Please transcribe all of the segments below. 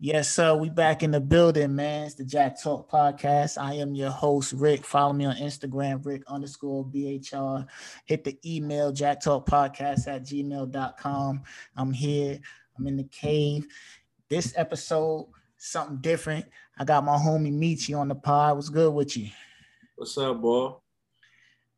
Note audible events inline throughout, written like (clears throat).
Yes, sir. We back in the building, man. It's the Jack Talk Podcast. I am your host, Rick. Follow me on Instagram, Rick underscore BHR. Hit the email, Jack Talk Podcast at gmail.com. I'm here. I'm in the cave. This episode, something different. I got my homie Mechy on the pod. What's good with you? What's up, boy?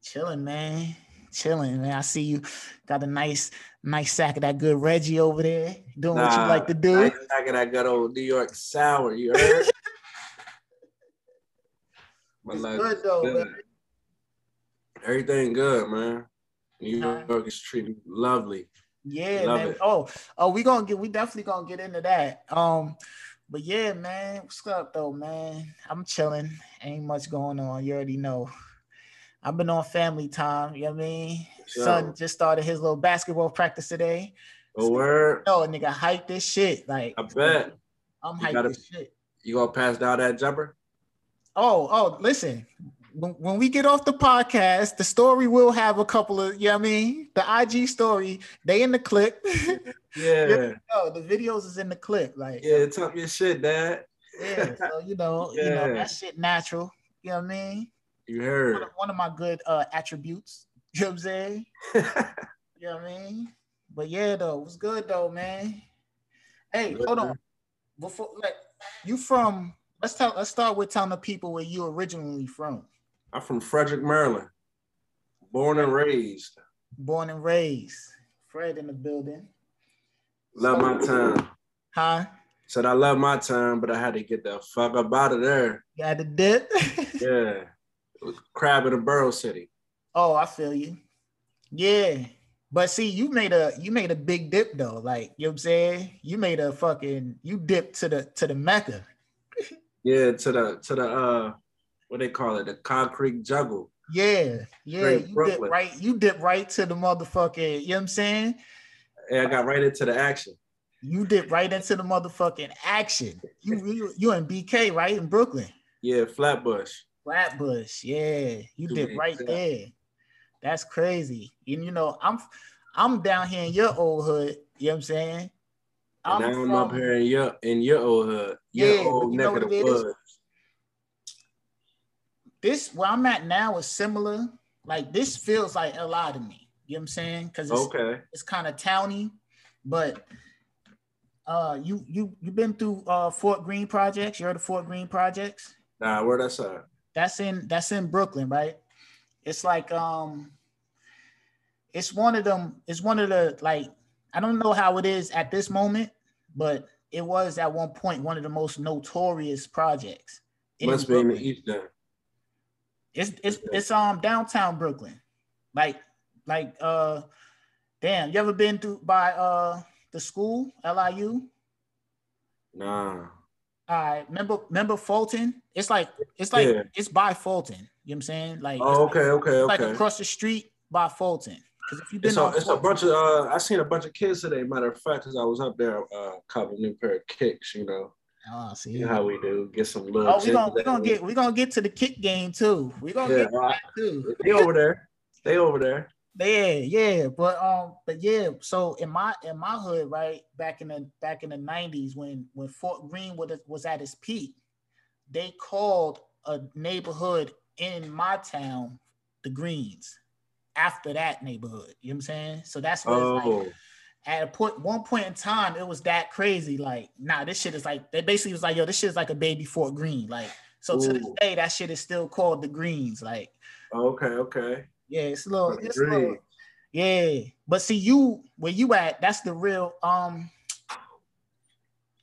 Chilling, man. Chilling, man. I see you got a nice nice sack of that good Reggie over there, doing nah, what you like to do. Nice sack of that good old New York sour. You heard? (laughs) it's good though. Good. Everything good, man. New York is treating lovely. Yeah, Love man. It. Oh, oh, we gonna get we definitely gonna get into that. Um, but yeah, man, what's up though, man? I'm chilling. Ain't much going on. You already know. I've been on family time. You know what I mean? Sure. Son just started his little basketball practice today. Oh, so, word. Oh, nigga, hype this shit. Like, I bet. I'm hype this shit. You gonna pass down that jumper? Oh, oh, listen. When, when we get off the podcast, the story will have a couple of, you know what I mean? The IG story, they in the clip. (laughs) Yeah. oh, the videos is in the clip. Like, yeah, talk your shit, dad. Yeah, so you know, yeah. you know, that shit natural. You know what I mean? You heard one of, one of my good uh attributes. (laughs) You know what I'm saying? you know what I mean? But yeah, though, it was good though, man. Hey, good, hold on. Before like you from let's tell let's start with telling the people where you originally from. I'm from Frederick, Maryland. Born and raised. Born and raised. Fred in the building. Love my time. Huh? Said I love my time, but I had to get the fuck up out of there. You had to dip? (laughs) yeah. Crab in a Borough City. Oh, I feel you. Yeah. But see, you made a you made a big dip though. Like, you know what I'm saying? You made a fucking you dipped to the to the Mecca. yeah, to the to the uh what they call it, the concrete jungle. Yeah, yeah. Straight you Brooklyn. dip right, you dip right to the motherfucking, you know what I'm saying? Yeah, I got right into the action. You dip right into the motherfucking action. You you you in BK, right? In Brooklyn. Yeah, Flatbush. Flatbush, yeah, you did right there. That's crazy. And you know, I'm I'm down here in your old hood. You know what I'm saying? I'm, and I'm from, up here in your in your old hood, your yeah, old neck of the woods. This where I'm at now is similar. Like this feels like a lot to me. You know what I'm saying? Because it's, okay. it's kind of towny, but uh, you you you been through uh Fort Greene projects? You heard of Fort Greene projects? Nah, where that's at? That's in that's in Brooklyn, right? It's like um it's one of them, it's one of the like I don't know how it is at this moment, but it was at one point one of the most notorious projects. Must be in the East then. It's it's it's um downtown Brooklyn. Like like uh damn, you ever been through by uh the school, LIU? Nah. All right, remember remember Fulton? It's like it's like yeah. it's by Fulton. You know what I'm saying? Like oh, okay, okay, okay. Like across the street by Fulton. Because if you've been, it's, a, it's Fulton, a bunch of. Uh, I seen a bunch of kids today. Matter of fact, because I was up there, uh, cop a new pair of kicks. You know. Oh, see you know how we do. Get some little. Oh, we gonna we gonna get we're gonna get to the kick game too. We're gonna yeah, get to that too. They over there. They over there. Yeah, yeah, but um, but yeah. So in my in my hood, right back in the back in the nineties, when when Fort Greene was was at its peak, they called a neighborhood in my town the Greens. After that neighborhood, you know what I'm saying? So that's what oh. like. At a point, one point in time, it was that crazy. Like, nah, this shit is like. They basically was like, yo, this shit is like a baby Fort Greene. Like, so Ooh. to this day, that shit is still called the Greens. Like, okay, okay. Yeah, it's a little, it's a little, yeah. But see, you where you at, that's the real um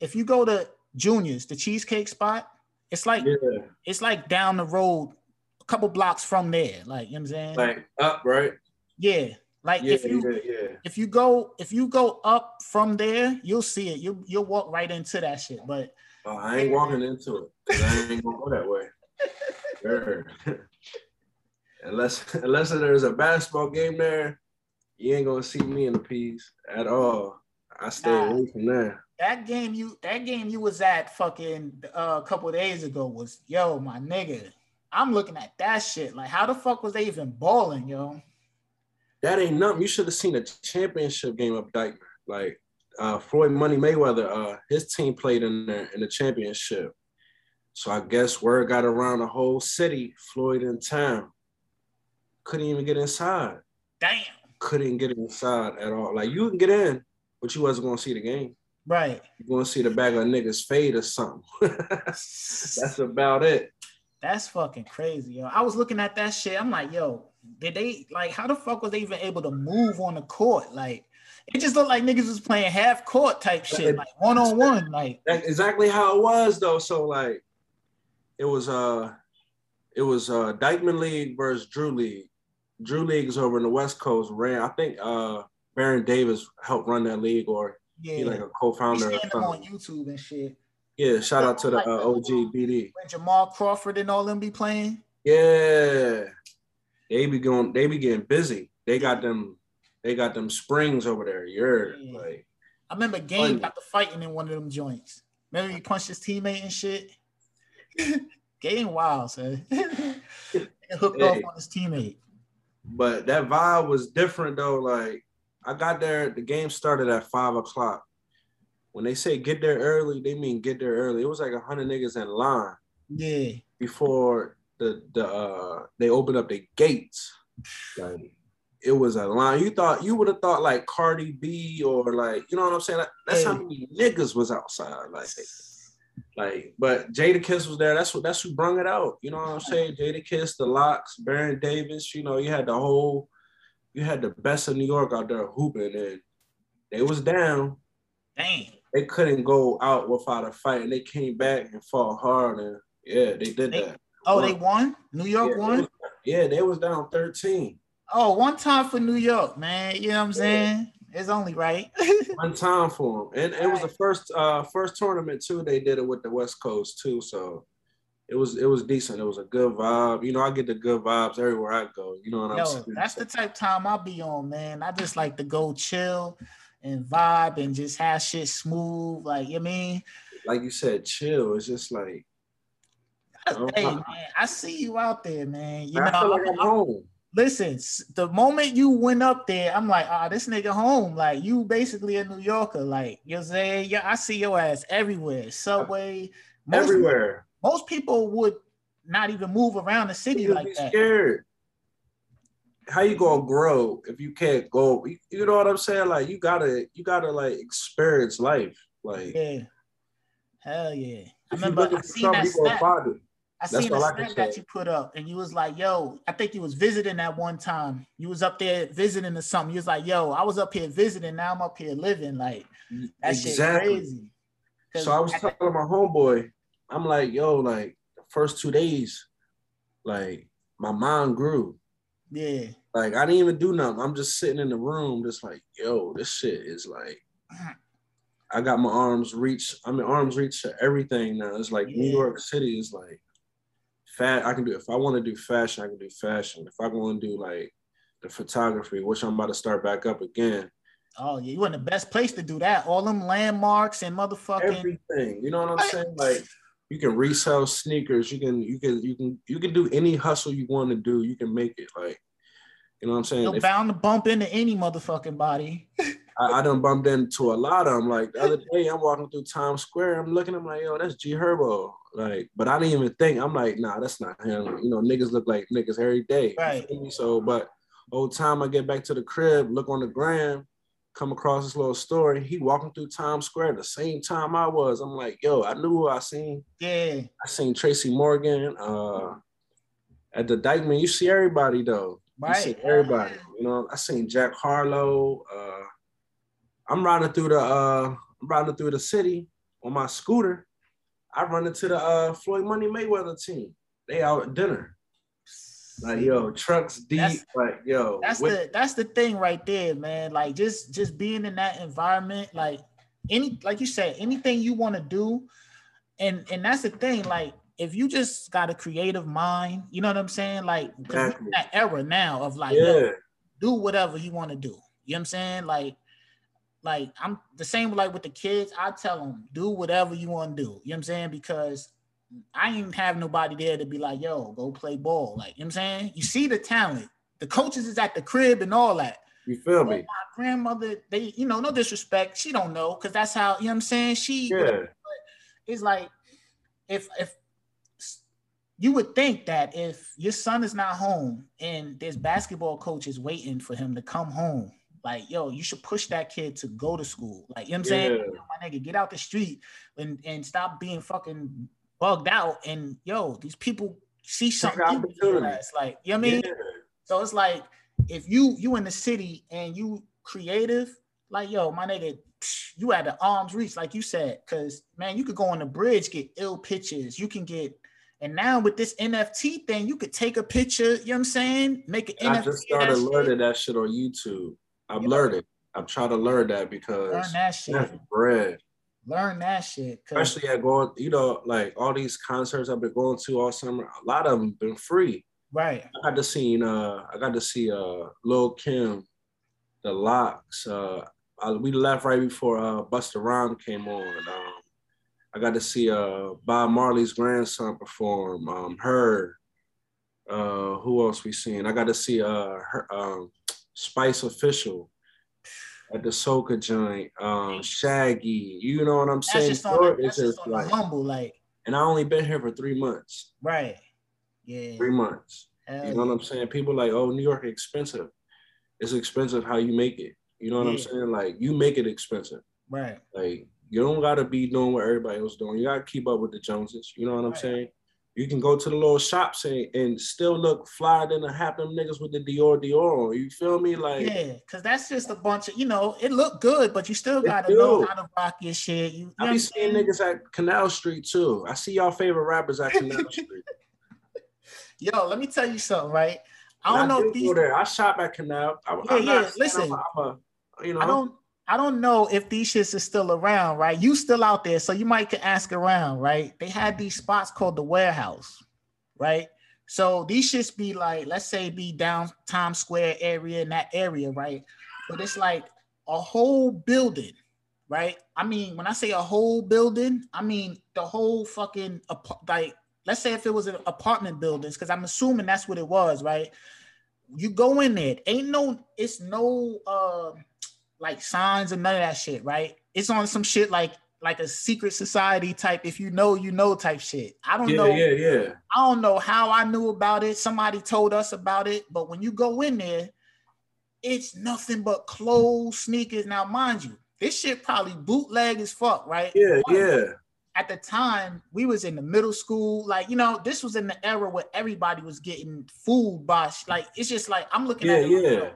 if you go to juniors, the cheesecake spot, it's like yeah. it's like down the road, a couple blocks from there. Like you know what I'm saying? Like up, right? Yeah. Like yeah, if you yeah, if you go if you go up from there, you'll see it. You you'll walk right into that shit. But uh, I ain't walking into it. I ain't gonna go that way. (laughs) sure. (laughs) unless (laughs) unless there's a basketball game there, you ain't gonna see me in the piece at all. I stay nah, away from there. That game you that game you was at fucking uh, a couple days ago was yo my nigga. I'm looking at that shit like how the fuck was they even balling yo? That ain't nothing. You should have seen a championship game of Dyckman. Like uh, Floyd Money Mayweather, uh, his team played in the in the championship. So I guess word got around the whole city. Floyd in town couldn't even get inside. Damn. Couldn't get inside at all. Like you can get in, but you wasn't gonna see the game. Right. You're gonna see the back of nigga's fade or something. (laughs) That's about it. That's fucking crazy, yo. I was looking at that shit. I'm like, yo, did they like how the fuck was they even able to move on the court? Like it just looked like niggas was playing half court type shit, like one on one. Like That's exactly how it was though. So like it was uh it was uh Dyckman League versus Drew League. Drew League is over in the West Coast. Ran, I think uh Baron Davis helped run that league or yeah, he like a co-founder. or seen them on. YouTube and shit. Yeah, shout out to the uh, OG BD. When Jamal Crawford and all them be playing. Yeah, they be going. They be getting busy. They got them. They got them springs over there. You're Yeah. like, I remember Game Funny. got the fighting in one of them joints. Remember he punched his teammate and shit. (laughs) Game wild, son. (laughs) He hooked off on his teammate. But that vibe was different though. Like, I got there. The game started at five o'clock. When they say get there early, they mean get there early. It was like a hundred niggas in line Yeah. before the the uh they opened up the gates. Like it was a line. You thought you would have thought like Cardi B or like you know what I'm saying. Like, that's how many niggas was outside. Like like, but Jadakiss was there. That's what that's who brung it out. You know what I'm saying? Jadakiss, the LOX, Baron Davis. You know, you had the whole, you had the best of New York out there hooping, and they was down. Damn. They couldn't go out without a fight, and they came back and fought hard, and yeah, they did They- that. Oh, they won? New York Yeah, they won? was- yeah, they was down 13. Oh, one time for New York, man. You know what I'm Yeah. saying? It's only right. (laughs) One time for them, and it was the first uh first tournament too. They did it with the West Coast too, so it was it was decent. It was a good vibe. You know, I get the good vibes everywhere I go. You know what I'm Yo, saying? that's the type time I'll be on, man. I just like to go chill and vibe and just have shit smooth. Like, you know what I mean? like you said, chill. It's just like Hey, man, I see you out there, man. You I know, feel like I'm- I'm I'm- home. Listen, the moment you went up there, I'm like, ah, this nigga home. Like, you basically a New Yorker. Like, you know saying? Yeah, I see your ass everywhere. Subway. Most, Everywhere. Most people would not even move around the city You like be that. scared. How you gonna grow if you can't go? You, you know what I'm saying? Like you gotta, you gotta like experience life. Like Yeah. Hell yeah. I remember I seen that snap. I That's seen the snap that you put up, and you was like, "Yo, I think you was visiting that one time. You was up there visiting or something. You was like, "Yo, I was up here visiting. Now I'm up here living. Like mm, that shit Exactly. crazy." So I was at telling my homeboy, I'm like, yo, like the first two days, like my mind grew. Yeah. Like I didn't even do nothing. I'm just sitting in the room, just like, yo, this shit is like. I got my arms reach. I'm in arms reach to everything now. It's like New York City is like fat. I can do if I want to do fashion, I can do fashion. If I want to do like the photography, which I'm about to start back up again, Oh yeah, you in the best place to do that. All them landmarks and motherfucking everything. You know what I'm saying? Like you can resell sneakers. You can you can you can you can do any hustle you want to do. You can make it. Like you know what I'm saying? you're If- bound to bump into any motherfucking body. (laughs) I, I done bumped into a lot of them. Like the other day, I'm walking through Times Square. I'm looking. I'm like, yo, that's G Herbo. Like, but I didn't even think. I'm like, nah, that's not him. You know, niggas look like niggas every day. Right. So, but old time I get back to the crib, look on the gram, come across this little story. He walking through Times Square the same time I was. I'm like, yo, I knew who I seen. Yeah. I seen Tracy Morgan. Uh, at the Dyckman, you see everybody though. Right. You see everybody. You know, I seen Jack Harlow. Uh, I'm riding through the uh, I'm riding through the city on my scooter. I run into the uh, Floyd Money Mayweather team. They out at dinner. Like yo, trucks deep. That's- like yo, That's with- the that's the thing right there, man. Like just just being in that environment, like any like you said, anything you want to do, and and that's the thing. Like if you just got a creative mind, you know what I'm saying? Like Exactly. that era now of like, yo, yeah, do whatever you want to do. You know what I'm saying? Like, like I'm the same like with the kids. I tell them do whatever you want to do. You know what I'm saying? Because I ain't have nobody there to be like, yo, go play ball. Like, you know what I'm saying? You see the talent. The coaches is at the crib and all that. You feel me? my grandmother, they, you know, no disrespect, she don't know because that's how you know what I'm saying. She, Yeah. it's like if if you would think that if your son is not home and there's basketball coaches waiting for him to come home, like yo, you should push that kid to go to school. Like you know what I'm saying, Yeah. Yo, my nigga, get out the street and and stop being fucking bugged out. And yo, these people see something. in your opportunity. ass. Like you know what I mean. Yeah. So it's like if you you in the city and you creative, like yo, my nigga, you at the arm's reach, like you said, because man, you could go on the bridge, get ill pictures. You can get, and now with this NFT thing, you could take a picture. You know what I'm saying? Make an I NFT. just started learning that shit on YouTube. I've Yeah. learned it. I'm trying to learn that because Learn that shit. bread. Learn that shit. Especially at going, you know, like all these concerts I've been going to all summer. A lot of them been free. right. I got to see uh I got to see uh Lil Kim, the LOX. Uh I, we left right before uh Busta Rhyme came on. Um I got to see uh Bob Marley's grandson perform, um her. Uh who else we seen? I got to see uh her um Spice Official at the Soca joint, um Shaggy, you know what I'm That's saying? just on It's that's just just like, humble, like and I only been here for three months. right. Yeah. Three months. Hell You know what I'm saying? People like, oh, New York expensive. It's expensive how you make it. You know what I'm saying? Like you make it expensive. Right. Like you don't gotta be doing what everybody else doing. You gotta keep up with the Joneses. You know what I'm Right. saying? You can go to the little shops and, and still look flyer than a half them niggas with the Dior Dior. You feel me? Like Yeah, because that's just a bunch of, you know, it looked good, but you still gotta know how to rock your shit. You, you I be seeing niggas at Canal Street too. I see y'all favorite rappers at Canal Street. (laughs) Yo, let me tell you something, right? I don't know if these. I shop at Canal. I, Yeah, I'm yeah, not listen. I'm a, I'm a- you know. I don't I don't know if these shits are still around, right? You still out there, so you might could ask around, right? They had these spots called the warehouse, right? So these shits be like, let's say be down Times Square area in that area, right? But it's like a whole building, right? I mean, when I say a whole building, I mean the whole fucking like let's say if it was an apartment buildings, because I'm assuming that's what it was, right? You go in there, ain't no, it's no uh like signs and none of that shit, right? It's on some shit like like a secret society type, if you know, you know type shit. I don't yeah, know. yeah, yeah. I don't know how I knew about it. Somebody told us about it, but when you go in there, it's nothing but clothes, sneakers. Now, mind you, this shit probably bootleg as fuck, right? Yeah, yeah. At the time, we was in the middle school, like you know, this was in the era where everybody was getting food by sh- like it's just like I'm looking at Yeah, it like, yeah. yo,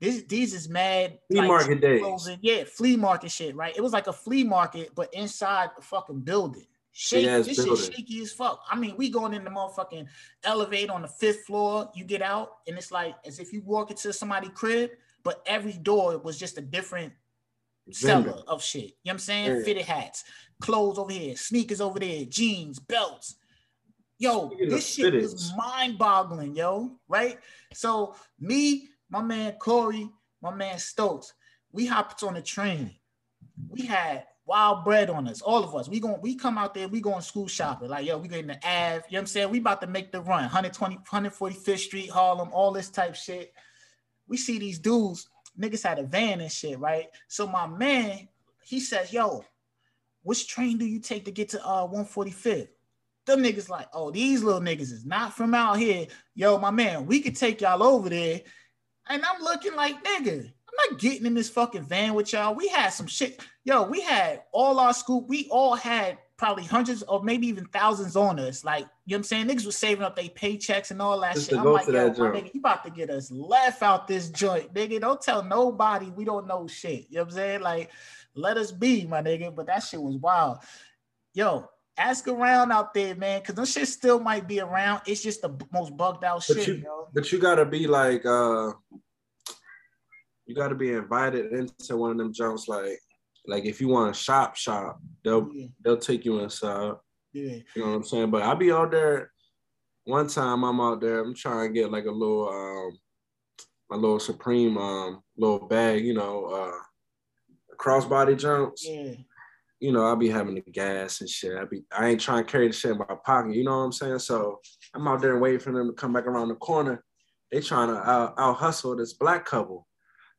this these is mad Flea like, market days. closing. Yeah, flea market shit, right? It was like a flea market, but inside a fucking building. Shake, Big-ass this building. shit shaky as fuck. I mean, we going in the motherfucking elevator on the fifth floor. You get out, and it's like as if you walk into somebody's crib, but every door was just a different Vendor. seller of shit. You know what I'm saying? Yeah. Fitted hats, clothes over here, sneakers over there, jeans, belts. Yo, Speaking this shit was mind-boggling, yo. Right? So me, my man Corey, my man Stokes, we hopped on the train. We had wild bread on us, all of us. We going we come out there, we going school shopping. Like, yo, we getting the Ave, you know what I'm saying? We about to make the run, 120, 145th Street, Harlem, all this type shit. We see these dudes, niggas had a van and shit, right? So my man, he says, yo, which train do you take to get to uh 145th? Them niggas like, oh, these little niggas is not from out here. Yo, my man, we could take y'all over there. And I'm looking like, nigga, I'm not getting in this fucking van with y'all. We had some shit. Yo, we had all our school, we all had probably hundreds or maybe even thousands on us. Like, you know what I'm saying? Niggas was saving up their paychecks and all that Just shit. I'm like, yo, that my joint. nigga, you about to get us left out this joint, nigga. Don't tell nobody we don't know shit. You know what I'm saying? Like, let us be, my nigga. But that shit was wild. Yo, ask around out there, man, because them shit still might be around. It's just the most bugged out But shit, you- yo. But you gotta be like, uh, you gotta be invited into one of them jumps. Like, like if you want to shop, shop, they'll Yeah, they'll take you inside. yeah. You know what I'm saying? But I'll be out there. One time I'm out there, I'm trying to get like a little um a little supreme um little bag, you know, uh crossbody jumps. Yeah, You know, I'll be having the gas and shit. I be I ain't trying to carry the shit in my pocket, you know what I'm saying? So I'm out there waiting for them to come back around the corner. They trying to out, out hustle this black couple.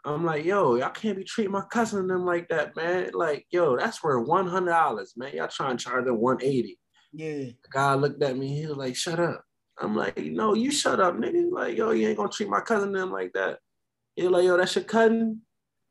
I'm like, yo, y'all can't be treating my cousin and them like that, man. Like, yo, that's worth one hundred dollars, man. Y'all trying to charge them one eighty. Yeah. The guy looked at me. He was like, shut up. I'm like, no, you shut up, nigga. Like, yo, you ain't gonna treat my cousin and them like that. He was like, yo, that's your cousin.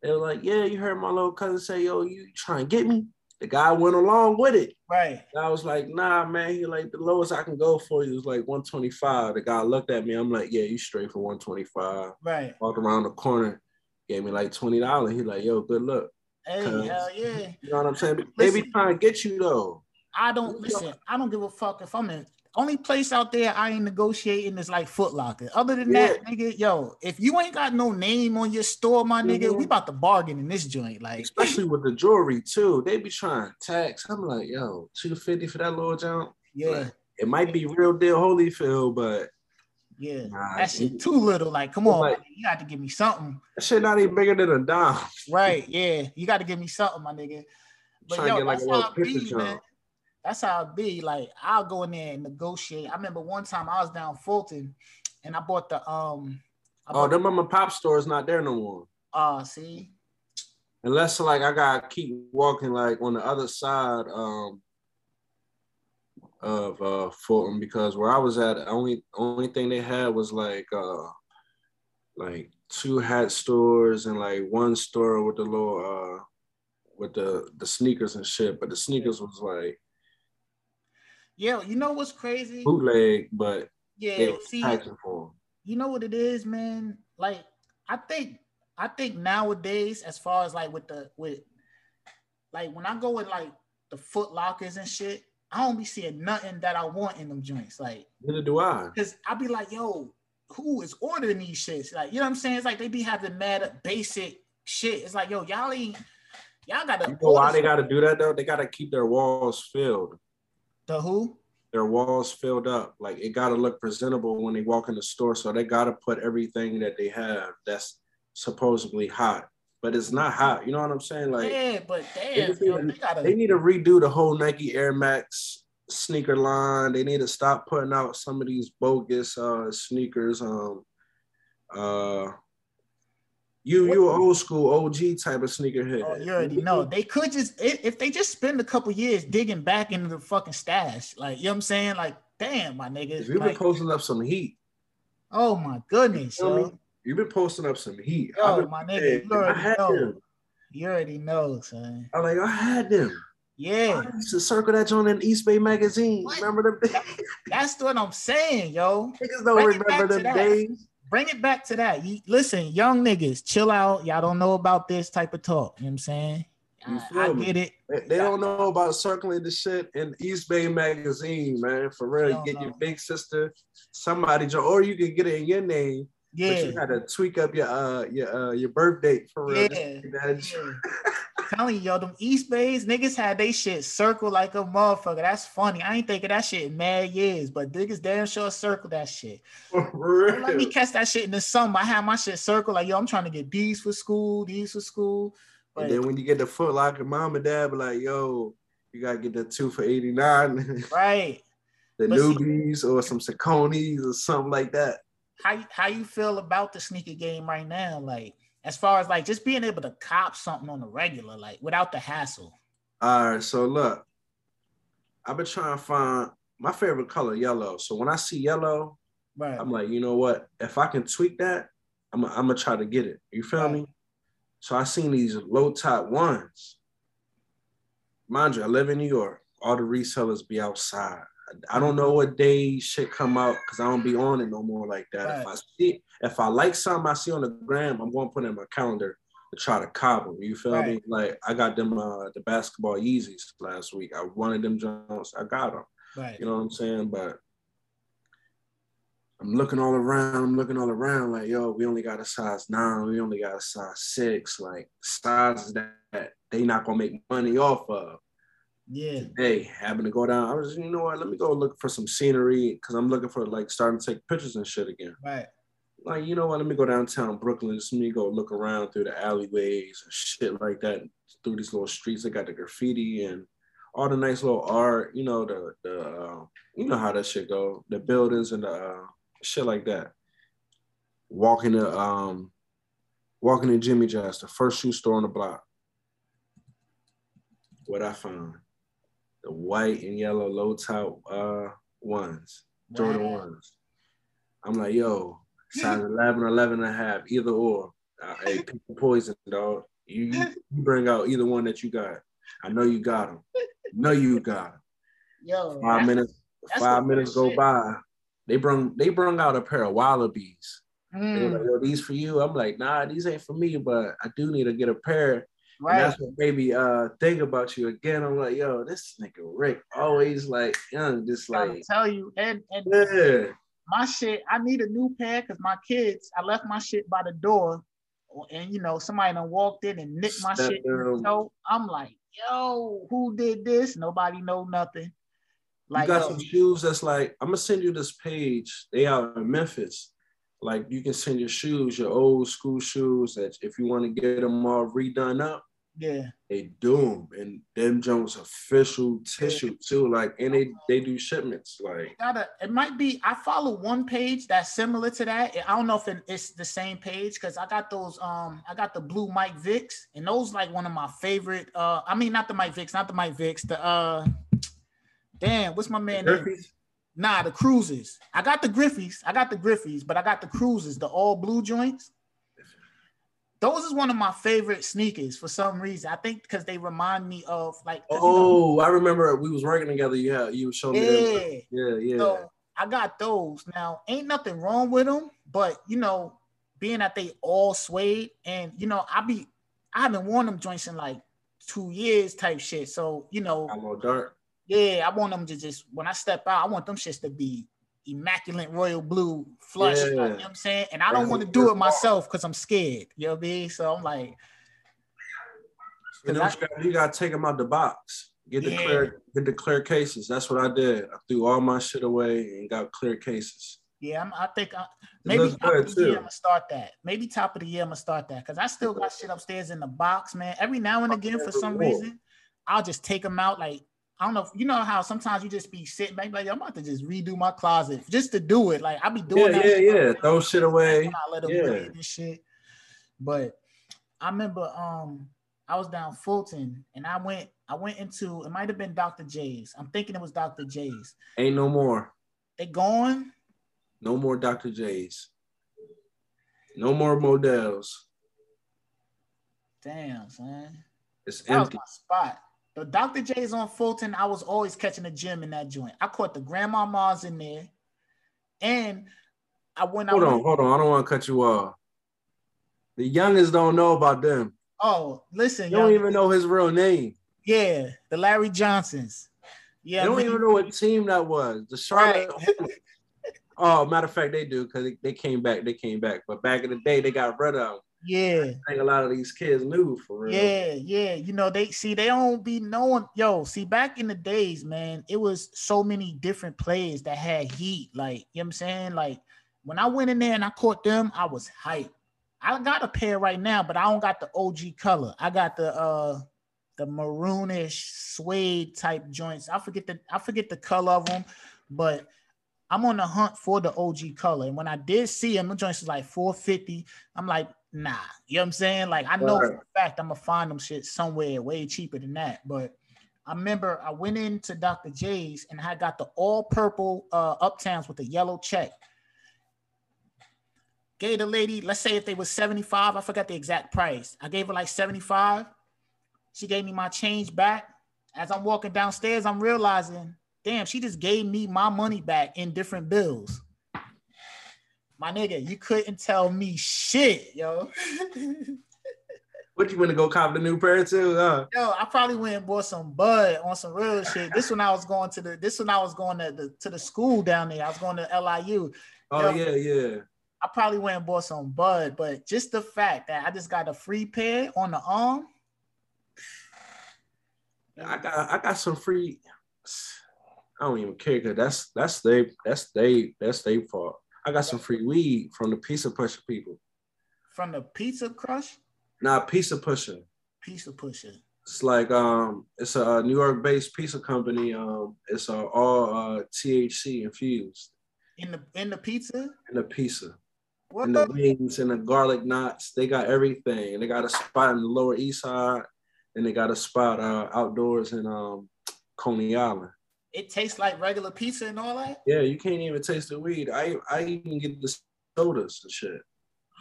They were like, yeah, you heard my little cousin say, yo, you trying to get me? The guy went along with it. Right. I was like, nah, man. He like the lowest I can go for you is like 125. The guy looked at me. I'm like, yeah, you straight for 125. Right. Walked around the corner, gave me like twenty dollars. He like, yo, good luck. Hey, hell yeah. You know what I'm saying? They be trying to get you though. I don't listen. I don't give a fuck if I'm in. Only place out there I ain't negotiating is like Foot Locker. Other than that, nigga, yo, if you ain't got no name on your store, my nigga, Mhm. we about to bargain in this joint. Like, Especially with the jewelry too. They be trying to tax. I'm like, yo, 250 for that little jump. yeah, It might be real deal Holyfield, but yeah, Nah, that shit too little. Like, come on, like- you got to give me something, that shit not even bigger than a dime. right? Yeah, you got to give me something, my nigga. (laughs) But Trying to yo, get like a little how it picture be. That's how it be. Like, I'll go in there and negotiate. I remember one time I was down Fulton, and I bought the um. Oh, the mom and pop store is not there no more. uh, see, Unless like I gotta keep walking like on the other side um of uh Fulton because where I was at, only only thing they had was like uh like two hat stores and like one store with the little uh with the the sneakers and shit. But the sneakers was like yeah, you know what's crazy? bootleg, but Yeah, see, taxing for 'em. you know what it is, man. Like, I think, I think nowadays, as far as like with the with, like when I go with like the Foot Lockers and shit, I don't be seeing nothing that I want in them joints. Like, Neither do I. cause I be like, yo, who is ordering these shits? Like, you know what I'm saying? It's like they be having mad basic shit. It's like, yo, y'all ain't, y'all gotta. You know why they gotta do that though? They gotta keep their walls filled. The who? their walls filled up. Like it gotta look presentable when they walk in the store. So they gotta put everything that they have that's supposedly hot, but it's not hot. You know what I'm saying? Like yeah, but damn, just yo, they gotta. they need to redo the whole Nike Air Max sneaker line. They need to stop putting out some of these bogus uh sneakers. Um uh you you an old school OG type of sneakerhead. Oh, you already know. They could just if, they just spend a couple years digging back into the fucking stash. Like, you know what I'm saying? Like, damn, my nigga. You've been posting up some heat. oh my goodness, You me? You've been posting up some heat. Yo, my nigga, you I already had know. them. You already know, son. I'm like, I had them. Yeah, I used to circle that joint in Eastbay magazine. What? Remember them days? that's what I'm saying, yo. (laughs) Niggas don't Bring remember them days. Bring it back to that. You, listen, young niggas, chill out. Y'all don't know about this type of talk. You know what I'm saying? You I, me? get it. They, they don't know about circling the shit in Eastbay magazine, man. For real, you don't get your big sister, somebody, or you can get it in your name, but Yeah. you gotta tweak up your uh your uh your birth date for real. Yeah. (laughs) telling you, yo, them Eastbays niggas had they shit circle like a motherfucker. That's funny. I ain't thinking that shit in mad years, but niggas damn sure circle that shit. Let me catch that shit in the summer. I had my shit circle like, yo, I'm trying to get these for school, these for school. But And then when you get the Foot Locker, mom and dad be like, "Yo, you gotta get the two for eighty nine, (laughs) right, the But see- newbies or some Sauconys or something like that." how how you feel about the sneaker game right now? Like, as far as like just being able to cop something on the regular, like without the hassle. All right, so look, I've been trying to find my favorite color, yellow. So when I see yellow, Right. I'm like, you know what? If I can tweak that, I'm, I'm gonna try to get it. You feel Right. me? So I seen these low top ones. Mind you, I live in New York. All the resellers be outside. I don't know what day shit come out because I don't be on it no more like that. If I see, if I like something I see on the gram, I'm going to put it in my calendar to try to cobble. You feel me? Like I got them uh, the basketball Yeezys last week. I wanted them Jones. I got them. Right. You know what I'm saying? But I'm looking all around. I'm looking all around. Like, yo, we only got a size nine. We only got a size six. Like sizes that, that they not gonna make money off of. Yeah. Hey, having to go down. I was, you know what? Let me go look for some scenery because I'm looking for like starting to take pictures and shit again. Right. Like, you know what? Let me go downtown Brooklyn. Let me go look around through the alleyways and shit like that. Through these little streets, they got the graffiti and all the nice little art. You know the the uh, you know how that shit go. The buildings and the uh, shit like that. Walking the um, Walking to Jimmy Jazz, the first shoe store on the block. What I found, the white and yellow low top uh ones, Jordan wow. ones. I'm like, yo, (laughs) size 11, 11 and a half, either or. Uh, hey, people poison, dog. You, you bring out either one that you got. I know you got them. know you got them. (laughs) Yo, five minutes. Five minutes go shit. by. They brung they brung out a pair of Wallabees. Mm. Like. Yo, these for you. I'm like, nah, these ain't for me, but I do need to get a pair. Right. And that's what made me uh think about you again. I'm like, yo, this nigga Rick always like young, just like I tell you and, and yeah. my shit. I need a new pair because my kids. I left my shit by the door, and you know somebody done walked in and nicked my Step shit. So I'm like, yo, who did this? Nobody know nothing. Like, you got yo, some shoes that's like, I'm gonna send you this page. They out in Memphis. Like you can send your shoes, your old school shoes that if you want to get them all redone up, yeah, they do them, and them Jones official tissue too. Like, and they they do shipments. Like, gotta it might be. I follow one page that's similar to that. I don't know if it's the same page because I got those. Um, I got the blue Mike Vicks, and those like one of my favorite. Uh, I mean, not the Mike Vicks, not the Mike Vicks. The uh, damn, what's my man? Name? Nah, the cruises. I got the Griffeys. I got the Griffeys, but I got the cruises, the all blue joints. Those is one of my favorite sneakers for some reason. I think because they remind me of like. Oh, you know, oh, I remember we was working together. Yeah, you showed me. Yeah, yeah, yeah. So I got those. Now, ain't nothing wrong with them, but you know, being that they all suede, and you know, I be, I haven't worn them joints in like two years type shit. So you know, I'm all dark. Yeah, I want them to just when I step out, I want them shits to be immaculate royal blue flush. Yeah. You know what I'm saying? And I don't want to do it myself because I'm scared. You know what I mean? So I'm like, you, I, you gotta take them out the box. Get the yeah. clear, get the clear cases. That's what I did. I threw all my shit away and got clear cases. Yeah, I'm, i think uh, I, maybe top of the year I'm gonna start that. Maybe top of the year I'm gonna start that because I still got shit upstairs in the box, man. Every now and again, for some reason, I'll just take them out. Like I don't know. If, you know how sometimes you just be sitting back like I'm about to just redo my closet just to do it. Like I be doing yeah, that. Yeah, yeah, Throw shit away. I let them yeah. and shit. But I remember um I was down Fulton and I went I went into it might have been Dr. Jay's. I'm thinking it was Dr. Jay's. Ain't no more. They gone? No more Dr. Jay's. No more models. Damn, son. It's that empty. spot. The Dr. Jay's on Fulton, I was always catching the gym in that joint. I caught the Grandma grandmamas in there. And I went Hold I on, hold on. I don't want to cut you off. The youngest don't know about them. Oh, listen. You don't even know his real name. Yeah, the Larry Johnsons. Yeah. They don't even know what team that was. The Charlotte. Right. oh, matter of fact, they do because they, they came back. They came back. But back in the day, they got rid of them. Yeah. I think a lot of these kids knew for real. Yeah, yeah. You know, they see they don't be knowing. Yo, see, back in the days, man, it was so many different players that had heat. Like, you know what I'm saying? Like when I went in there and I caught them, I was hyped. I got a pair right now, but I don't got the OG color. I got the uh the maroonish suede type joints. I forget the I forget the color of them, but I'm on the hunt for the OG color. And when I did see them, the joints was like 450. I'm like, nah. You know what I'm saying? Like I know right. for a fact I'm gonna find them shit somewhere way cheaper than that. But I remember I went into Dr. Jay's and I got the all purple uh uptowns with the yellow check. Gave the lady, let's say if they was 75, I forgot the exact price. I gave her like 75. She gave me my change back. As I'm walking downstairs, I'm realizing, damn, she just gave me my money back in different bills my nigga, you couldn't tell me shit, yo. what you want to go cop the new pair too? Huh? Yo, I probably went and bought some bud on some real (laughs) shit. This one I was going to the this one I was going to the to the school down there. I was going to LIU. Oh yo, yeah, yeah. I probably went and bought some bud, but just the fact that I just got a free pair on the arm. I got I got some free. I don't even care because that's that's they that's they that's they fault. I got some free weed from the Pizza Pusher people. From the Pizza Crush? Nah, Pizza Pusher. Pizza Pusher. It's like um, it's a New York-based pizza company. Um, it's uh, all uh, THC infused. In the in the pizza. In the pizza. What and the wings and the garlic knots. They got everything. They got a spot in the Lower East Side, and they got a spot uh, outdoors in um, Coney Island. It tastes like regular pizza and all that. Yeah, you can't even taste the weed. I I even get the sodas and shit.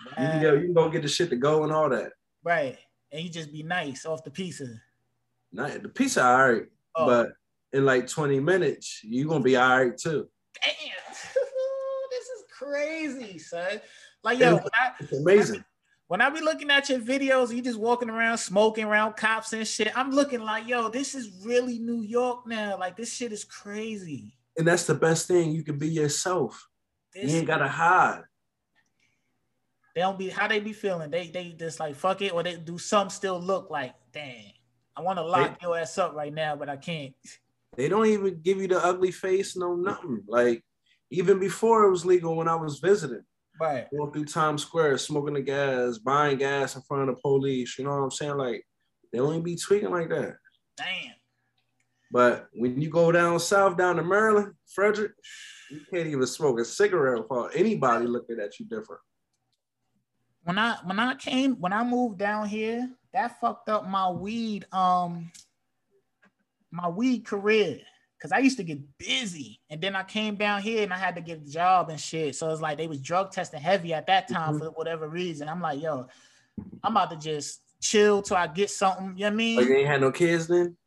You can, go, you can go get the shit to go and all that. Right, and you just be nice off the pizza. Not the pizza, all right, oh. but in like twenty minutes, you gonna be all right too. Damn, (laughs) this is crazy, son. Like yo, it's, I, it's amazing. When I be looking at your videos, you just walking around smoking around cops and shit. I'm looking like, yo, this is really New York now. Like this shit is crazy. And that's the best thing. You can be yourself. This you ain't gotta hide. They don't be how they be feeling. They they just like fuck it, or they do some still look like, dang, I want to lock they, your ass up right now, but I can't. They don't even give you the ugly face, no nothing. Like even before it was legal when I was visiting. Right. Going through Times Square, smoking the gas, buying gas in front of the police. You know what I'm saying? Like they only be tweaking like that. Damn. But when you go down south, down to Maryland, Frederick, you can't even smoke a cigarette without anybody looking at you different when I when I came when I moved down here, that fucked up my weed um my weed career because I used to get busy, and then I came down here and I had to get a job and shit. So it's like they was drug testing heavy at that time mm-hmm. for whatever reason. I'm like, yo, I'm about to just chill till I get something. You know what I mean? Oh, you ain't had no kids then?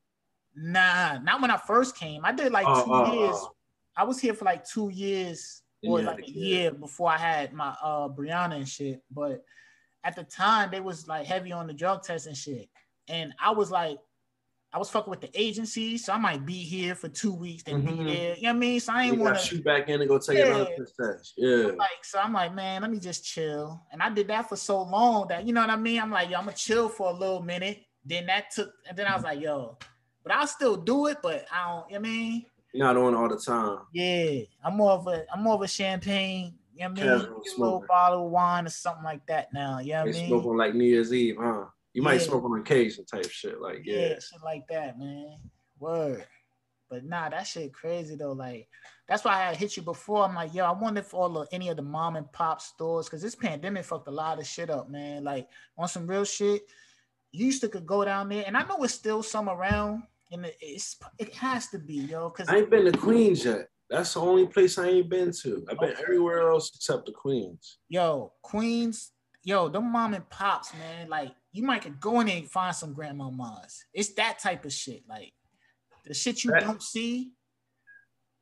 Nah, not when I first came. I did like oh, two oh, years. Oh. I was here for like two years or like a year before I had my uh Brianna and shit. But at the time, they was like heavy on the drug test and shit. And I was like, I was fucking with the agency, so I might be here for two weeks, then mm-hmm. be there. You know what I mean? So I ain't want to shoot back in and go take yeah. another test. Yeah. Like, so I'm like, man, let me just chill. And I did that for so long that you know what I mean? I'm like, yo, I'm gonna chill for a little minute. Then that took, and then I was like, yo, but I'll still do it, but I don't, you know what I mean? You're not on all the time. Yeah, I'm more of a I'm more of a champagne. You know what I mean? a little bottle of wine or something like that now. You know what I mean? Smoke on like New Year's Eve, huh? You might yeah. smoke on occasion type shit. Like, yeah. yeah, shit like that, man. Word. But nah, that shit crazy though. Like, that's why I had hit you before. I'm like, yo, I wonder if all of any of the mom and pop stores, because this pandemic fucked a lot of shit up, man. Like on some real shit. You used to could go down there, and I know it's still some around and it's it has to be, yo. Cause I ain't been to Queens yet. That's the only place I ain't been to. I've been okay. everywhere else except the Queens. Yo, Queens, yo, them mom and pops, man. Like you might could go in there and find some grandmamas. It's that type of shit. Like the shit you that, don't see.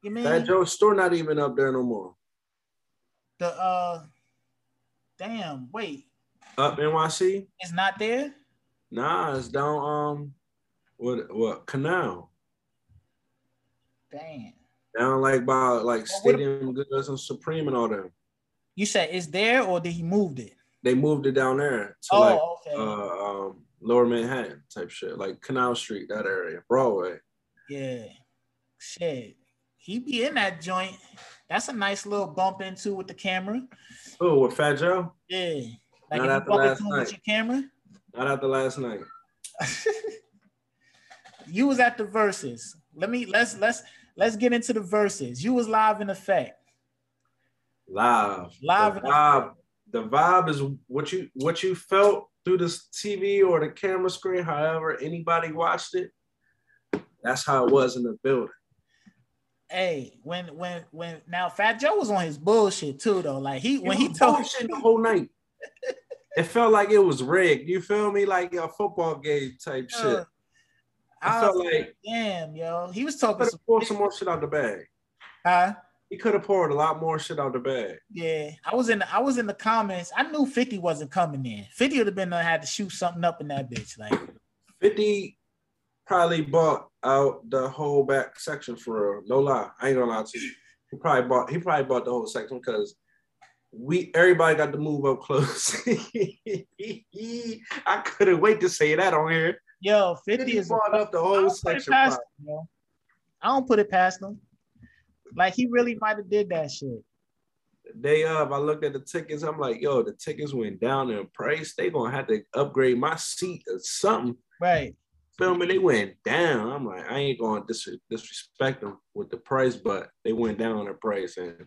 You mean that Joe store not even up there no more. The uh damn, wait. Up NYC? It's not there? Nah, it's down um what what canal? Damn. Down like by like well, Stadium Goods and Supreme and all them. You said it's there or did he moved it? They moved it down there to oh, like okay. uh, um, Lower Manhattan type shit, like Canal Street, that area, Broadway. Yeah, shit. He be in that joint. That's a nice little bump into with the camera. Oh, with Fat Joe? Yeah. Like Not after last night. With your camera? Not after last night. (laughs) you was at the Verzuz. Let me let's let's let's get into the Verzuz. You was live in effect. Live. Live. Vibe, the vibe is what you what you felt through the TV or the camera screen, however anybody watched it. That's how it was in the building. Hey, when when when now Fat Joe was on his bullshit too though. Like he when he told bullshit the whole night. (laughs) it felt like it was rigged. You feel me? Like a football game type uh, shit. I, felt like, damn, yo, he was talking. Some, some more shit out the bag. Huh? He could have poured a lot more shit out the bag. Yeah, I was in. The, I was in the comments. I knew Fifty wasn't coming in. Fifty would have been uh, had to shoot something up in that bitch. Like Fifty probably bought out the whole back section for real. no lie. I ain't gonna lie to you. He probably bought. He probably bought the whole section because we everybody got to move up close. (laughs) I couldn't wait to say that on here. Yo, 50 is brought up the whole section. Past I don't put it past him. Like he really might have did that shit. The day of, um, I looked at the tickets. I'm like, yo, the tickets went down in price. They gonna have to upgrade my seat or something. Right. Feel me? They went down. I'm like, I ain't gonna dis- disrespect them with the price, but they went down in price and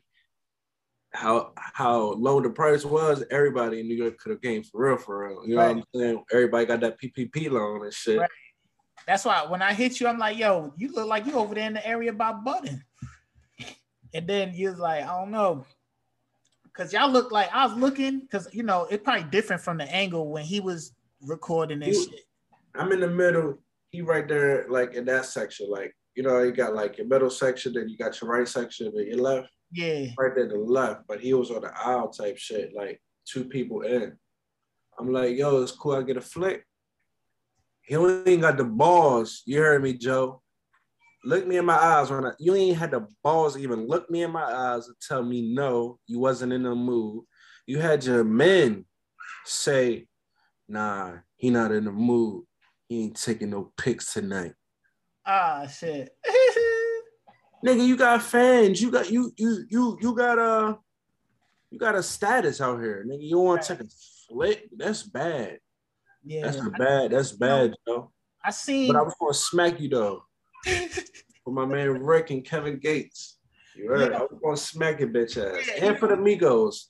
how how low the price was, everybody in New York could have came for real, for real. You know right. what I'm saying? Everybody got that PPP loan and shit. Right. That's why when I hit you, I'm like, yo, you look like you over there in the area by Button. And then you was like, I don't know. Cause y'all look like I was looking, because you know, it's probably different from the angle when he was recording this shit. I'm in the middle. He right there, like in that section. Like, you know, you got like your middle section, then you got your right section, then your left. Yeah. Right there to the left. But he was on the aisle type shit, like two people in. I'm like, yo, it's cool. I get a flick. He ain't got the balls. You heard me, Joe. Look me in my eyes when I, you ain't had the balls to even look me in my eyes and tell me no, you wasn't in the mood. You had your men say, nah, he not in the mood. He ain't taking no pics tonight. Ah shit. (laughs) Nigga, you got fans. You got you you you you got a you got a status out here. Nigga, you want to take a flick? That's bad. Yeah, that's bad. That's bad, Joe. I seen, but I was gonna smack you though. For my man Rick and Kevin Gates. You heard? Yeah. I was gonna smack your bitch ass. Yeah, and for the Migos.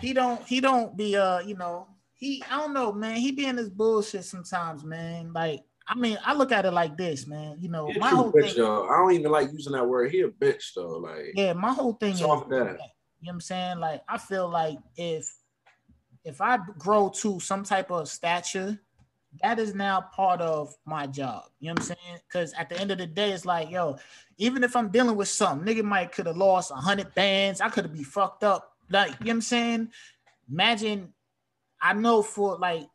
He don't. He don't be. Uh, you know. He. I don't know, man. He be in this bullshit sometimes, man. Like, I mean, I look at it like this, man. You know, my whole bitch, thing. Though. I don't even like using that word. He a bitch though. Like, yeah, my whole thing is. That. You know what I'm saying? Like, I feel like if if I grow to some type of stature, that is now part of my job. You know what I'm saying? Because at the end of the day, it's like, yo, even if I'm dealing with something, nigga might could have lost a hundred bands. I could have be fucked up. Like, you know what I'm saying? Imagine, I know for like,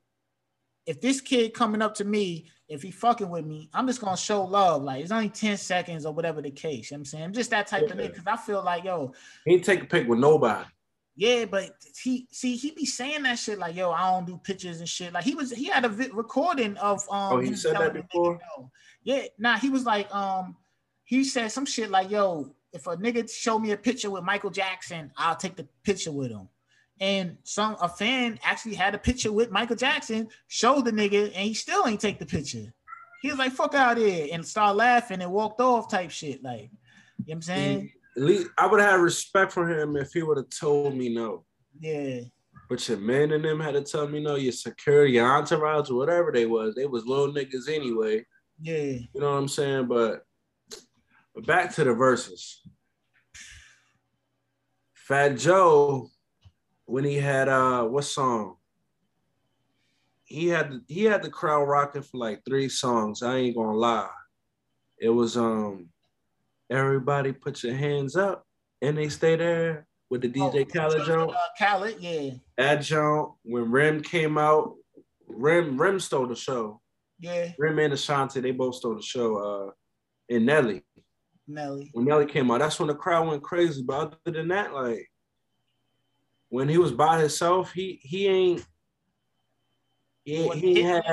if this kid coming up to me, if he fucking with me, I'm just gonna show love. Like it's only 10 seconds or whatever the case. You know what I'm saying? I'm just that type yeah. of nigga because I feel like, yo, he ain't take a pic with nobody. Yeah, but he see he be saying that shit like, yo, I don't do pictures and shit. Like he was he had a vi- recording of um. Oh, he said that before. Yeah, nah, he was like um, he said some shit like, yo, if a nigga show me a picture with Michael Jackson, I'll take the picture with him. And some a fan actually had a picture with Michael Jackson, showed the nigga, and he still ain't take the picture. He was like, fuck out here, and start laughing and walked off type shit. Like, you know what I'm saying? Least I would have respect for him if he would have told me no. Yeah. But your men and them had to tell me no. Your security, your entourage, whatever they was, they was little niggas anyway. Yeah. You know what I'm saying? But, but back to the verses. Fat Joe, when he had uh what song? He had he had the crowd rocking for like three songs. I ain't gonna lie. It was um everybody put your hands up and they stay there with the DJ oh, Khaled joint. Uh, Khaled, yeah. That joint, when Rim came out, Rim Rim stole the show. Yeah. Rim and Ashanti, they both stole the show. Uh, and Nelly. Nelly. When Nelly came out, that's when the crowd went crazy. But other than that, like when he was by himself, he he ain't. He, he had.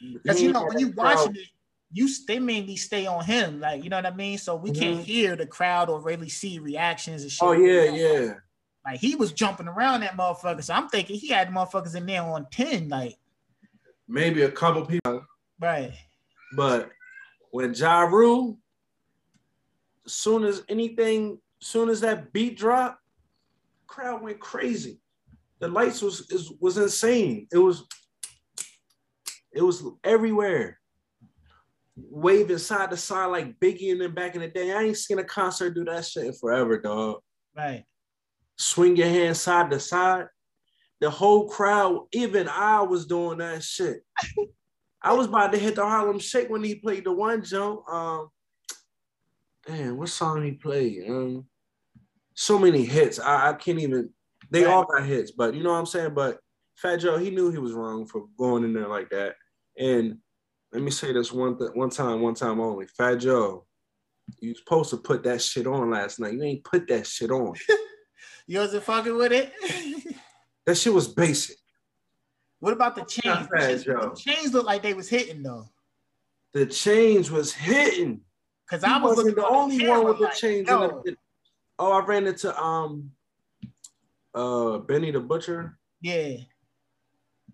Because you know when you watching it, you they mainly stay on him, like you know what I mean. So we mm-hmm. can't hear the crowd or really see reactions and shit. Oh yeah, yeah. Like he was jumping around that motherfucker, so I'm thinking he had motherfuckers in there on ten, like maybe a couple people, right? But when Ja Rule, as soon as anything, as soon as that beat dropped, crowd went crazy. The lights was was insane. It was it was everywhere waving side to side like Biggie and then back in the day. I ain't seen a concert do that shit in forever, dog. Right. Swing your hand side to side. The whole crowd, even I was doing that shit. (laughs) I was about to hit the Harlem Shake when he played the one jump. Um, damn, what song he played? Um, so many hits. I, I can't even. They right. all got hits, but you know what I'm saying. But Fat Joe, he knew he was wrong for going in there like that, and let me say this one th- one time, one time only. Fat Joe, you supposed to put that shit on last night. You ain't put that shit on. (laughs) you wasn't fucking with it. (laughs) that shit was basic. What about the chains? Fat Joe. The chains look like they was hitting though. The chains was hitting. Cause I was wasn't the only the one with the like, chains. In the, oh, I ran into um uh Benny the Butcher. Yeah.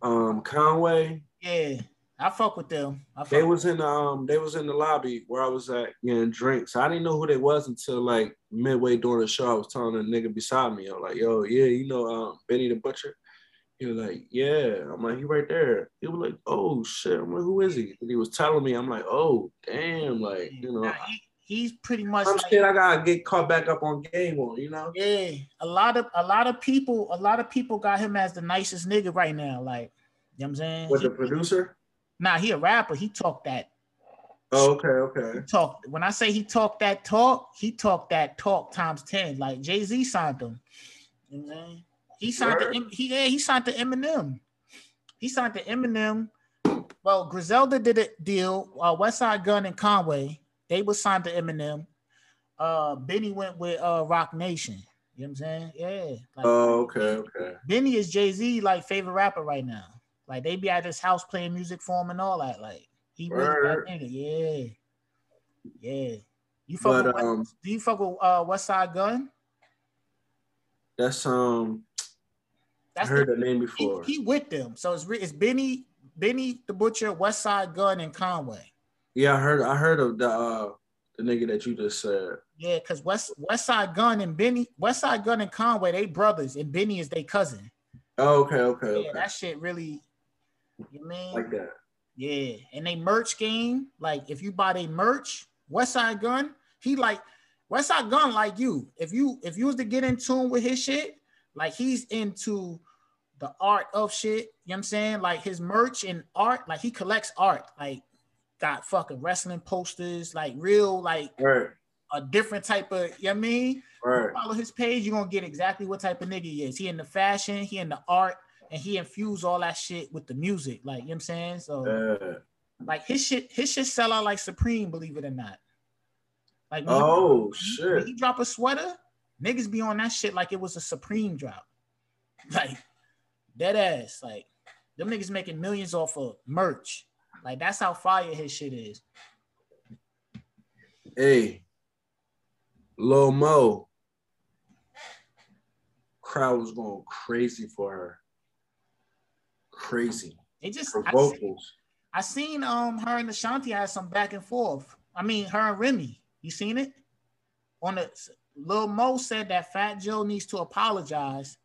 Um Conway. Yeah. I fuck with them. Fuck they was in um they was in the lobby where I was at getting drinks. I didn't know who they was until like midway during the show. I was telling a nigga beside me, I'm like, yo, yeah, you know um Benny the Butcher. He was like, yeah. I'm like, he right there. He was like, oh shit. I'm like, who is he? And he was telling me, I'm like, oh damn, like you know. He, he's pretty much some like, shit I gotta get caught back up on game on, you know. Yeah, a lot of a lot of people, a lot of people got him as the nicest nigga right now. Like, you know what I'm saying? With the producer? Nah, he a rapper. He talked that. Oh, okay, okay. He talked when I say he talked that talk, he talked that talk times 10. Like Jay-Z signed him. You know what I'm saying? He signed the he yeah, he signed the Eminem. He signed the Eminem. Well, Griselda did a deal. Uh, Westside Gunn and Conway, they were signed to Eminem. Uh, Benny went with uh, Roc Nation. You know what I'm saying? Yeah. Like, oh, okay, okay. Benny is Jay Z like favorite rapper right now. Like they be at his house playing music for him and all that. Like he really that nigga. Yeah, yeah. You fuck but, with, um, do you fuck with uh, Westside Gunn? That's um. That's I heard the, the name before. He, he, with them, so it's it's Benny, Benny the Butcher, Westside Gunn, and Conway. Yeah, I heard. I heard of the uh, the nigga that you just said. Yeah, because West Westside Gunn and Benny, Westside Gunn and Conway, they brothers, and Benny is their cousin. Oh, okay, okay, yeah, okay. that shit really you mean like that? Yeah, and they merch game. Like if you buy a merch, Westside Gunn, he like Westside Gunn like you. If you if you was to get in tune with his shit, like he's into the art of shit. You know what I'm saying? Like his merch and art, like he collects art. Like got fucking wrestling posters, like real, like right. a different type of, you know what I mean? Right. follow his page, you're gonna get exactly what type of nigga he is. He in the fashion, he in the art, and he infused all that shit with the music. Like, you know what I'm saying? So uh, like his shit, his shit sell out like Supreme, believe it or not. Like oh he, shit. When he drop a sweater, niggas be on that shit like it was a Supreme drop. (laughs) Like dead ass. Like them niggas making millions off of merch. Like that's how fire his shit is. Hey, Lil Mo. Crowd was going crazy for her crazy. It just her vocals. I seen, I seen um her and Ashanti had some back and forth. I mean, her and Remy. You seen it? On the Lil Mo said that Fat Joe needs to apologize,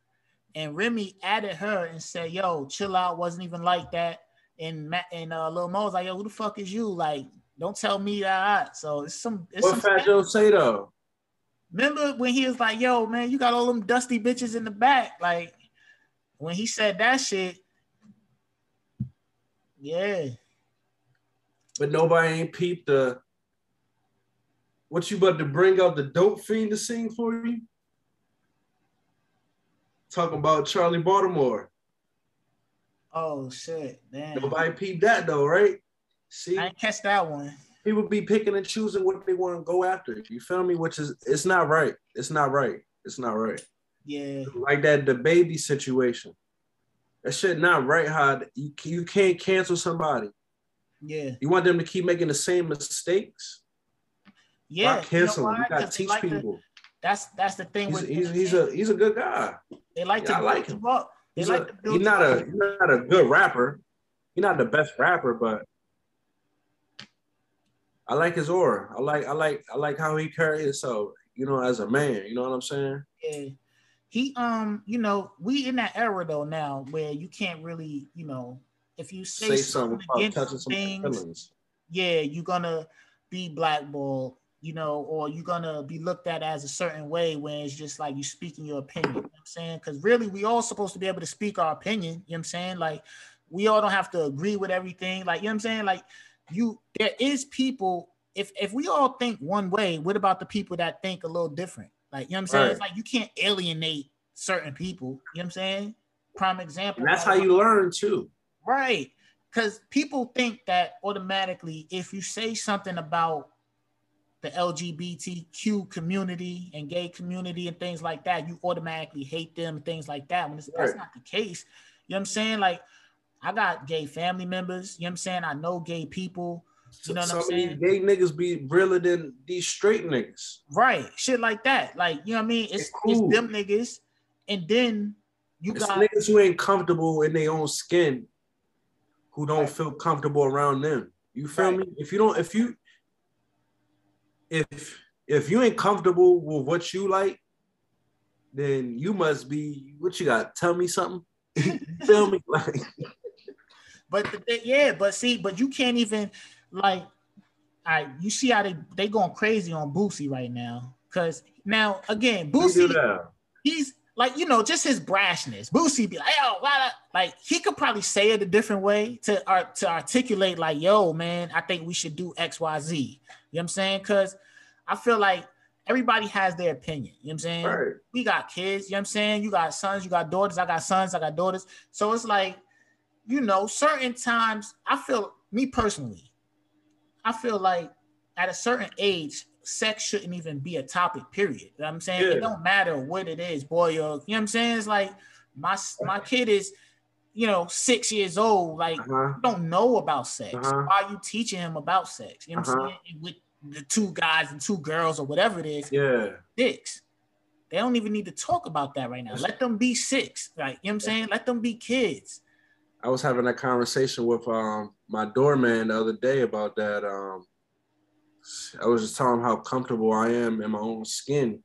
and Remy added her and said, "Yo, chill out. Wasn't even like that." And Matt and uh, Lil Mo was like, "Yo, who the fuck is you? Like, don't tell me that." So it's some. It's what some Fat Joe say though? Remember when he was like, "Yo, man, you got all them dusty bitches in the back." Like when he said that shit, yeah. But nobody ain't peeped the what you about to bring out the dope fiend to sing for you? Talking about Charli Baltimore. Oh shit, damn. Nobody peeped that though, right? See, I catch that one. People be picking and choosing what they want to go after. You feel me? Which is it's not right. It's not right. It's not right. Yeah. Like that the baby situation. That shit not right. How you you can't cancel somebody. Yeah. You want them to keep making the same mistakes. Yeah. Why cancel you, know you gotta teach like people. that's that's the thing he's, with he's, he's a he's a good guy. They like yeah, to I like him. Up. They he's, like a, he's not a he's not a good rapper. He's not the best rapper, but I like his aura. I like I like I like how he carries himself, you know, as a man. You know what I'm saying? Yeah he um you know we in that era though now where you can't really you know if you say, say something, something against things yeah you're gonna be blackballed you know or you're gonna be looked at as a certain way when it's just like you speaking your opinion you know i'm saying? Because really we all supposed to be able to speak our opinion you know what i'm saying? Like we all don't have to agree with everything like you know what i'm saying? Like you there is people if if we all think one way what about the people that think a little different like, you know what I'm saying? Right. It's like you can't alienate certain people. You know what I'm saying? Prime example. And that's how you learn too. Right. Because people think that automatically, if you say something about the LGBTQ community and gay community and things like that, you automatically hate them and things like that. When right. that's not the case. You know what I'm saying? Like, I got gay family members. You know what I'm saying? I know gay people. You know what Some I'm saying? Gay niggas be realer than these straight niggas. Right. Shit like that. Like, you know what I mean? It's, cool. it's them niggas. And then you it's got niggas who ain't comfortable in their own skin who don't feel comfortable around them. You feel right. me? If you don't, if you, if if you ain't comfortable with what you like, then you must be what you got. Tell me something. (laughs) feel me? Like, (laughs) but the, yeah, but see, but you can't even like. I you see how they they going crazy on Boosie right now because now again Boosie he's like you know just his brashness. Boosie be like yo like he could probably say it a different way to uh, to articulate like yo man I think we should do X Y Z. You know what I'm saying? Because I feel like everybody has their opinion. You know what I'm saying? Right. We got kids, you know what I'm saying? You got sons, you got daughters, I got sons, I got daughters. So it's like, you know, certain times I feel me personally, I feel like at a certain age, sex shouldn't even be a topic, period. You know what I'm saying? Yeah. It don't matter what it is, boy or you know what I'm saying? It's like my my kid is you know, six years old, like uh-huh. don't know about sex. Uh-huh. Why are you teaching him about sex? You know what uh-huh. I'm saying? With the two guys and two girls or whatever it is, yeah, dicks. They don't even need to talk about that right now. Let them be six. Like, you know what I'm saying? Let them be kids. I was having a conversation with um my doorman the other day about that. Um I was just telling him how comfortable I am in my own skin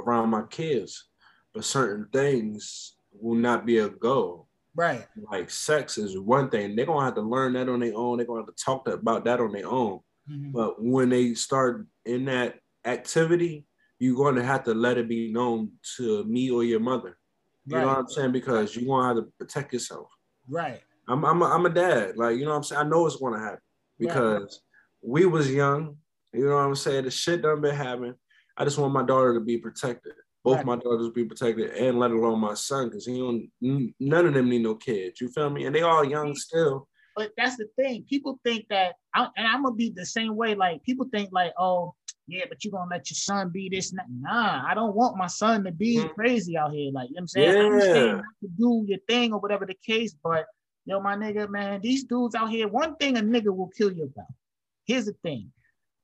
around my kids. But certain things will not be a go. Right. Like sex is one thing. They're gonna have to learn that on their own. They're gonna have to talk about that on their own. Mm-hmm. But when they start in that activity, you're going to have to let it be known to me or your mother. You right. know what I'm saying? Because you're going to have to protect yourself. Right. I'm I'm a, I'm a dad. Like you know what I'm saying. I know it's going to happen because right. we was young. You know what I'm saying. The shit done been happening. I just want my daughter to be protected. Both right. my daughters be protected, and let alone my son, because he don't. None of them need no kids. You feel me? And they all young still. But that's the thing. People think that, I, and I'm gonna be the same way. Like people think like, oh, yeah, but you're gonna let your son be this. Nah, I don't want my son to be mm-hmm. crazy out here. Like you know what I'm saying, yeah. I understand not to do your thing or whatever the case, but yo, my nigga, man, these dudes out here. One thing a nigga will kill you about. Here's the thing,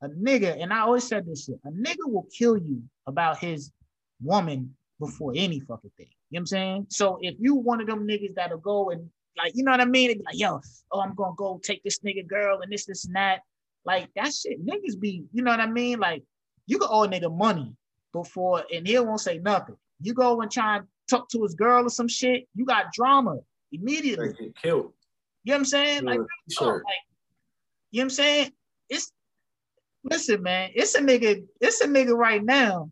a nigga, and I always said this shit. A nigga will kill you about his woman before any fucking thing. You know what I'm saying? So if you one of them niggas that'll go and like, you know what I mean? It'd be like, yo, oh, I'm gonna go take this nigga girl and this, this, and that. Like that shit, niggas be, you know what I mean? Like, you can owe a nigga money before, and he won't say nothing. You go and try and talk to his girl or some shit, you got drama immediately. Get killed. You know what I'm saying? Sure. Like, sure. like, you know what I'm saying? It's listen, man, it's a nigga, it's a nigga right now.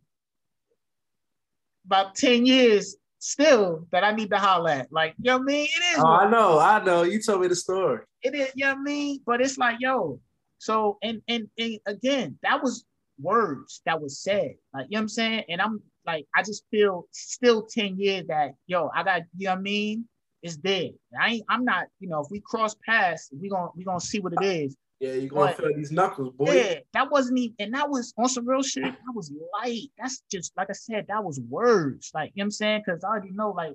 About 10 years, still that I need to holler at. Like, you know what I mean? It is. Oh, I know, I know. You told me the story. It is, you know what I mean? But it's like, yo, so and and and again, that was words that was said. Like, you know what I'm saying? And I'm like, I just feel still 10 years that, yo, I got, you know what I mean? It's dead. I ain't, I'm not, you know, if we cross paths, we gonna we gonna see what it is. Yeah, you're gonna but, feel these knuckles, boy. Yeah, that wasn't even, and that was on some real shit. That was light. That's just like I said, that was words. Like, you know what I'm saying? Cause I already know, like,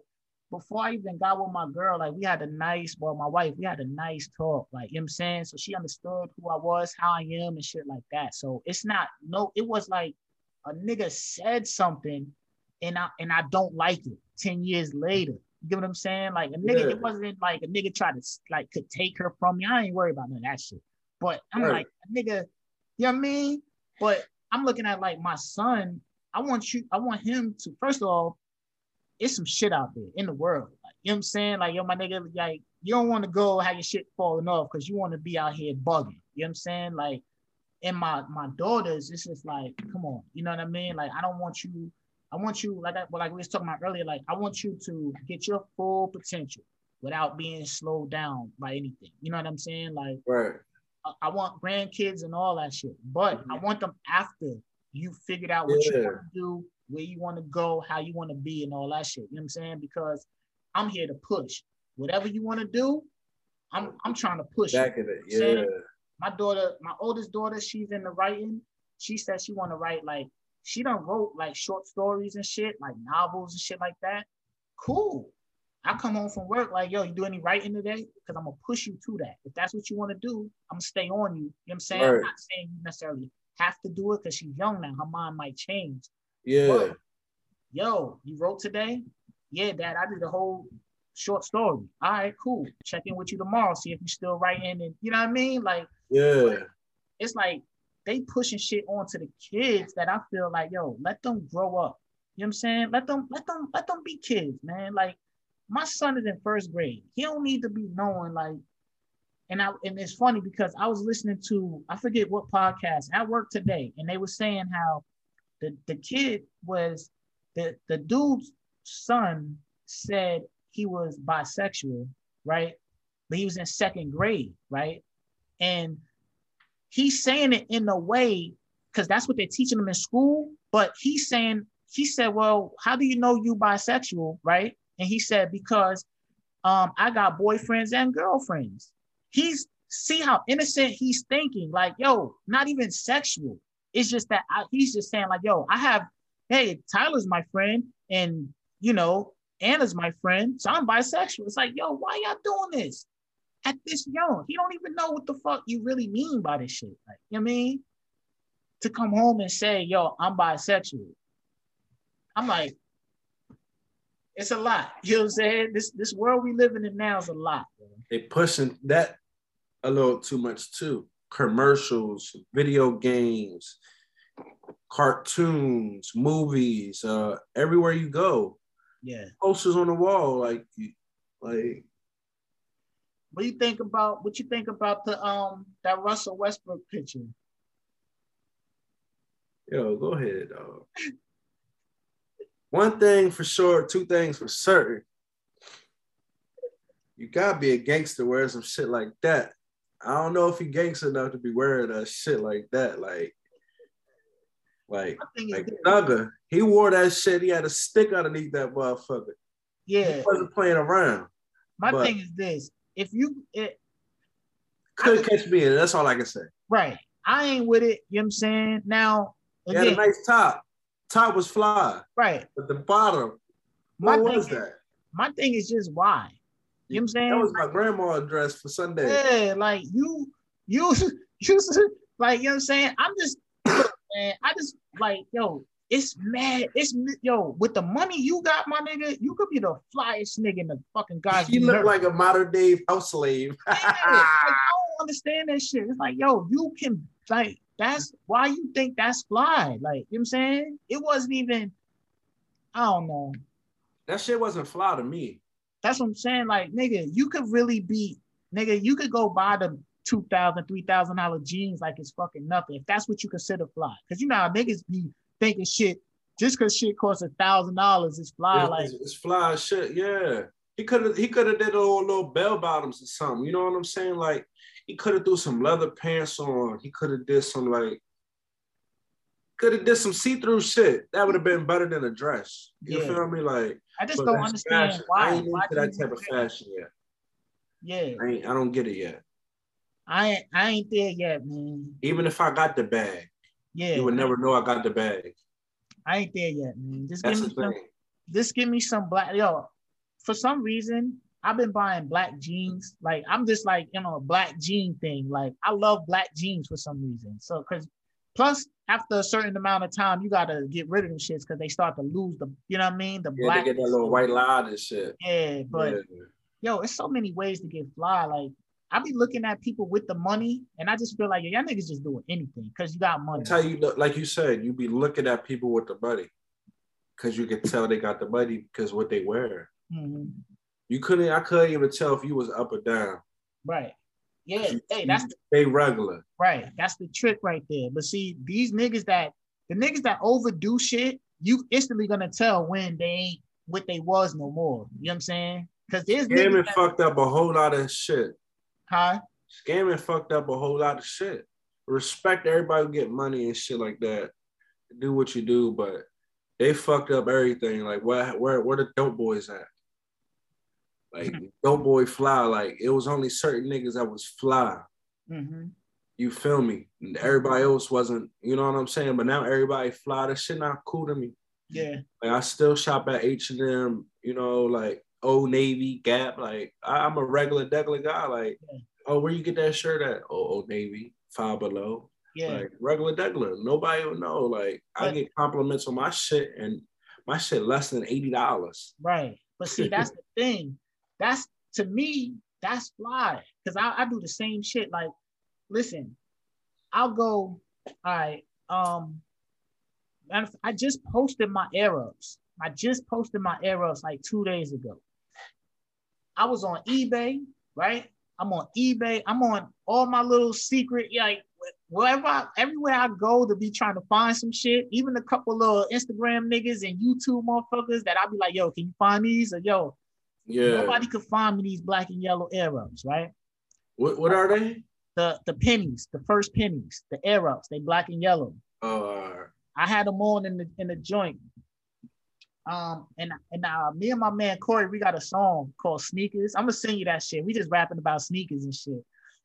before I even got with my girl, like we had a nice, well, my wife, we had a nice talk. Like, you know what I'm saying? So she understood who I was, how I am, and shit like that. So it's not no, it was like a nigga said something and I and I don't like it 10 years later. You get what I'm saying? Like a nigga, yeah. it wasn't like a nigga tried to like could take her from me. I ain't worried about none of that shit. But I'm right. like, nigga, you know what I mean? But I'm looking at like my son. I want you, I want him to, first of all, it's some shit out there in the world. Like, you know what I'm saying? Like, yo, my nigga, like, you don't want to go have your shit falling off because you want to be out here bugging. You know what I'm saying? Like, and my my daughters, it's just like, come on, you know what I mean? Like, I don't want you, I want you, like I, well, like we was talking about earlier, like I want you to get your full potential without being slowed down by anything. You know what I'm saying? Like, right. I want grandkids and all that shit, but I mm-hmm. want them after you figured out what yeah. you want to do, where you want to go, how you want to be, and all that shit. You know what I'm saying? Because I'm here to push. Whatever you want to do, I'm I'm trying to push. Back of it, yeah. My daughter, my oldest daughter, she's in the writing. She said she want to write like she done wrote like short stories and shit, like novels and shit like that. Cool. I come home from work like, yo, you do any writing today? Because I'm gonna push you to that. If that's what you want to do, I'm gonna stay on you. You know what I'm saying? Right. I'm not saying you necessarily have to do it because she's young now. Her mind might change. Yeah. But, yo, you wrote today? Yeah, dad, I did a whole short story. All right, cool. Check in with you tomorrow. See if you still writing, and you know what I mean. Like, yeah, it's like they pushing shit onto the kids that I feel like, yo, let them grow up. You know what I'm saying? Let them, let them, let them be kids, man. Like, my son is in first grade. He don't need to be knowing like, and I and it's funny because I was listening to I forget what podcast at work today, and they were saying how the the kid was the the dude's son said he was bisexual, right? But he was in second grade, right? And he's saying it in a way because that's what they're teaching him in school. But he's saying, he said, Well, how do you know you bisexual, right? And he said, Because um, I got boyfriends and girlfriends. He's see how innocent he's thinking, like, yo, not even sexual. It's just that I, he's just saying, like, yo, I have, hey, Tyler's my friend, and you know, Anna's my friend, so I'm bisexual. It's like, yo, why y'all doing this at this young? He don't even know what the fuck you really mean by this shit. Like, you know what I mean? To come home and say, yo, I'm bisexual. I'm like, it's a lot. You know what I'm saying? This this world we living in now is a lot. They pushing that a little too much too. Commercials, video games, cartoons, movies, uh, everywhere you go. Yeah. Posters on the wall, like like what do you think about what you think about the um that Russell Westbrook picture? Yo, go ahead, dog. One thing for sure, two things for certain. You gotta be a gangster wearing some shit like that. I don't know if he gangster enough to be wearing a shit like that. Like, like, like Thugger, he wore that shit. He had a stick underneath that motherfucker. Yeah, he wasn't playing around. My but thing is this: if you eh, it, could catch me in, that's all I can say. Right, I ain't with it. You know what I'm saying? Now, again, he had a nice top. Top was fly. Right. But the bottom, what was that? My thing is just why. You know what I'm saying? That was my grandma dress for Sunday. Yeah, like you, you, (laughs) you, like you know what I'm saying. I'm just, (coughs) man. I just like yo. It's mad. It's yo with the money you got, my nigga. You could be the flyest nigga in the fucking guys. You look like a modern day house slave. yeah, like, I don't understand that shit. It's like yo, you can like that's why you think that's fly. Like, you know what I'm saying? It wasn't even, I don't know. That shit wasn't fly to me. That's what I'm saying. Like, nigga, you could really be, nigga, you could go buy the two thousand, three thousand dollar jeans like it's fucking nothing. If that's what you consider fly. Cause you know how niggas be thinking shit just cause shit costs a thousand dollars is fly. It's, like it's fly shit, yeah. He could have he could have did a little, little bell bottoms or something. You know what I'm saying? Like he could have threw some leather pants on. He could have did some like could have did some see-through shit. That would have been better than a dress. You yeah. feel me? Like I just don't understand fashion. why. I ain't why into that type of fashion yet. Yeah. I ain't, I don't get it yet. I ain't I ain't there yet, man. Even if I got the bag, yeah, you would never know I got the bag. I ain't there yet, man. Just That's give me some. Just give me some black. Yo, for some reason, I've been buying black jeans. Like I'm just like you know a black jean thing. Like I love black jeans for some reason. So because plus after a certain amount of time, you gotta get rid of them shits because they start to lose the you know what I mean the yeah, black. They get that little white line and shit. Yeah, but yeah. yo, it's so many ways to get fly. Like I be looking at people with the money, and I just feel like y'all niggas just doing anything because you got money. That's how you look, like you said, you be looking at people with the money because you can tell they got the money because what they wear. Mm-hmm. You couldn't. I couldn't even tell if you was up or down. Right. Yeah. hey, that's the, they regular. Right. That's the trick right there. But see, these niggas that the niggas that overdo shit, you instantly gonna tell when they ain't what they was no more. You know what I'm saying? Because there's scamming that, fucked up a whole lot of shit. Huh? Scamming fucked up a whole lot of shit. Respect everybody who get money and shit like that. Do what you do, but they fucked up everything. Like where where where the dope boys at? Like dope boy fly. Like it was only certain niggas that was fly. Mm-hmm. You feel me? And everybody else wasn't. You know what I'm saying? But now everybody fly. That shit not cool to me. Yeah. Like I still shop at H and M. You know, like Old Navy, Gap. Like I, am a regular, degular guy. Like, yeah. oh, where you get that shirt at? Oh, Old Navy, Five Below. Yeah. Like regular, degular. Nobody will know. Like but, I get compliments on my shit, and my shit less than eighty dollars. Right. But see, that's (laughs) the thing that's to me, that's fly. Cause I, I do the same shit. Like, listen, I'll go, all right, um, I just posted my arrows. I just posted my arrows like two days ago. I was on eBay, right? I'm on eBay. I'm on all my little secret, like wherever, I, everywhere I go to be trying to find some shit. Even a couple of Instagram niggas and YouTube motherfuckers that I'll be like, yo, can you find these? Or yo, yeah, nobody could find me these black and yellow arrows, right? What what are they? The the pennies, the first pennies, the arrows. They black and yellow. Oh. I had them on in the in the joint. Um, and and uh, me and my man Corey, we got a song called Sneakers. I'm gonna sing you that shit. We just rapping about sneakers and shit.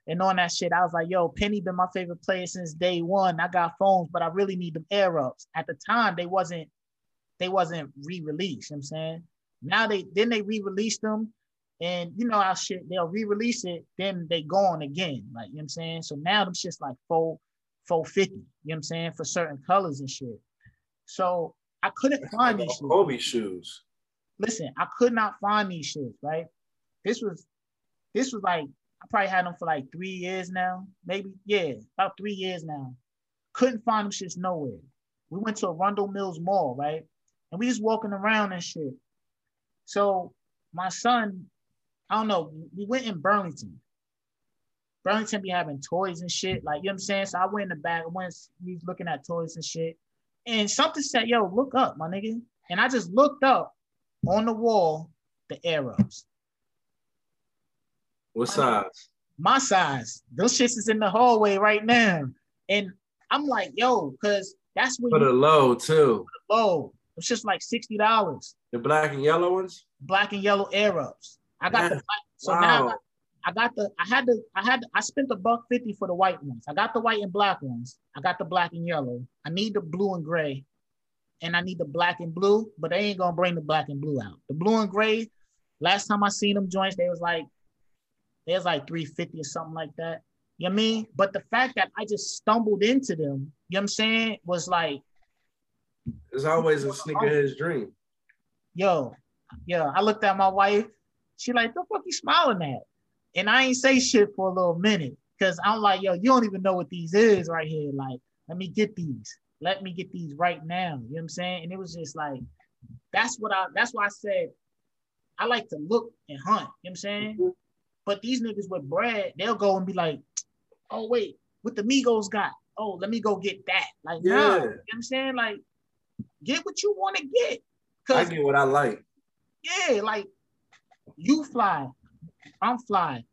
And on that shit, I was like, yo, Penny been my favorite player since day one. I got phones, but I really need them air ups. At the time, they wasn't they wasn't re-released. You know what I'm saying now they then they re-released them. And you know how shit they'll re-release it, then they gone again. Like you know what I'm saying? So now them shit's like four, 450, you know what I'm saying, for certain colors and shit. So I couldn't find these shoes. Kobe shoes. Listen, I could not find these shoes, right? This was this was like I probably had them for like three years now, maybe. Yeah, about three years now. Couldn't find them shits nowhere. We went to Arundel Mills Mall, right? And we just walking around and shit. So my son, I don't know, we went in Burlington. Burlington be having toys and shit, like you know what I'm saying. So I went in the back, went he's looking at toys and shit and something said, yo, look up, my nigga. And I just looked up on the wall the arrows. What size? My size. Those shits is in the hallway right now. And I'm like, yo, because that's what for the low too. The low. It's just like $60. The black and yellow ones? Black and yellow arrows. I got the black. So wow. now I got the I had the I had I spent a buck fifty for the white ones. I got the white and black ones. I got the black and yellow. I need the blue and gray, and I need the black and blue. But they ain't gonna bring the black and blue out. The blue and gray. Last time I seen them joints, they was like, they was like three fifty or something like that. You know what I mean? But the fact that I just stumbled into them, you know what I'm saying, was like. It's always a sneakerhead's dream. Yo, yeah. I looked at my wife. She like, the fuck you smiling at? And I ain't say shit for a little minute because I'm like, yo, you don't even know what these is right here. Like, let me get these. Let me get these right now. You know what I'm saying? And it was just like, that's what I that's why I said I like to look and hunt. You know what I'm saying? Mm-hmm. But these niggas with bread, they'll go and be like, oh wait, what the Migos got? Oh, let me go get that. Like, yeah. no, you know what I'm saying? Like, get what you want to get. I get what I like. Yeah, like you fly, I'm flying.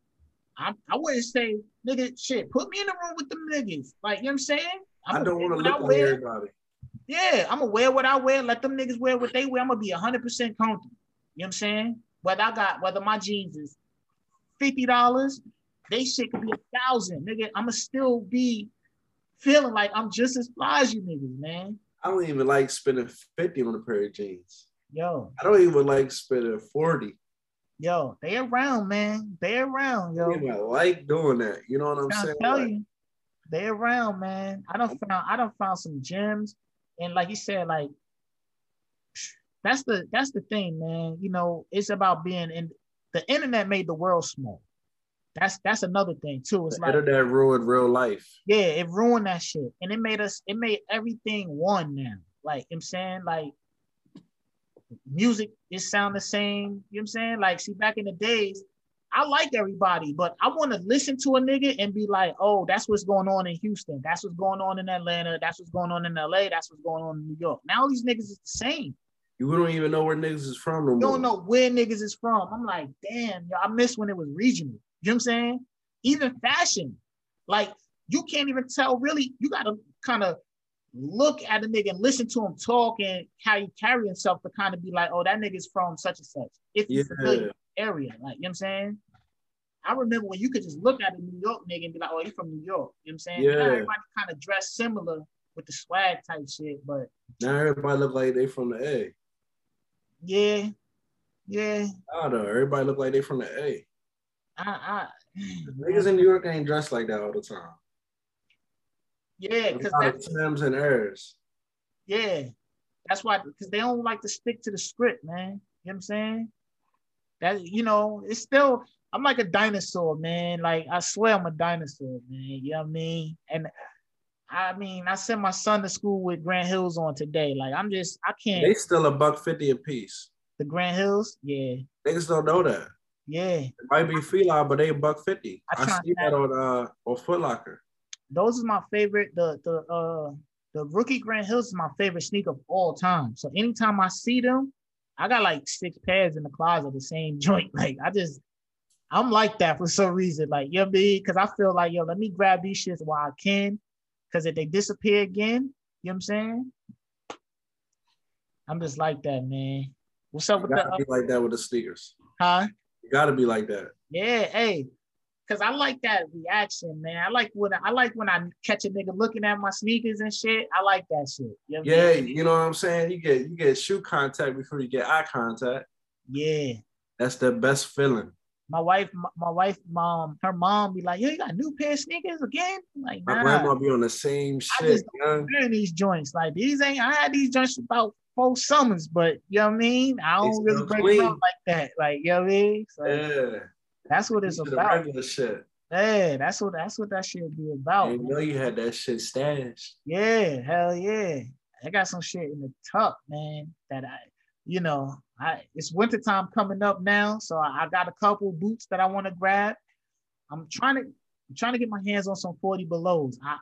I, I wouldn't say, nigga, shit, put me in the room with the niggas. Like, you know what I'm saying? I'm I do not want to look like everybody. Yeah, I'm gonna wear what I wear. Let them niggas wear what they wear. I'm gonna be 100% comfortable. You know what I'm saying? Whether I got, whether my jeans is $50, they shit could be a thousand, nigga. I'ma still be feeling like I'm just as fly as you niggas, man. I don't even like spending 50 on a pair of jeans. Yo. I don't even like spending 40. Yo, they around, man. They around, yo. I like doing that. You know what I'm saying? Tell like, you, they around, man. I don't found I don't found some gems, and like you said, like that's the that's the thing, man. You know, it's about being in the internet made the world small. That's that's another thing too. It's the like internet ruined real life. Yeah, it ruined that shit, and it made us. It made everything one now. Like I'm saying, like music is sound the same. You know what I'm saying? Like, see, back in the days, I like everybody, but I want to listen to a nigga and be like, oh, that's what's going on in Houston. That's what's going on in Atlanta. That's what's going on in LA. That's what's going on in New York. Now these niggas is the same. You don't even know where niggas is from no You don't know where niggas is from. I'm like, damn, yo, I miss when it was regional. You know what I'm saying? Even fashion. Like, you can't even tell really, you gotta kind of look at a nigga and listen to him talk and how he carry himself to kind of be like, oh, that nigga's from such and such. If he's yeah. familiar area, like you know what I'm saying? I remember when you could just look at a New York nigga and be like, oh, he's from New York. You know what I'm saying? Yeah. Now everybody kind of dressed similar with the swag type shit, but now everybody look like they from the A. Yeah. Yeah. I don't know. Everybody look like they from the A. Uh, uh, I, I niggas in New York ain't dressed like that all the time. Yeah, because that's Tims and errors. Yeah, that's why because they don't like to stick to the script, man. You know what I'm saying? That you know, it's still I'm like a dinosaur, man. Like I swear I'm a dinosaur, man. You know what I mean? And I mean, I sent my son to school with Grant Hills on today. Like I'm just, I can't. They still a buck fifty a piece. The Grant Hills, yeah. Niggas don't know that. Yeah. It might be Fila, but they buck fifty. I, I see that on uh on Foot Locker. Those are my favorite. The the uh the rookie Grant Hills is my favorite sneaker of all time. So anytime I see them, I got like six pairs in the closet, the same (laughs) joint. Like I just, I'm like that for some reason. Like you know what I mean? Because I feel like yo, let me grab these shits while I can. Because if they disappear again, you know what I'm saying? I'm just like that, man. What's up you with that? Be like that with the sneakers. Huh? You gotta be like that. Yeah, hey, Cause I like that reaction, man. I like when I like when I catch a nigga looking at my sneakers and shit. I like that shit. You know yeah, I mean? you know what I'm saying. You get you get shoe contact before you get eye contact. Yeah, that's the best feeling. My wife, my, my wife, mom, her mom be like, "Yo, you got a new pair of sneakers again?" I'm like, nah. my grandma be on the same shit. I just don't these joints. Like these ain't. I had these joints about four summers, but you know what I mean. I don't really break them out like that. Like you know what I mean. So, yeah. That's what it's about. Regular shit. Hey, that's what that's what that shit be about. You know you had that shit stashed. Yeah, hell yeah. I got some shit in the tuck, man. That I, you know, I it's wintertime coming up now, so I, I got a couple boots that I want to grab. I'm trying to I'm trying to get my hands on some 40 belows. I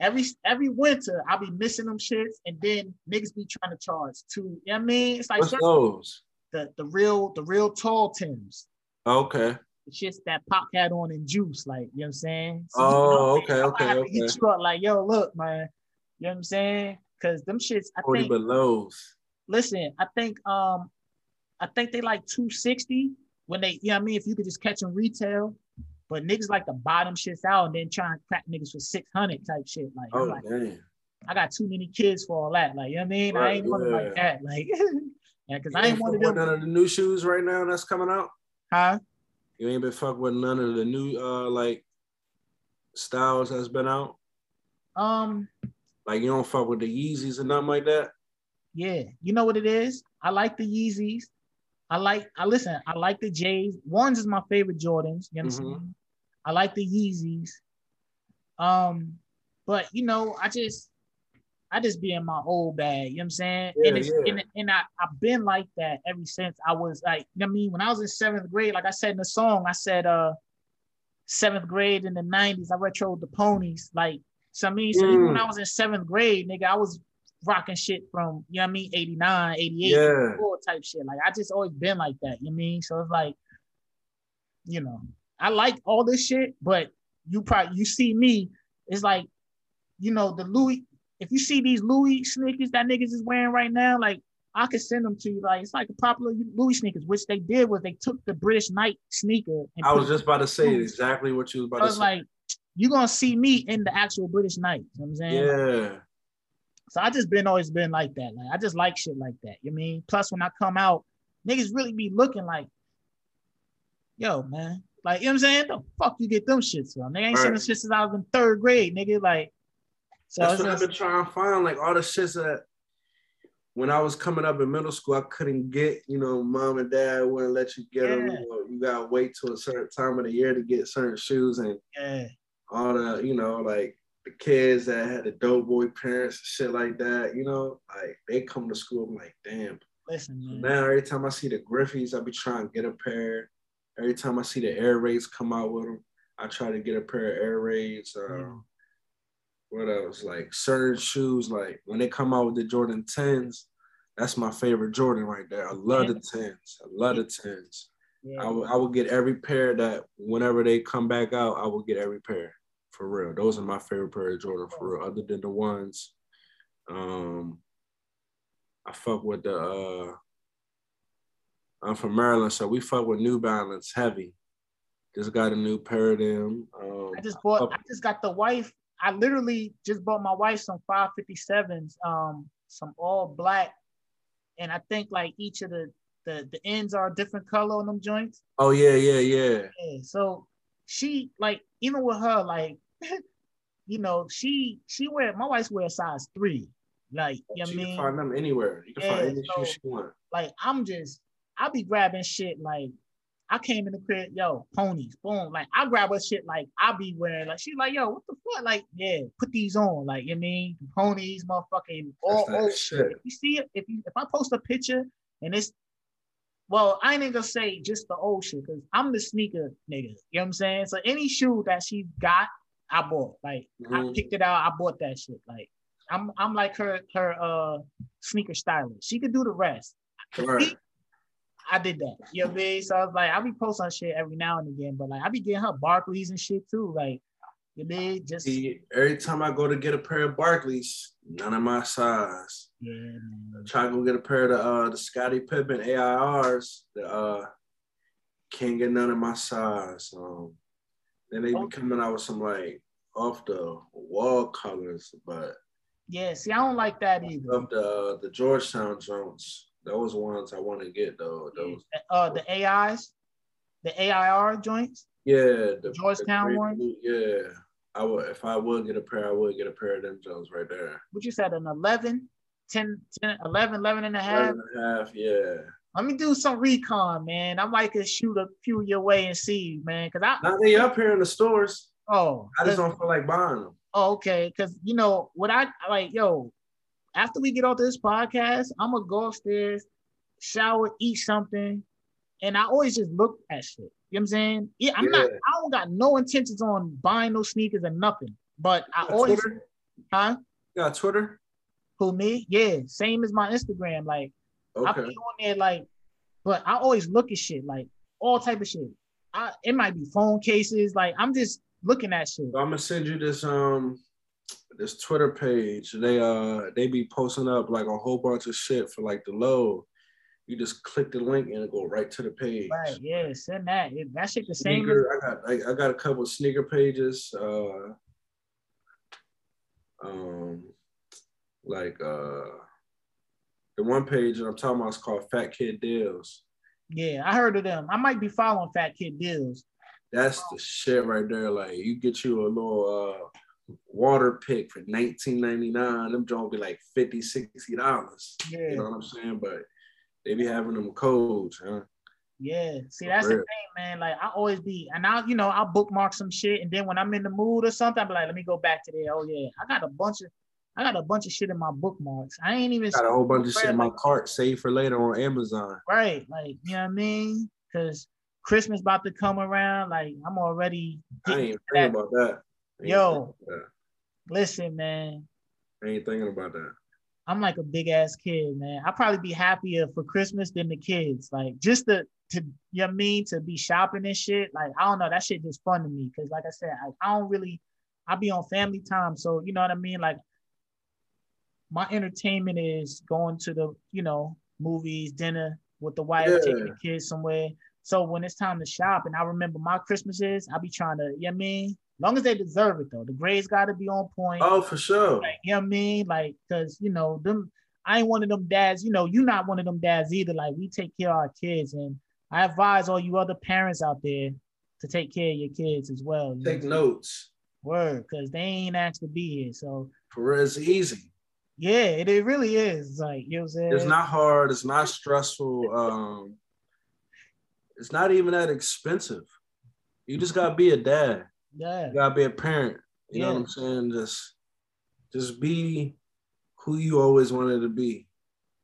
every every winter I'll be missing them shits, and then niggas be trying to charge too. You know what I mean? It's like What's those? The the real the real tall Tims. Okay the shits that Pac had on in Juice, like you know what I'm saying. So, oh, you know, okay, okay, okay. Hit you up like, yo, look, man, you know what I'm saying? Because them shits, I 40 think. belows. Listen, I think um, I think they like 260 when they, you know what I mean. If you could just catch them retail, but niggas like to bottom shits out and then try and crack niggas for 600 type shit. Like, oh like. I got too many kids for all that. Like, you know what I mean? Right, I ain't yeah. one like that. Like, yeah, because I ain't one of them. None of the new shoes right now that's coming out. Huh? You ain't been fuck with none of the new uh like styles that's been out. Um, like you don't fuck with the Yeezys and nothing like that. Yeah, you know what it is. I like the Yeezys. I like. I listen. I like the J's. Ones is my favorite Jordans. You understand? Mm-hmm. I like the Yeezys. Um, but you know, I just I just be in my old bag, you know what I'm saying? Yeah, and it's yeah. and, and I, I've been like that ever since I was like, you know I mean, when I was in seventh grade, like I said in the song, I said uh seventh grade in the 90s, I retroed the ponies. Like, so I mean, so mm. even when I was in seventh grade, nigga, I was rocking shit from, you know what I mean, 89, 88, yeah. type shit. Like I just always been like that, you know what I mean? So it's like, you know, I like all this shit, but you probably you see me, it's like, you know, the Louis if you see these Louis sneakers that niggas is wearing right now, like I could send them to you. Like it's like a popular Louis sneakers, which they did was they took the British Knight sneaker. I was just about to say Louis. exactly what you was about so to say. Like you're gonna see me in the actual British Knight. You know what I'm saying? Yeah. So I just been always been like that. Like I just like shit like that. You know I mean? Plus when I come out, niggas really be looking like, yo, man. Like, you know what I'm saying? The fuck you get them shits from? They ain't right. seen the shit since I was in third grade, nigga. Like, so That's what just, I've been trying to find, like all the shits that when I was coming up in middle school, I couldn't get, you know, mom and dad wouldn't let you get yeah. them. You, gotta wait till a certain time of the year to get certain shoes and yeah. all the, you know, like the kids that had the dope boy parents and shit like that, you know, like they come to school, I'm like, damn. Listen, man. now every time I see the Griffeys, I be trying to get a pair. Every time I see the Air Raids come out with them, I try to get a pair of Air Raids. Um, yeah what else? Like certain shoes, like when they come out with the Jordan 10s, that's my favorite Jordan right there. I love yeah. the 10s. I love the 10s. Yeah. I, w- I would get every pair that whenever they come back out, I will get every pair for real. Those are my favorite pair of Jordan for real, other than the ones. Um, I fuck with the, uh, I'm from Maryland, so we fuck with New Balance heavy. Just got a new pair of them. Um, I just bought. I, just got the wife I literally just bought my wife some 557s, um, some all black, and I think like each of the the the ends are a different color on them joints. Oh yeah, yeah, yeah. yeah so she like even with her like, (laughs) you know, she she wear my wife's wear size three. Like you know what I mean? find them anywhere. You can yeah, find any so, shoe she want. Like I'm just I be grabbing shit like I came in the crib, yo, ponies, boom. Like I grab her shit like I be wearing. Like she's like, yo, what the fuck? Like, yeah, put these on. Like, you know I mean ponies, motherfucking all old shit. If you see it, if you if I post a picture and it's well, I ain't gonna say just the old shit, because I'm the sneaker nigga. You know what I'm saying? So any shoe that she got, I bought. Like mm-hmm. I picked it out, I bought that shit. Like I'm I'm like her her uh sneaker stylist. She could do the rest. Right. I did that. You know what I mean? So I was like, I'll be posting shit every now and again, but like I be getting her Barclays and shit too. Like, you know, just See, every time I go to get a pair of Barclays, none of my size. Yeah, man. Try to go get a pair of the uh the Scottie Pippen AIRs. The uh can't get none of my size. Um then they be coming out with some like off the wall colors, but yeah, see, I don't like that either. Of the uh, the Georgetown Jones. Those ones I want to get though. Those uh the AIs, the AIR joints. Yeah, the Georgetown one. Yeah, I would if I would get a pair, I would get a pair of them Jones right there. What you said, an 11, 10, 10 11, 11 and a half? 11 and a half, yeah. Let me do some recon, man. I might could shoot a few your way and see, man. Cause I now they up here in the stores. Oh, I just don't feel like buying them. Oh, okay. Cause you know what I like, yo, after we get off this podcast, I'm gonna go upstairs, shower, eat something, and I always just look at shit. You know what I'm saying? Yeah, I'm yeah. not. I don't got no intentions on buying no sneakers and nothing. But I always, Twitter? huh? Got Twitter? Who me? Yeah, same as my Instagram. Like okay. I be on there, like, but I always look at shit, like all type of shit. I, it might be phone cases. Like I'm just looking at shit. I'm gonna send you this um this Twitter page. They uh they be posting up like a whole bunch of shit for like the low. You just click the link and it go right to the page. Right, yeah, send that. That shit the same. Sneaker, I got I, I got a couple sneaker pages. Uh um like uh the one page that I'm talking about is called Fat Kid Deals. Yeah, I heard of them. I might be following Fat Kid Deals. That's the shit right there. Like you get you a little uh water pick for 19.99 them don't be like 50 60 dollars yeah. you know what i'm saying but they be having them codes huh yeah see that's the thing man like i always be and i you know i'll bookmark some shit and then when i'm in the mood or something i'm like let me go back to there oh yeah i got a bunch of I got a bunch of shit in my bookmarks. I ain't even got a whole bunch of shit in my cart saved for later on Amazon. Right. Like, you know what I mean? Because Christmas about to come around. Like, I'm already. I ain't thinking about that. Yo, listen, man. I ain't thinking about that. I'm like a big ass kid, man. I'd probably be happier for Christmas than the kids. Like just to to you know I mean to be shopping and shit. Like I don't know, that shit just fun to me. Cause like I said, I, I don't really I be on family time. So you know what I mean? Like my entertainment is going to the, you know, movies, dinner with the wife, yeah. taking the kids somewhere. So when it's time to shop, and I remember my Christmases, I be trying to, you know I mean? Long as they deserve it though. The grades gotta be on point. Oh, for sure. Like, you know what I mean? Like, cause you know, them I ain't one of them dads, you know, you're not one of them dads either. Like we take care of our kids. And I advise all you other parents out there to take care of your kids as well. Take know? notes. Word, because they ain't asked to be here. So for it's easy. Yeah, it, it really is. Like you know what I'm saying? It's not hard, it's not stressful. (laughs) Um it's not even that expensive. You just gotta be a dad. Yeah. You gotta be a parent. You yeah. know what I'm saying? Just just be who you always wanted to be.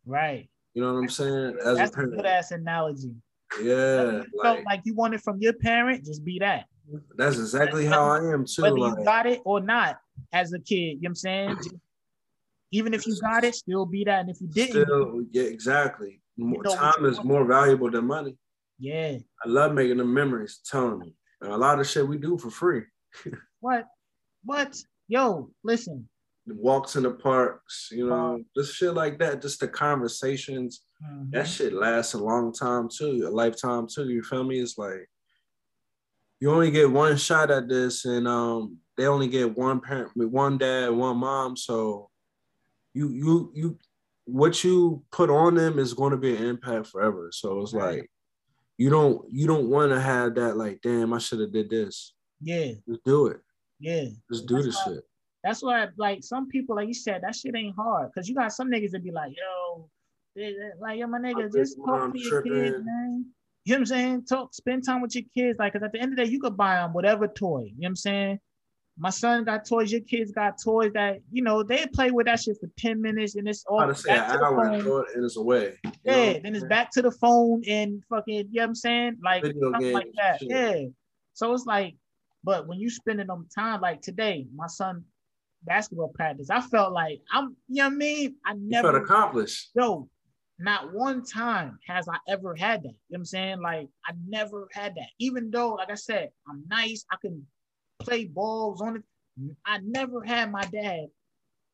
Right. You know what I'm saying? As That's a parent. a good ass analogy. Yeah. Like, felt like you wanted from your parent, just be that. That's exactly how I am too. Whether like, you got it or not as a kid, you know what I'm saying? (clears throat) even if you got it, still be that. And if you didn't, still, yeah, exactly. More, you know time is more valuable than money. Yeah. I love making the memories, telling me. And a lot of shit we do for free. what? What? Yo, listen. Walks in the parks, you know, just shit like that. Just the conversations. Mm-hmm. That shit lasts a long time too, a lifetime too. You feel me? It's like you only get one shot at this, and um, they only get one parent, one dad, one mom. So you you you what you put on them is going to be an impact forever. So it's like you don't you don't want to have that like damn I should have did this. Yeah. Just do it. Yeah. Just do this shit. That's why like some people like you said that shit ain't hard because you got some niggas that be like yo, like yo my nigga just talk to your kids man. You know what I'm saying? Talk, spend time with your kids. Like, cause at the end of the day, you could buy them whatever toy. You know what I'm saying? My son got toys, your kids got toys that, you know, they play with that shit for 10 minutes and it's all to say an hour and it's away. Yeah, know? then it's back to the phone and fucking, you know what I'm saying? Like, Video like that. Shit. Yeah. So it's like, but when you spending them time, like today, my son basketball practice, I felt like I'm, you know what I mean? I never you felt accomplished. Yo, not one time has I ever had that. You know what I'm saying? Like I never had that. Even though, like I said, I'm nice, I can play balls on it. I never had my dad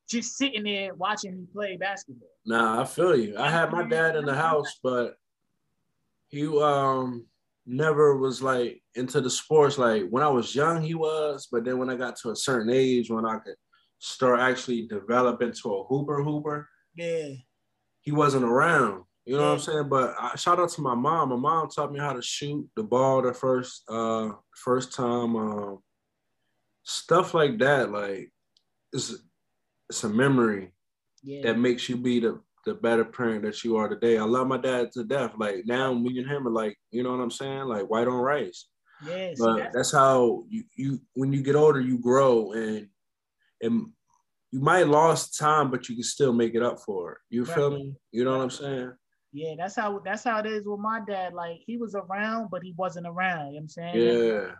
just sitting there watching me play basketball. Nah, I feel you. I had my dad in the house, but he um never was like into the sports. Like when I was young, he was, but then when I got to a certain age, when I could start actually develop into a hooper hooper, yeah, he wasn't around. You know yeah. what I'm saying? But I, shout out to my mom. My mom taught me how to shoot the ball the first uh first time. Um, stuff like that, like it's it's a memory yeah. that makes you be the the better parent that you are today. I love my dad to death. Like now me and him are like, you know what I'm saying? Like white on rice. Yes. But that's, that's how you, you when you get older, you grow and and you might lost time, but you can still make it up for it. You right. feel me? You know what I'm saying? Yeah, that's how that's how it is with my dad. Like he was around, but he wasn't around. You know what I'm saying? Yeah.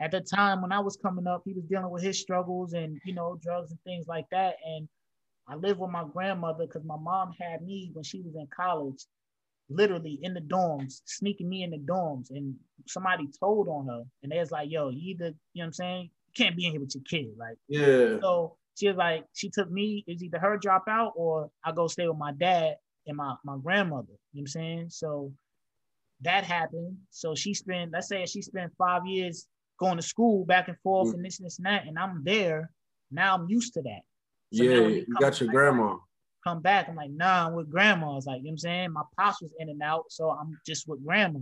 At the time when I was coming up, he was dealing with his struggles and you know, drugs and things like that. And I lived with my grandmother because my mom had me when she was in college, literally in the dorms, sneaking me in the dorms. And somebody told on her, and they was like, yo, you either, you know what I'm saying? You can't be in here with your kid. Like, yeah. So she was like, she took me, it's either her drop out or I go stay with my dad and my, my grandmother. You know what I'm saying? So that happened. So she spent, let's say she spent five years going to school back and forth mm-hmm. and this and this and that. And I'm there. Now I'm used to that. So yeah, you got your grandma. Come back. I'm like, nah, I'm with grandma's. Like, you know what I'm saying? My pops was in and out. So I'm just with grandma.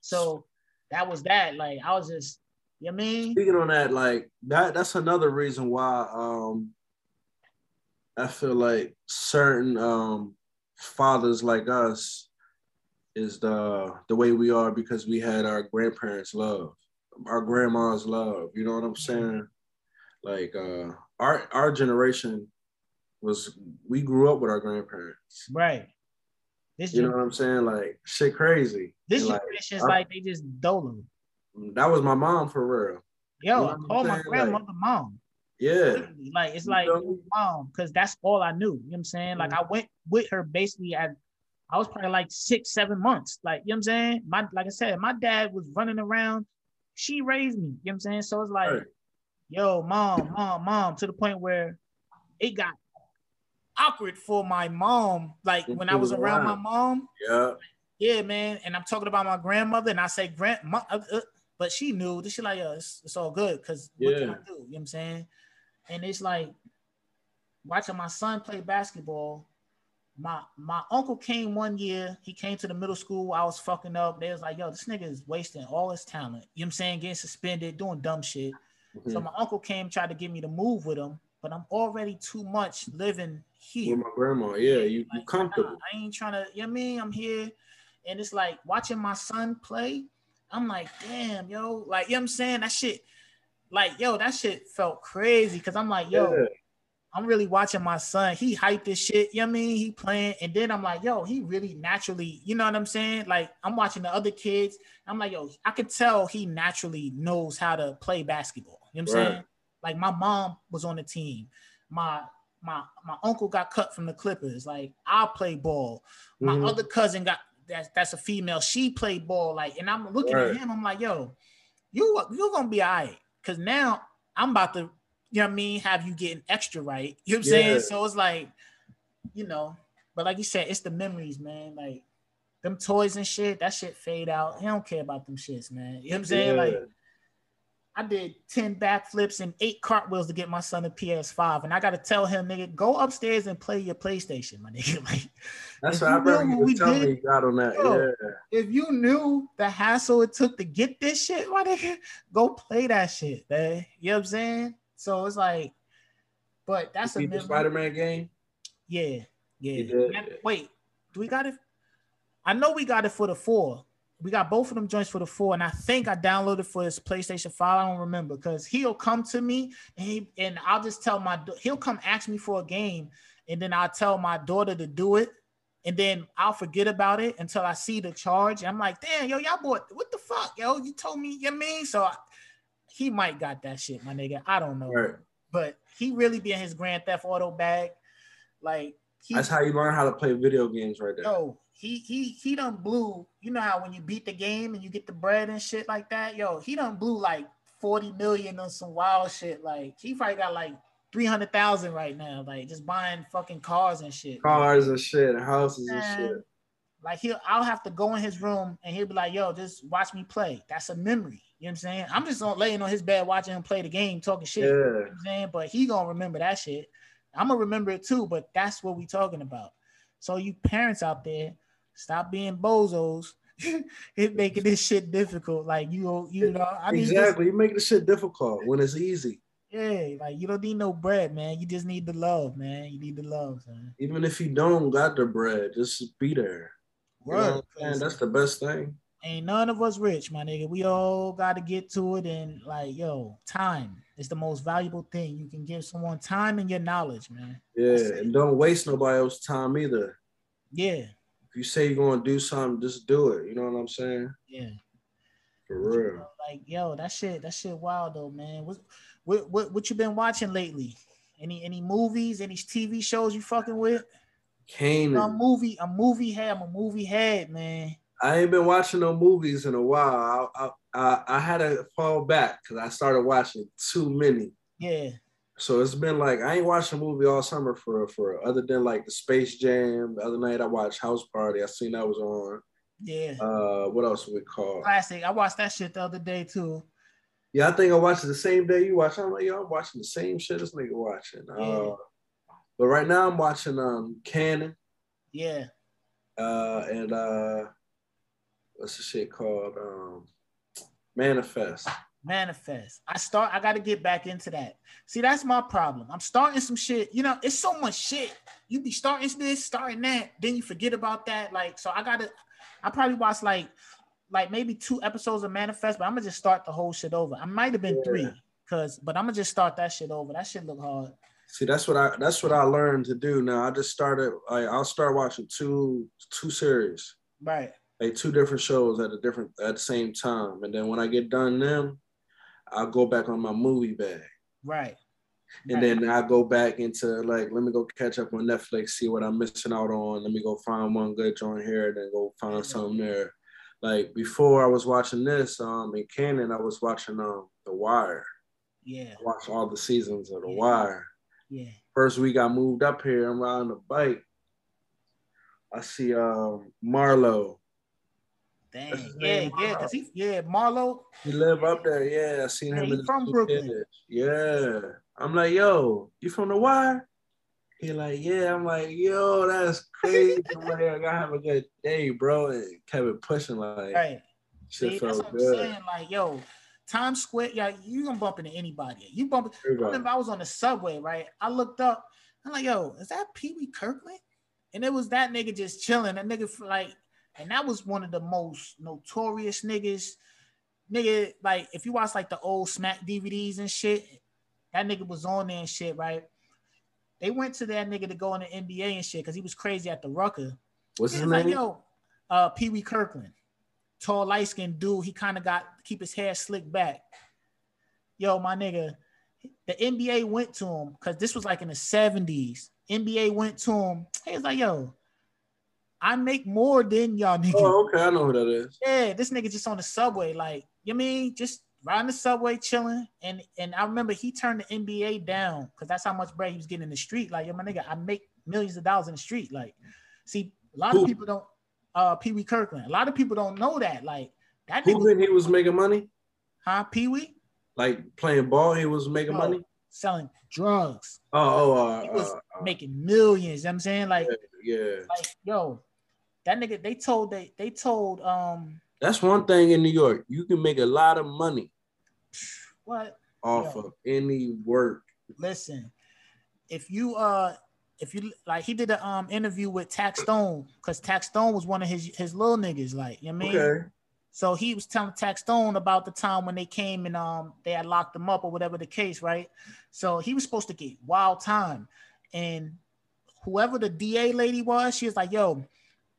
So that was that. Like I was just you know I mean? Speaking on that, like that that's another reason why um I feel like certain um fathers like us is the the way we are because we had our grandparents' love, our grandma's love. You know what I'm saying? Like uh our our generation was we grew up with our grandparents. Right. This you know what I'm saying? Like shit crazy. This is like they just dolo. That was my mom for real. Yo, you know I call my grandmother like, mom. Yeah. Like it's like mom, because that's all I knew. You know what I'm saying? Like mm-hmm. I went with her basically at I was probably like six, seven months. Like, you know what I'm saying? My like I said, my dad was running around. She raised me. You know what I'm saying? So it's like, right. yo, mom, mom, mom, to the point where it got awkward for my mom. Like when I was around my mom. Yeah. Yeah, man. And I'm talking about my grandmother, and I say grand uh, uh, but she knew this she like, yo, it's, it's all good because yeah. what can I do? You know what I'm saying? And it's like watching my son play basketball. My my uncle came one year. He came to the middle school. I was fucking up. They was like, yo, this nigga is wasting all his talent. You know what I'm saying? Getting suspended, doing dumb shit. Mm-hmm. So my uncle came, tried to get me to move with him, but I'm already too much living here. With my grandma, yeah, you like, you comfortable. I, I ain't trying to, you know what I mean? I'm here. And it's like watching my son play I'm like, damn, yo, like, you know what I'm saying? That shit, like, yo, that shit felt crazy because I'm like, yo, yeah. I'm really watching my son. He hyped this shit, you know what I mean? He playing, and then I'm like, yo, he really naturally, you know what I'm saying? Like, I'm watching the other kids. I'm like, yo, I could tell he naturally knows how to play basketball. You know what I'm right. saying? Like, my mom was on the team. My my my uncle got cut from the Clippers. Like, I play ball. My mm-hmm. other cousin got that's that's a female. She played ball like, and I'm looking right. at him. I'm like, yo, you you're gonna be all right, cause now I'm about to, you know what I mean, have you getting extra right. You know what I'm yeah. saying? So it's like, you know, but like you said, it's the memories, man. Like them toys and shit, that shit fade out. He don't care about them shits, man. You know what I'm saying? Yeah. Like I did 10 backflips and eight cartwheels to get my son a PS5. And I gotta tell him, nigga, go upstairs and play your PlayStation, my (laughs) nigga. Like that's what I remember you telling me got on that. Yo, yeah. If you knew the hassle it took to get this shit, my nigga, go play that shit, man. You know what I'm saying? So it's like, but that's you a the Spider-Man game. Yeah, yeah. Wait, do we got it? I know we got it for the four. we got both of them joints for the four, and I think I downloaded for his PlayStation Five. I don't remember because he'll come to me and he and I'll just tell my he'll come ask me for a game, and then I'll tell my daughter to do it, and then I'll forget about it until I see the charge. And I'm like, damn, yo, y'all boy, what the fuck, yo? You told me, you know I mean? So I, he might got that shit, my nigga. I don't know, Right. but he really be in his Grand Theft Auto bag, like. He, That's how you learn how to play video games right there. Yo, he he he done blew. You know how when you beat the game and you get the bread and shit like that. Yo, he done blew like forty million on some wild shit. Like he probably got like three hundred thousand right now. Like just buying fucking cars and shit. Cars and shit, houses and Man, shit. Like he'll, I'll have to go in his room and he'll be like, "Yo, just watch me play." That's a memory. You know what I'm saying? I'm just on, laying on his bed watching him play the game, talking shit. You know Yeah. I'm saying? But he gonna remember that shit. I'm gonna remember it too. But that's what we talking about. So you parents out there, stop being bozos. (laughs) it making this shit difficult. Like you, you know, I mean, just- exactly. You make the shit difficult when it's easy. yeah, like you don't need no bread, man. You just need the love, man. You need the love, man. Even if you don't got the bread, just be there. You know what I'm Word, saying? 'cause That's the best thing. Ain't none of us rich, my nigga. We all got to get to it, and like, yo, time is the most valuable thing you can give someone. Time and your knowledge, man. Yeah, and don't waste nobody else's time either. Yeah, If you say you're gonna do something, just do it. You know what I'm saying? yeah. For real. Like, yo, that shit, that shit, wild though, man. What, what, what, what you been watching lately? Any, any movies? Any TV shows you fucking with? Canaan. I'm a movie, a movie head. I'm a movie head, man. I ain't been watching no movies in a while. I I, I, had to fall back because I started watching too many. Yeah, So it's been like I ain't watched a movie all summer for for other than like the Space Jam. The other night I watched House Party. I seen that was on. yeah. Uh, what else we call? Classic. I watched that shit the other day too. Yeah, I think I watched it the same day you watched. I'm like, yo, I'm watching the same shit this nigga watching. Yeah. Uh, but right now I'm watching um Canon. Yeah, Uh, and uh, what's the shit called? Um, Manifest. manifest. I start. I got to get back into that. See, that's my problem. I'm starting some shit. You know, it's so much shit. You be starting this, starting that, then you forget about that. Like, so I gotta. I probably watched like, like maybe two episodes of Manifest, but I'm gonna just start the whole shit over. I might have been Yeah. three, cause, but I'm gonna just start that shit over. That shit look hard. See, that's what I that's what I learned to do now. I just started like I'll start watching two two series, Right. Like two different shows at a different at the same time. And then when I get done them, I'll go back on my movie bag. Right. And Right. then I go back into like, let me go catch up on Netflix, see what I'm missing out on. Let me go find one good joint here, then go find something there. Like before I was watching this, um in Canon, I was watching um The Wire. Yeah. I watched all the seasons of The Yeah. Wire. Yeah. First week I moved up here, I'm riding a bike. I see um Marlo. Dang. Yeah. name, Yeah. Cause he. Yeah. Marlo. He live up there. Yeah, I seen Yeah, him he in from two Brooklyn. kids. Yeah. I'm like, yo, you from the wire? He like, yeah. I'm like, yo, that's crazy. (laughs) I'm like, I gotta have a good day, bro. And kept pushing like Right. shit See, that's felt what I'm saying. Like, yo, Times Square, yeah, you gonna bump into anybody. You bump. I remember I was on the subway, right? I looked up. I'm like, yo, is that Pee Wee Kirkland? And it was that nigga just chilling. That nigga like, and that was one of the most notorious niggas. Nigga, like, if you watch like the old Smack DVDs and shit, that nigga was on there and shit, right? They went to that nigga to go in the NBA and shit because he was crazy at the Rucker. What's his like, name? yo, uh, Pee Wee Kirkland, tall, light skinned dude. He kind of got keep his hair slicked back. Yo, my nigga, the NBA went to him because this was like in the 70s. NBA went to him. He was like, yo, I make more than y'all niggas. oh, okay, I know who that is. Yeah, this nigga just on the subway, like, you mean just riding the subway, chilling. And and I remember he turned the NBA down because that's how much bread he was getting in the street. Like, yo, my nigga, I make millions of dollars in the street. Like, see, a lot Who? of people don't uh Pee Wee Kirkland. A lot of people don't know that. Like that Who nigga, he was making money? huh? Pee Wee Like playing ball, he was making No. money. selling drugs, Oh, oh, uh, He was uh, uh, making millions. You know what I'm saying? Like, yeah. like, yo, that nigga, they told they they told um That's one thing in New York. You can make a lot of money what off Yeah. of any work. listen, if you uh if you like he did an um interview with Tax Stone because Tax Stone was one of his his little niggas, like you know what I mean? Okay. So he was telling Tax Stone about the time when they came and um they had locked him up or whatever the case, right? So he was supposed to get wild time, and whoever the DA lady was, she was like, "Yo,"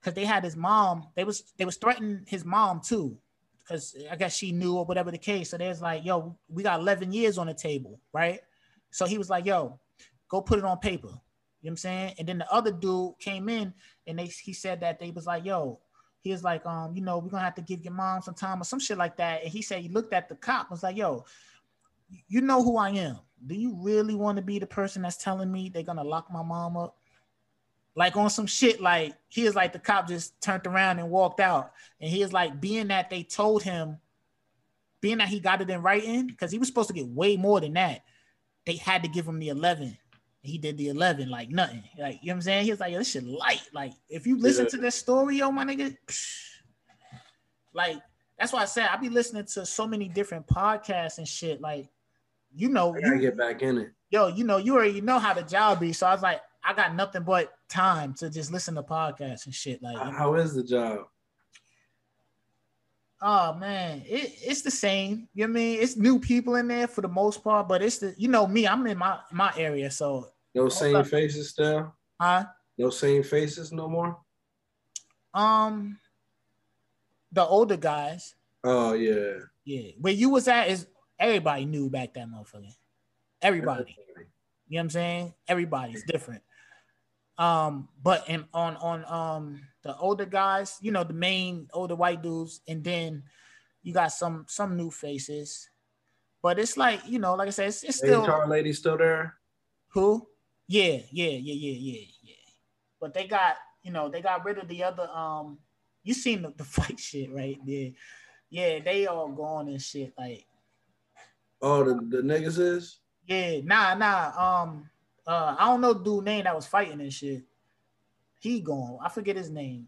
because they had his mom. They was they was threatening his mom too, because I guess she knew or whatever the case. So there's like, "Yo, we got 11 years on the table, right?" So he was like, "Yo, go put it on paper." You know what I'm saying? And then the other dude came in and they he said that they was like, yo, he was like, um, you know, we're gonna have to give your mom some time or some shit like that. And he said he looked at the cop was like, yo, you know who I am. Do you really want to be the person that's telling me they're gonna lock my mom up? Like on some shit, like he is like the cop just turned around and walked out. And he is like, being that they told him, being that he got it in writing, because he was supposed to get way more than that, they had to give him the 11 he did the 11 like nothing. Like, you know what I'm saying? He was like, yo, this shit light. Like, if you listen yeah. to this story, yo, my nigga, psh, like, that's why I said I be listening to so many different podcasts and shit. Like, you know, I gotta you, get back in it. Yo, you know, you already know how the job be. So I was like, I got nothing but time to just listen to podcasts and shit. Like, how is the job? Oh man, it, it's the same. You know I mean? It's new people in there for the most part, but it's the you know me, I'm in my my area, so no same up. faces still? Huh? No same faces no more? Um the older guys. Oh yeah. Yeah. Where you was at is everybody knew back that motherfucker. Everybody. You know what I'm saying? Everybody's different. Um, but in on on um the older guys, you know, the main older white dudes, and then you got some some new faces. But it's like, you know, like I said, it's, it's still HR lady still there. Who? Yeah, yeah, yeah, yeah, yeah, yeah. But they got, you know, they got rid of the other um you seen the, the (laughs) fight shit, right? Yeah. Yeah, they all gone and shit. Like Oh, the, the niggas is? Yeah, nah, nah. Um uh, I don't know dude name that was fighting and shit. He gone. I forget his name.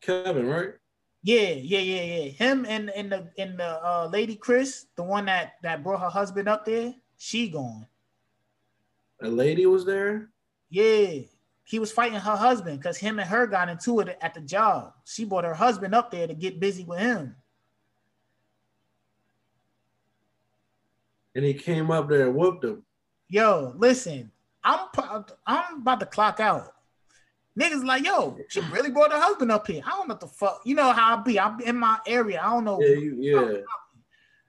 Kevin, right? Yeah, yeah, yeah, yeah. Him and and the and the uh, lady Chris, the one that that brought her husband up there, she gone. A lady was there. Yeah, he was fighting her husband because him and her got into it at the job. She brought her husband up there to get busy with him. And he came up there and whooped him yo, listen, I'm I'm about to clock out. Niggas like, yo, she really brought her husband up here. I don't know what the fuck. You know how I be. I'm in my area. I don't know. Yeah, you, yeah.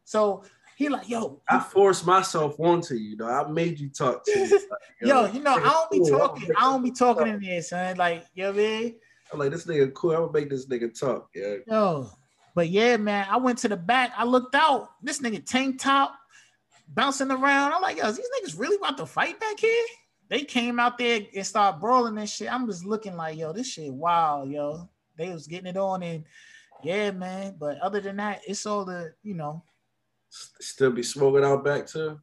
So he like, yo. I forced myself onto you, though. I made you talk to me. Like, (laughs) yo, yo, you know, I don't be talking. I don't be talking in there, son. Like, you know what I mean? I'm like, this nigga cool. I'm gonna make this nigga talk. Yeah. Yo, but yeah, man. I went to the back. I looked out. This nigga tank top bouncing around. I'm like, yo, these niggas really about to fight back here? They came out there and started brawling and shit. I'm just looking like, yo, this shit wild, yo. They was getting it on and yeah, man. But other than that, it's all the, you know. Still be smoking out back too.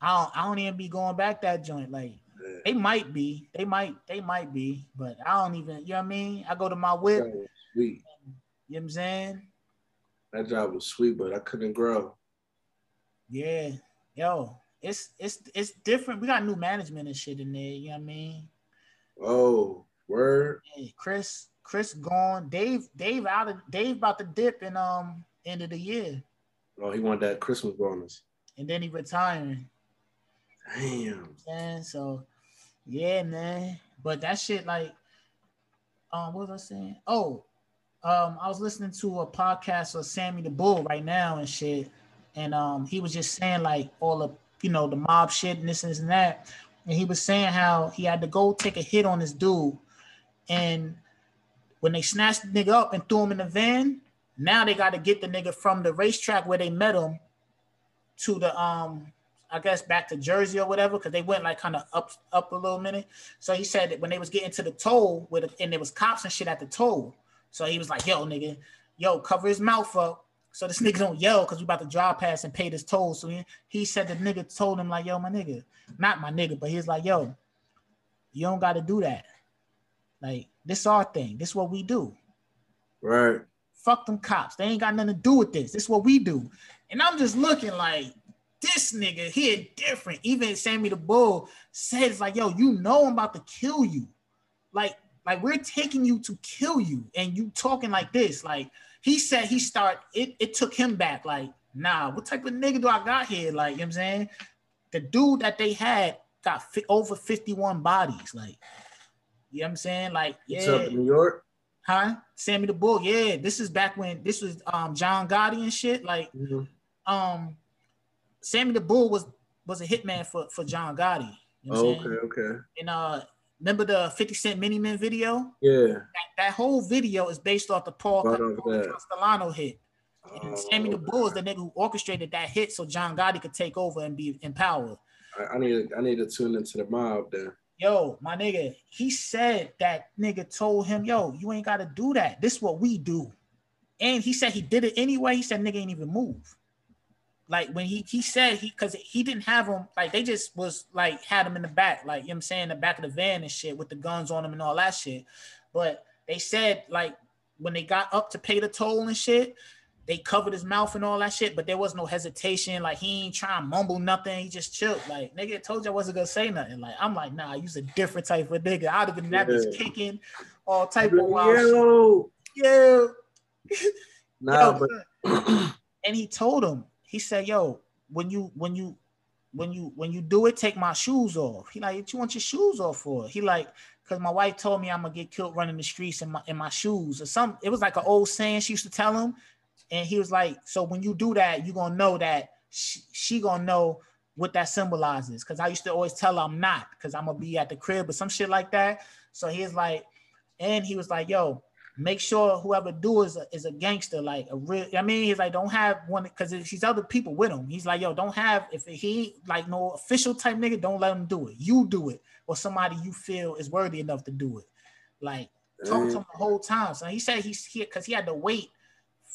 I don't I don't even be going back that joint. Like yeah. they might be, they might, they might be, but I don't even, you know what I mean? I go to my whip. Sweet. You know what I'm saying? That job was sweet, but I couldn't grow. Yeah, yo, it's it's it's different. We got new management and shit in there. You know what I mean? Oh, word. Hey, Chris, Chris gone. Dave, Dave out of Dave about to dip in um end of the year. Oh, he wanted that Christmas bonus. And then he retiring. Damn. And so, yeah, man. But that shit, like, um, what was I saying? Oh, um, I was listening to a podcast of Sammy the Bull right now and shit and um, he was just saying like all the you know the mob shit and this and that, and he was saying how he had to go take a hit on this dude, and when they snatched the nigga up and threw him in the van, now they got to get the nigga from the racetrack where they met him to the um I guess back to Jersey or whatever, because they went like kind of up up a little minute. So he said that when they was getting to the toll with and there was cops and shit at the toll. So he was like, yo, nigga, yo, cover his mouth up. So this nigga don't yell because we about to drive past and pay this toll. So he, he said the nigga told him like, yo, my nigga, not my nigga, but he's like, yo, you don't got to do that. Like this our thing. This is what we do. Right. Fuck them cops. They ain't got nothing to do with this. This is what we do. And I'm just looking like this nigga here different. Even Sammy the Bull says like, yo, you know I'm about to kill you. Like Like we're taking you to kill you, and you talking like this. Like he said, he start. It it took him back. Like nah, what type of nigga do I got here? Like you know what I'm saying, the dude that they had got fi- over 51 bodies. Like you know what I'm saying? Like yeah, What's up New York? huh? Sammy the Bull. Yeah, this is back when this was um John Gotti and shit. Like um Sammy the Bull was was a hitman for for John Gotti. You know what I'm okay, okay. And uh remember the 50 Cent Many Men video? Yeah. That, that whole video is based off the Paul Right off Paul that. Castellano hit. And oh, Sammy the Oh, Bull is the nigga who orchestrated that hit so John Gotti could take over and be in power. I, I need I need to tune into the mob then. Yo, my nigga, he said that nigga told him, yo, you ain't gotta do that. This is what we do. And he said he did it anyway. He said nigga ain't even move. Like when he he said he cause he didn't have him, like they just was like had him in the back, like you know what I'm saying, the back of the van and shit with the guns on him and all that shit. But they said like when they got up to pay the toll and shit, they covered his mouth and all that shit, but there was no hesitation. Like he ain't trying to mumble nothing. He just chilled. Like nigga I told you I wasn't gonna say nothing. Like I'm like, nah, you's a different type of nigga. I'd have been that bitch kicking all type of wild (laughs) Yeah. (laughs) nah, Yo, but and he told him, he said, "Yo, when you when you when you when you do it, take my shoes off." He like, "What you want your shoes off for?" He like, "Cause my wife told me I'm gonna get killed running the streets in my in my shoes or some." It was like an old saying she used to tell him, and he was like, "So when you do that, you gonna know that she, she gonna know." What that symbolizes, because I used to always tell her I'm not, because I'm gonna be at the crib or some shit like that. So he's like, and he was like, "Yo, make sure whoever do is a, is a gangster, like a real. I mean, he's like, don't have one because he's other people with him. He's like, yo, don't have if he like no official type nigga, don't let him do it. You do it, or somebody you feel is worthy enough to do it. Like talking to him the whole time. So he said he's here because he had to wait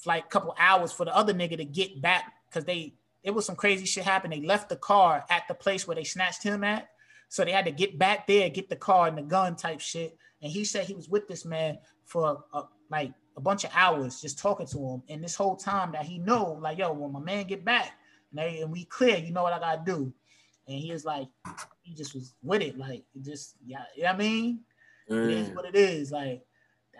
like a couple hours for the other nigga to get back because they it was some crazy shit happened. They left the car at the place where they snatched him at. So they had to get back there, get the car and the gun type shit. And he said he was with this man for uh, like a bunch of hours just talking to him. And this whole time that he know, like, yo, when my man get back and, they, and we clear, you know what I gotta do. And he was like, he just was with it, like, it just, yeah, you know what I mean? It is Mm. what it is. Like,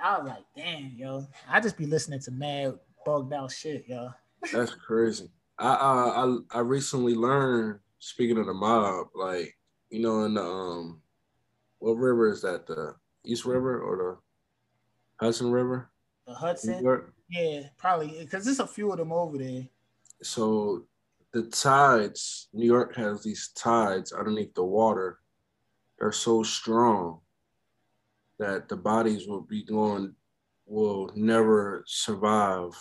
I was like, damn, yo, I just be listening to mad bugged out shit, yo. That's crazy. I I I recently learned. Speaking of the mob, like you know, in the um, what river is that? The East River or the Hudson River? The Hudson, yeah, probably because there's a few of them over there. So the tides, New York has these tides underneath the water. They're so strong that the bodies will be going, will never survive.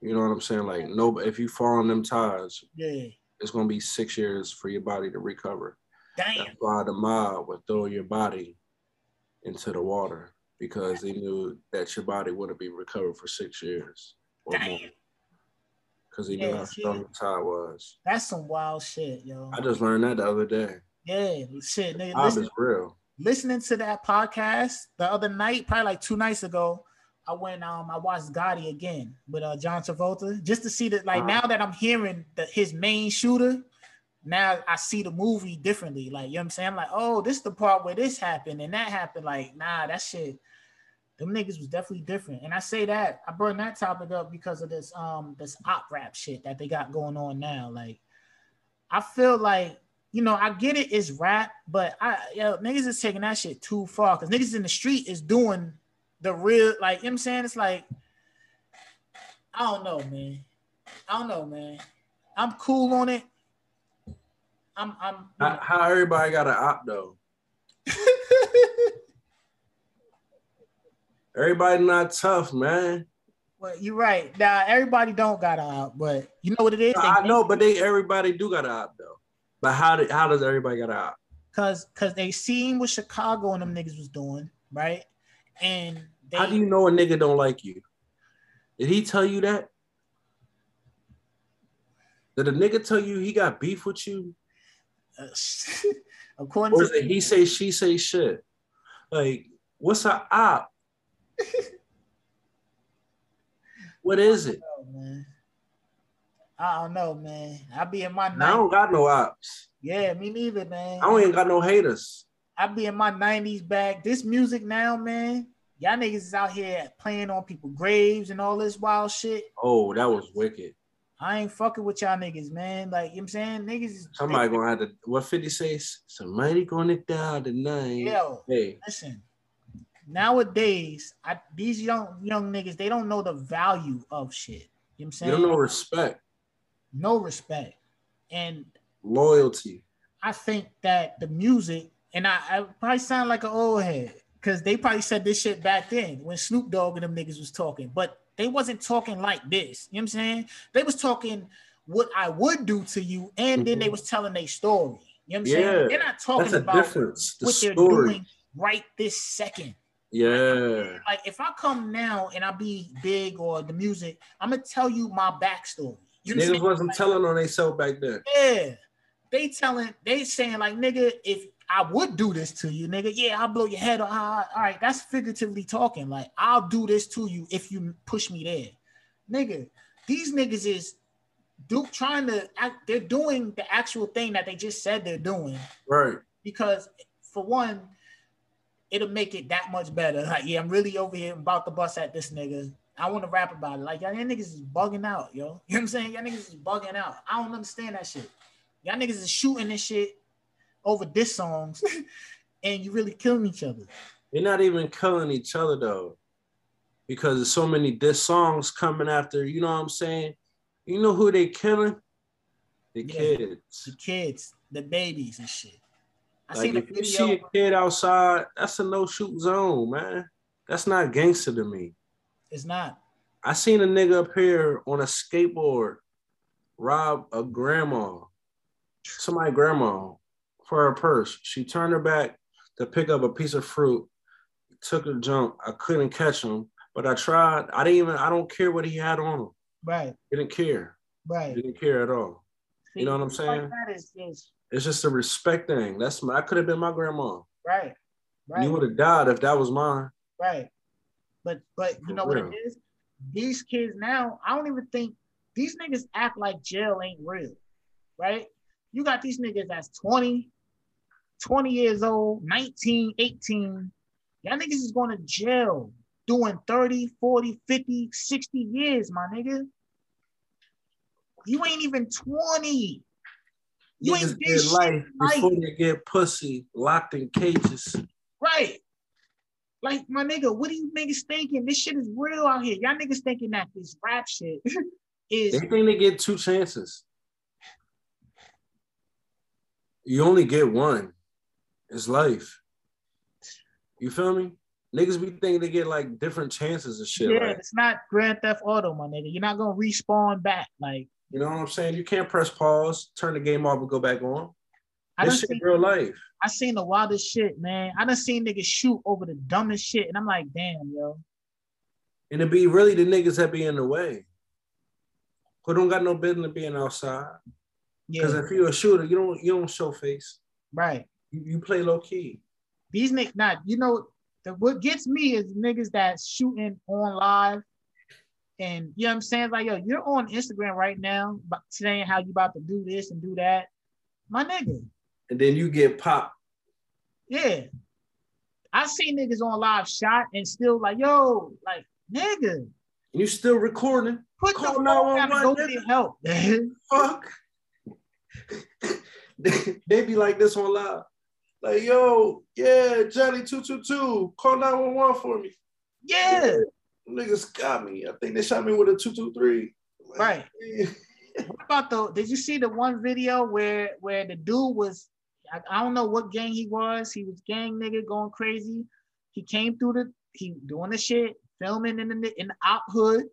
You know what I'm saying? Like no, if you fall in them tides, Yeah, it's gonna be six years for your body to recover. damn. That's why the mob would throw your body into the water because they knew that your body wouldn't be recovered for six years or more. Damn. Because they knew how strong the tide was. That's some wild shit, yo. I just learned that the other day. Yeah, shit. Nigga, listen, is real. listening to that podcast the other night, probably like two nights ago, I went um I watched Gotti again with uh John Travolta just to see that like Uh-huh. now that I'm hearing that his main shooter, now I see the movie differently. Like you know what I'm saying? I'm like, oh, this is the part where this happened and that happened. Like, nah, that shit. Them niggas was definitely different. And I say that I brought that topic up because of this um this op rap shit that they got going on now. Like, I feel like you know, I get it, it's rap, but I yo, niggas is taking that shit too far because niggas in the street is doing the real, like, you know what I'm saying? It's like, I don't know, man. I don't know, man. I'm cool on it. I'm, I'm, How, how everybody got an op though? (laughs) Everybody not tough, man. well, you're right. Now, everybody don't got out, but you know what it is? I know, but they everybody do got an op though. But how did how does everybody got an op? Cause, cause they seen what Chicago and them niggas was doing, right? And they, How do you know a nigga don't like you? Did he tell you that? Did a nigga tell you he got beef with you? (laughs) according Or to is it he say she say shit? Like, what's a op? (laughs) what is it? I don't know, man. I be in my I don't got no ops. Yeah, me neither, man. I don't even got no haters. I be in my 90s bag. This music now, man. Y'all niggas is out here playing on people graves and all this wild shit. Oh, that was wicked. I ain't fucking with y'all niggas, man. Like, you know what I'm saying? Niggas Somebody they, gonna have to what 50 says? Somebody gonna die tonight. Yo, hey. listen. Nowadays, I, these young young niggas, they don't know the value of shit. You know what I'm saying? They don't know respect. No respect. And loyalty. I think that the music, and I, I probably sound like an old head, because they probably said this shit back then when Snoop Dogg and them niggas was talking, but they wasn't talking like this. You know what I'm saying? They was talking what I would do to you, and mm-hmm. then they mm-hmm. was telling their story. You know what I'm yeah, saying? They're not talking about difference. The what story. they're doing right this second. Yeah. Like if I come now and I be big or the music, I'm gonna tell you my backstory. You Niggas wasn't like, telling on themselves back then. Yeah. They telling, they saying like, nigga, if I would do this to you, nigga, yeah, I'll blow your head off. All right, that's figuratively talking. Like, I'll do this to you if you push me there. Nigga, these niggas is do trying to act, they're doing the actual thing that they just said they're doing. Right. Because for one, it'll make it that much better. Like, yeah, I'm really over here about the bus at this nigga. I want to rap about it. Like y'all niggas is bugging out, yo. (laughs) You know what I'm saying? Y'all niggas is bugging out. I don't understand that shit. Y'all niggas is shooting this shit over diss songs, (laughs) and you really killing each other. You're not even killing each other though, because there's so many diss songs coming after. You know what I'm saying? You know who they killing? The yeah, kids. The kids, the babies and shit. I like seen a video. You see a kid outside, that's a no shoot zone, man. That's not gangster to me. It's not. I seen a nigga up here on a skateboard rob a grandma, somebody grandma, for her purse. She turned her back to pick up a piece of fruit, took a jump. I couldn't catch him, but I tried. I didn't even. I don't care what he had on him. Right. Didn't care. Right. Didn't care at all. See, you know what I'm saying? Like that is, is, it's just a respect thing. That's my. I could have been my grandma. Right. Right. You would have died if that was mine. Right. But but you know what it is? These kids now, I don't even think these niggas act like jail ain't real, right? You got these niggas that's 20, 20 years old, 19, 18. Y'all niggas is going to jail doing 30, 40, 50, 60 years, my nigga. You ain't even 20. You Niggas ain't get life before they get pussy locked in cages. Right. Like my nigga, what are you niggas thinking? This shit is real out here. Y'all niggas thinking that this rap shit (laughs) is. They think they get two chances. You only get one. It's life. You feel me? Niggas be thinking they get like different chances and shit. Yeah, like. it's not Grand Theft Auto, my nigga. You're not gonna respawn back. Like, you know what I'm saying? You can't press pause, turn the game off, and go back on. I this shit seen, real life. I seen the wildest shit, man. I done seen niggas shoot over the dumbest shit, and I'm like, damn, yo. And it be really the niggas that be in the way. Who don't got no business being outside. Because yeah. if you're a shooter, you don't you don't show face. Right. You, you play low key. These niggas, not you know, the, what gets me is niggas that shooting on live. And you know what I'm saying? Like, yo, you're on Instagram right now, saying how you about to do this and do that. My nigga, and then you get popped. Yeah. I see niggas on live shot and still like, yo, like, nigga. You still recording? Put Call the phone down and go get help, man. Fuck. (laughs) they be like this on live. Like, yo, yeah, Johnny 222, call 911 for me. Yeah. Niggas got me. I think they shot me with a 223. right. (laughs) what about the did you see the one video where where the dude was I, I don't know what gang he was. He was gang nigga going crazy. He came through the he doing the shit, filming in the in the op hood.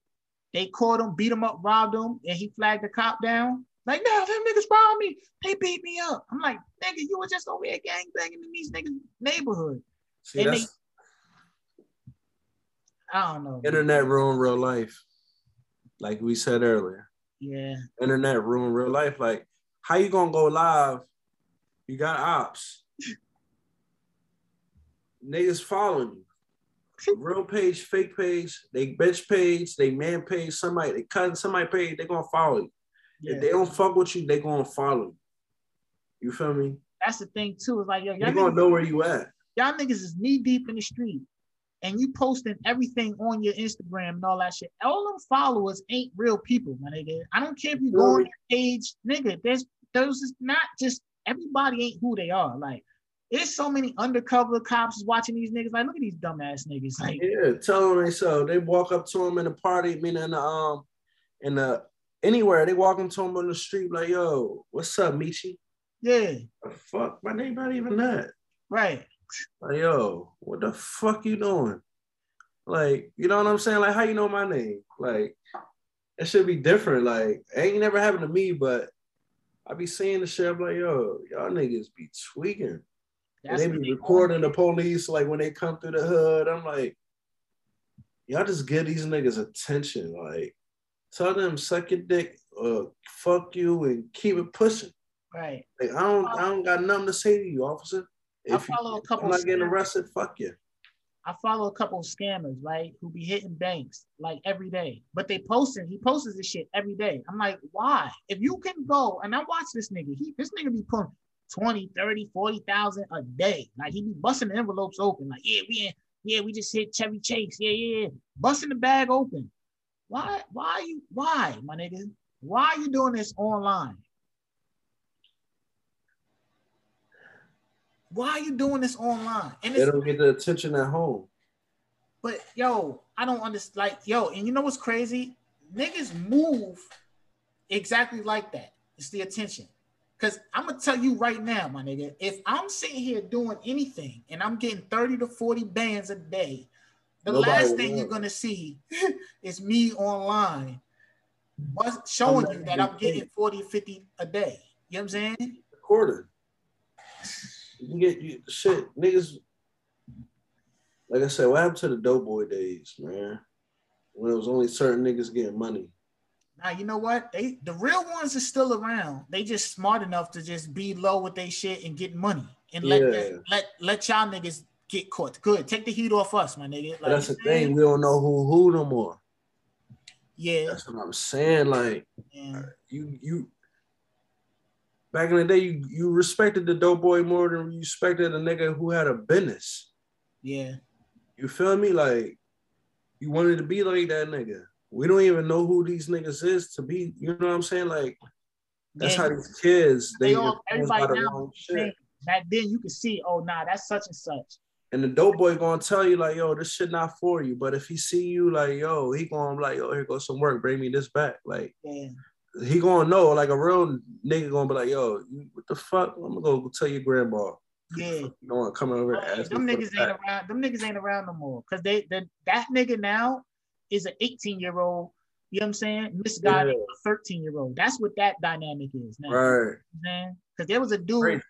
They caught him, beat him up, robbed him, and he flagged the cop down. Like, no, them niggas robbed me. They beat me up. I'm like, nigga, you were just over here gang banging in these niggas' neighborhood. See, and they, I don't know. Internet ruined real life, like we said earlier. Yeah. Internet ruined real life. Like, how you gonna go live you got ops. Niggas following you. Real page, fake page, they bitch page, they man page, somebody, they cutting somebody page, they gonna follow you. Yeah. If they don't fuck with you, they gonna follow you. You feel me? That's the thing too. It's like yo, y'all gonna know where you at. Y'all niggas is knee deep in the street, and you posting everything on your Instagram and all that shit. All them followers ain't real people, my nigga. I don't care if you go on your page, nigga. There's those is not just everybody ain't who they are. Like there's so many undercover cops watching these niggas. Like, look at these dumbass niggas. Like, yeah, tell them so. They walk up to them in the party, meaning in the um in the anywhere. They walk into them on the street like, yo, what's up, Mechy? Yeah. The fuck, my name not even that. Right. Like, yo, what the fuck you doing? Like, you know what I'm saying? Like, how you know my name? Like, it should be different. Like, it ain't never happened to me, but I be seeing the shit. I'm like, yo, y'all niggas be tweaking. That's and they be recording the police like when they come through the hood. I'm like, y'all just give these niggas attention. Like, tell them suck your dick or fuck you and keep it pushing. Right. Like, I don't I don't got nothing to say to you, officer. If I follow you, a couple. I'm not getting arrested. Fuck you. I follow a couple of scammers, right, who be hitting banks like every day. But they posting, he posts this shit every day. I'm like, why? If you can go, and I watch this nigga, he this nigga be putting 20, 30, 40,000 a day. Like he be busting the envelopes open. Like, yeah, we in, yeah, we just hit Chevy Chase. Yeah, yeah, yeah. Busting the bag open. Why, why you, why, my nigga? Why are you doing this online? Why are you doing this online? And they don't get the attention at home. But yo, I don't understand. Like, yo, and you know what's crazy? Niggas move exactly like that. It's the attention. Cause I'm gonna tell you right now, my nigga, if I'm sitting here doing anything and I'm getting 30 to 40 bands a day, the Nobody last thing you're gonna see (laughs) is me online showing you that I'm getting 40 50 a day. You know what I'm saying? A quarter. You can get you, shit, niggas. Like I said, what happened to the dope boy days, man? When it was only certain niggas getting money. Now you know what? They the real ones are still around. They just smart enough to just be low with their shit and get money and let yeah. let let y'all niggas get caught. Good, take the heat off us, my nigga. Like, that's the thing. We don't know who who no more. Yeah, that's what I'm saying. Like yeah. you you back in the day, you, you respected the dope boy more than you respected a nigga who had a business. Yeah. You feel me? Like you wanted to be like that nigga. We don't even know who these niggas is to be. You know what I'm saying? Like that's how these kids they, they all everybody now. Back then you could see, oh nah, that's such and such. And the dope boy gonna tell you like, yo, this shit not for you. But if he see you like, yo, he gonna be like, yo, here goes some work, bring me this back. Like, yeah he gonna know, like a real nigga gonna be like, yo, what the fuck? I'm gonna go tell your grandma. Yeah. You don't want come over and ask Them niggas ain't around. Them niggas ain't around no more. Cause they, they that nigga now is an 18 year old. You know what I'm saying? Misguided yeah. 13 year old. That's what that dynamic is now. Right. Man, because there was a dude. Crazy.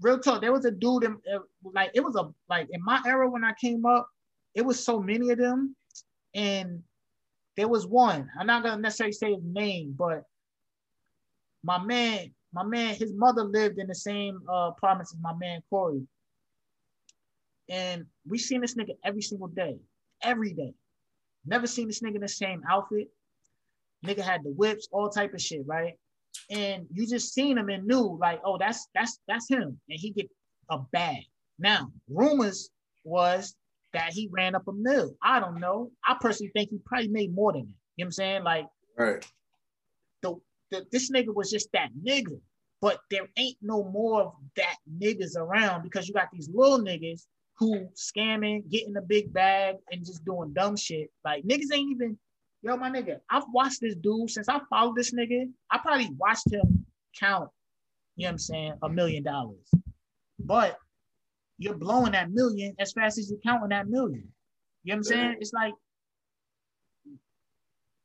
Real talk. There was a dude in, uh, like it was a like in my era when I came up, it was so many of them, and there was one. I'm not gonna necessarily say his name, but my man, my man, his mother lived in the same uh, apartments as my man Corey. And we seen this nigga every single day, every day. Never seen this nigga in the same outfit. Nigga had the whips, all type of shit, right? And you just seen him and knew like, oh, that's that's that's him, and he get a bag. Now, rumors was that he ran up a mill. I don't know. I personally think he probably made more than that. You know what I'm saying? Like, right. The, the this nigga was just that nigga. But there ain't no more of that niggas around because you got these little niggas who scamming, getting a big bag, and just doing dumb shit. Like niggas ain't even, yo, my nigga. I've watched this dude since I followed this nigga. I probably watched him count, you know what I'm saying, a million dollars. But you're blowing that million as fast as you're counting that million. You know what I'm saying? It's like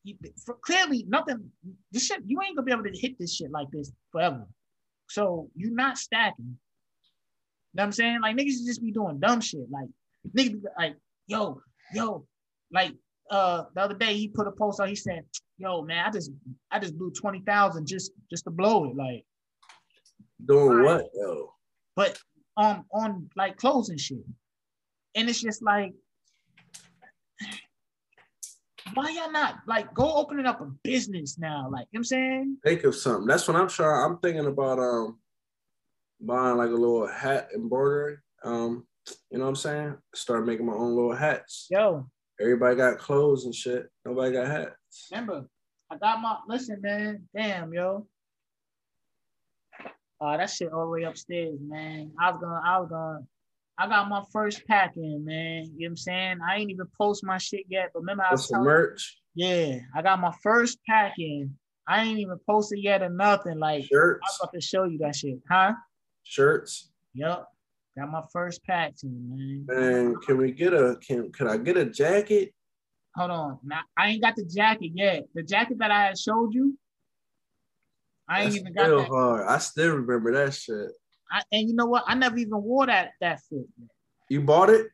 you, clearly nothing. This shit, you ain't gonna be able to hit this shit like this forever. So you're not stacking. You know what I'm saying? Like niggas just be doing dumb shit. Like niggas be like, yo, yo, like uh the other day he put a post out. He said, "Yo, man, I just I just blew twenty thousand just just to blow it." Like doing what, yo? But on on like closing shit. And it's just like, why y'all not like go opening up a business now? Like, you know what I'm saying? Think of something. That's what I'm trying. I'm thinking about um buying like a little hat embroidery. Um, you know what I'm saying? Start making my own little hats. Yo, Everybody got clothes and shit. Nobody got hats. remember, I got my listen, man. Damn, yo. Uh, that shit all the way upstairs, man. I was gonna, I was gonna, I got my first pack in, man. You know what I'm saying? I ain't even post my shit yet, but remember I was telling merch? Yeah, I got my first pack in. I ain't even posted yet or nothing. Like Shirts. I'm about to show you that shit, huh? Shirts. Yup. Got my first pack in, man. Man, can we get a can could I get a jacket? Hold on. Now I ain't got the jacket yet. The jacket that I had showed you, I ain't That's even got still that. hard. I still remember that shit. I, and you know what? I never even wore that that fit. You bought it?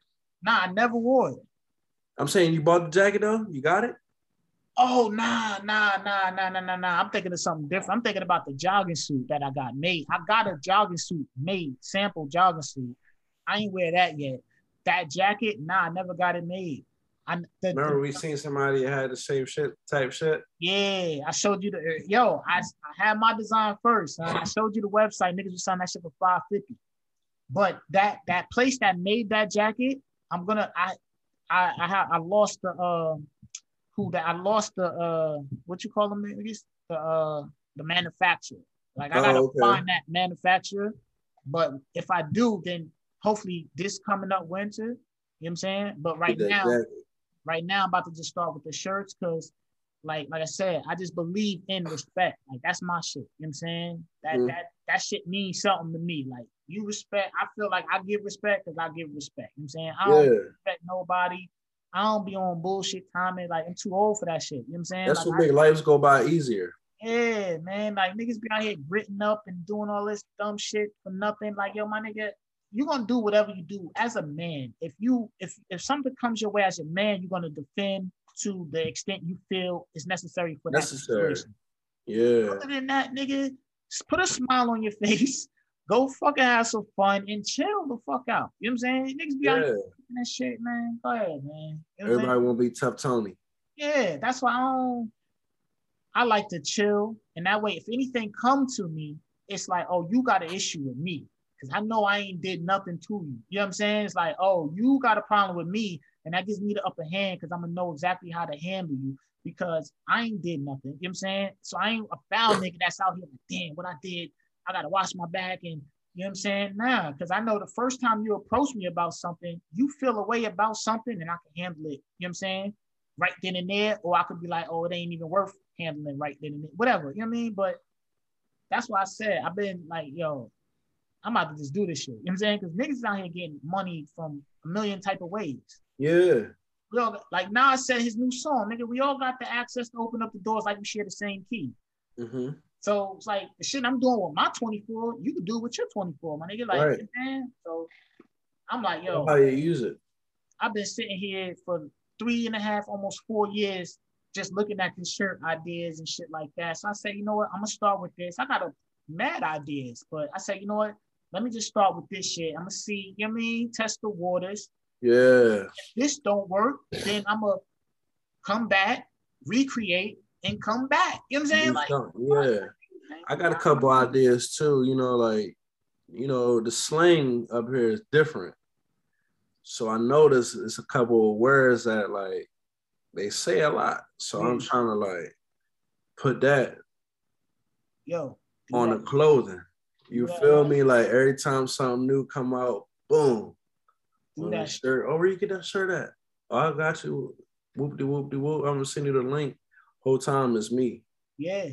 Nah, I never wore it. I'm saying you bought the jacket though? You got it? Oh nah, nah, nah, nah, nah, nah, nah. I'm thinking of something different. I'm thinking about the jogging suit that I got made. I got a jogging suit made, sample jogging suit. I ain't wear that yet. That jacket, nah, I never got it made. I the, Remember the- we seen somebody that had the same shit type shit? yeah, I showed you the yo. I, I had my design first. I showed you the website. Niggas was selling that shit for five fifty. But that that place that made that jacket, I'm gonna I I I have I lost the uh who that I lost the uh what you call them the uh the manufacturer. Like I Oh, gotta okay. find that manufacturer. But if I do, then hopefully this coming up winter. You know what I'm saying? But right that now, right now I'm about to just start with the shirts because like like I said, I just believe in respect. Like that's my shit. You know what I'm saying? That Mhm. that that shit means something to me. Like you respect, I feel like I give respect because I give respect. You know what I'm saying? I don't Yeah. respect nobody. I don't be on bullshit comment. Like I'm too old for that shit. You know what I'm saying? That's Like, what make lives go by easier. yeah, man. Like niggas be out here gritting up and doing all this dumb shit for nothing. Like, yo, my nigga, you're gonna do whatever you do as a man. If you if if something comes your way as a man, you're gonna defend to the extent you feel is necessary for that situation. Yeah. Other than that, nigga, just put a smile on your (laughs) face. Go fucking have some fun and chill the fuck out. You know what I'm saying? Niggas be out Yeah. here doing that shit, man. Go ahead, man. You know what I'm saying? Everybody won't be tough Tony. Yeah, that's why I don't. I like to chill, and that way, if anything come to me, it's like, oh, you got an issue with me, because I know I ain't did nothing to you. You know what I'm saying? It's like, oh, you got a problem with me, and that gives me the upper hand because I'm gonna know exactly how to handle you because I ain't did nothing. You know what I'm saying? So I ain't a foul nigga that's out here like, damn, what I did, I gotta wash my back and. You know what I'm saying? Nah, because I know the first time you approach me about something, you feel a way about something and I can handle it. You know what I'm saying? right then and there, or I could be like, oh, it ain't even worth handling right then and there, whatever. You know what I mean? But that's why I said I've been like, yo, I'm about to just do this shit. You know what I'm saying? Because niggas is out here getting money from a million type of ways. Yeah. We all got- like Nas said his new song, nigga. We all got the access to open up the doors like we share the same key. hmm So it's like the shit I'm doing with my 24, you can do with your 24, my nigga. Like, Right. man. So I'm like, yo, How you use it? I've been sitting here for three and a half, almost four years, just looking at these shirt ideas and shit like that. So I say, you know what? I'm gonna start with this. I got a mad ideas, but I say, you know what? Let me just start with this shit. I'm gonna see, you know what I mean? Test the waters. Yeah. If this don't work, then I'm gonna come back, recreate, and come back. You know what I'm saying? Like, yeah. I got a couple ideas too, you know, like, you know, the slang up here is different. So I notice it's a couple of words that like they say a lot. So I'm Mm. trying to like put that Yo, on the clothing. You Yeah. feel me? Like every time something new come out, boom. Do that that shirt. Oh, where you get that shirt at? Oh, I got you. Whoop de whoop de whoop. I'm gonna send you the link. Whole time is me. Yeah,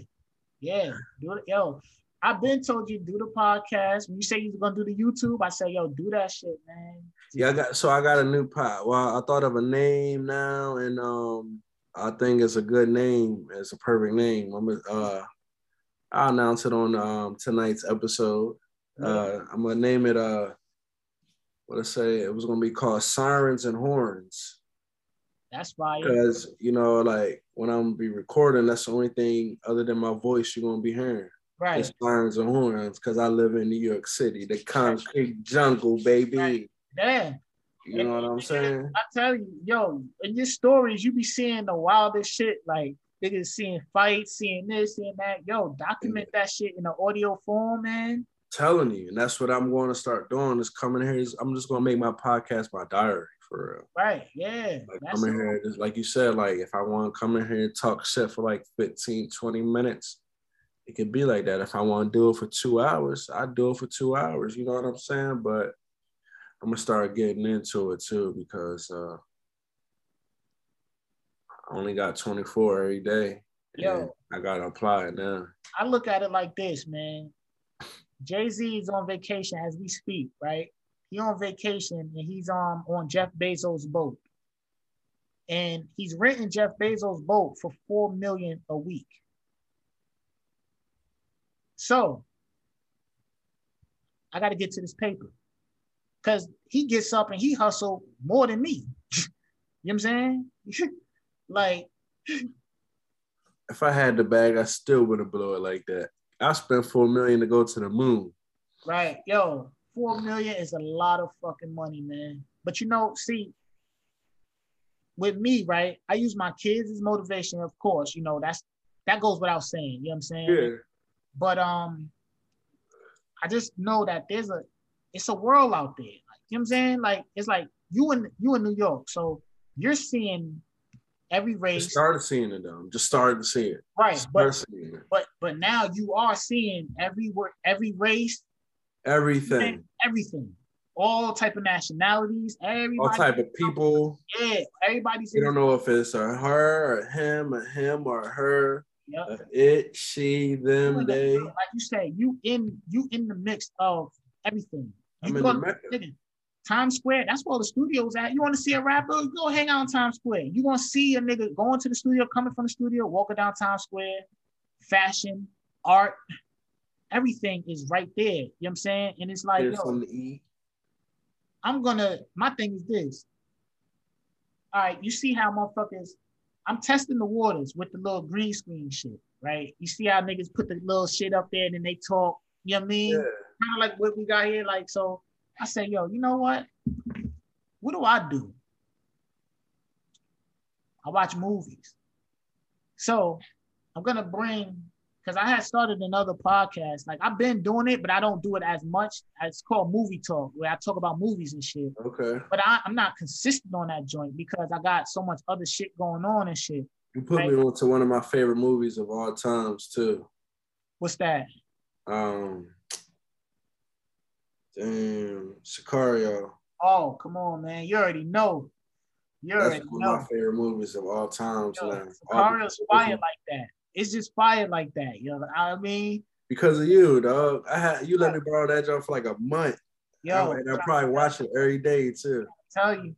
yeah. Do it, yo. I've been told you do the podcast. When you say you're gonna do the YouTube, I say, yo, do that shit, man. Yeah, I got so I got a new pot. Well, I thought of a name now, and um, I think it's a good name. It's a perfect name. I'm gonna uh, I'll announce it on um tonight's episode. Uh, I'm gonna name it uh, what I say? It was gonna be called Sirens and Horns That's why. because you know, like when I'm be recording, that's the only thing other than my voice you're gonna be hearing. Right. It's sirens and horns because I live in New York City, the concrete jungle, baby. Right. Yeah. You know what I'm saying? I tell you, yo, in your stories, you be seeing the wildest shit. Like niggas seeing fights, seeing this, seeing that. Yo, document that shit in the audio form, man. telling you, and that's what I'm going to start doing. Is coming here. Is I'm just going to make my podcast my diary for real. Right. Yeah. Like here, just like you said, like if I want to come in here and talk shit for like 15, 20 minutes, it could be like that. If I want to do it for two hours, I do it for two hours. You know what I'm saying? But I'm gonna start getting into it too because uh, I only got 24 every day. Yo, I gotta apply it now. I look at it like this, man. Jay Z is on vacation as we speak, right? He on vacation and he's um on Jeff Bezos' boat, and he's renting Jeff Bezos' boat for four million a week. So I got to get to this paper because he gets up and he hustle more than me. (laughs) you know what I'm saying? (laughs) like, (laughs) if I had the bag, I still wouldn't blow it like that. I spent four million to go to the moon. Right, yo, four million is a lot of fucking money, man. But you know, see, with me, right? I use my kids as motivation, of course. You know, that's that goes without saying. You know what I'm saying? Yeah. But um, I just know that there's a it's a world out there. Like, you know what I'm saying? Like it's like you in you in New York, so you're seeing every race. Just started seeing it though. Just started to see it. Right, but, but but now you are seeing every every race, everything, everything, all type of nationalities, everybody, all type of people. Yeah, everybody's. You don't know if it's a her or him, or him or her. Yep. It, she, them, they. Like you say, you in you in the mix of everything. You I'm go to Times Square, that's where the studio's at. You want to see a rapper? Go hang out in Times Square. You want to see a nigga going to the studio, coming from the studio, walking down Times Square, fashion, art, everything is right there. You know what I'm saying? And it's like, yo, I'm gonna, my thing is this. All right, you see how motherfuckers I'm testing the waters with the little green screen shit, right? You see how niggas put the little shit up there and then they talk, you know what I mean? Yeah. Kind of like what we got here. Like, so I say, yo, you know what? What do I do? I watch movies. So I'm gonna bring because I had started another podcast. Like I've been doing it, but I don't do it as much. It's called Movie Talk, where I talk about movies and shit. Okay. But I, am not consistent on that joint because I got so much other shit going on and shit. You put me on to one of my favorite movies of all times too. What's that? Um. Damn, Sicario. Oh, come on, man! You already know. You already That's one know. of my favorite movies of all times, Yo. Sicario's fire like that it's just fire like that. You know what I mean? Because of you, dog. I had you let me borrow that job for like a month. Yo, and I probably watch it every day too. I tell you,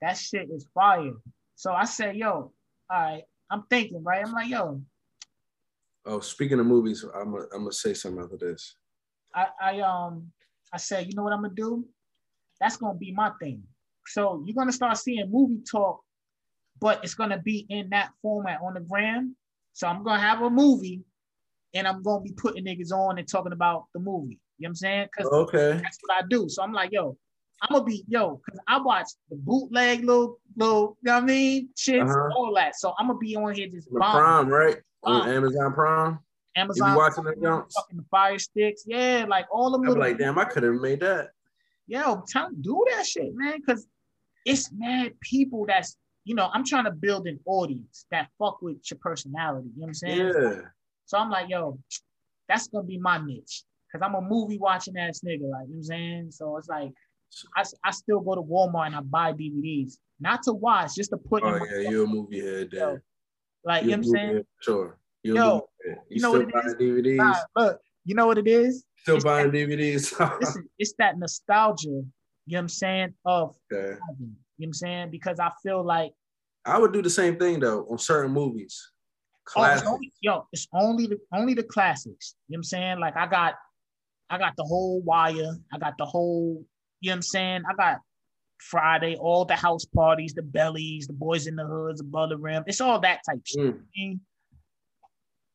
that shit is fire. So I said, yo, all right, I'm thinking, right? I'm like, yo. Oh, speaking of movies, I'm gonna, I'm gonna say something after this. I, I um I said, you know what I'm gonna do? That's gonna be my thing. So you're gonna start seeing movie talk, but it's gonna be in that format on the gram. So I'm gonna have a movie and I'm gonna be putting niggas on and talking about the movie. You know what I'm saying? Cause okay. that's what I do. So I'm like, yo, I'm gonna be yo, cause I watch the bootleg little little, you know what I mean? Shit, uh-huh. all that. So I'm gonna be on here just Prime, right? On Amazon Prime. Amazon. You watching the jumps? Fucking the fire sticks. Yeah, like all them. I'm like, damn, I could have made that. Yo, tell do that shit, man. Cause it's mad people that's you know, I'm trying to build an audience that fuck with your personality. You know what I'm saying? Yeah. So I'm like, yo, that's gonna be my niche. Cause I'm a movie watching ass nigga, like you know what I'm saying? So it's like I, I still go to Walmart and I buy DVDs. Not to watch, just to put in. Oh yeah, you're a movie head then. Like you know what I'm saying? Sure. You're yo, you, you know what it is? DVDs? Nah, look, you know what it is? Still it's buying that, DVDs. (laughs) listen, it's that nostalgia, you know what I'm saying, of okay. You know what I'm saying? Because I feel like I would do the same thing though on certain movies. Classics. Oh, it's only, yo, it's only the only the classics. You know what I'm saying? Like I got I got the whole wire, I got the whole, you know what I'm saying? I got Friday, all the house parties, the bellies, the boys in the hoods, above the rim. It's all that type shit. Mm.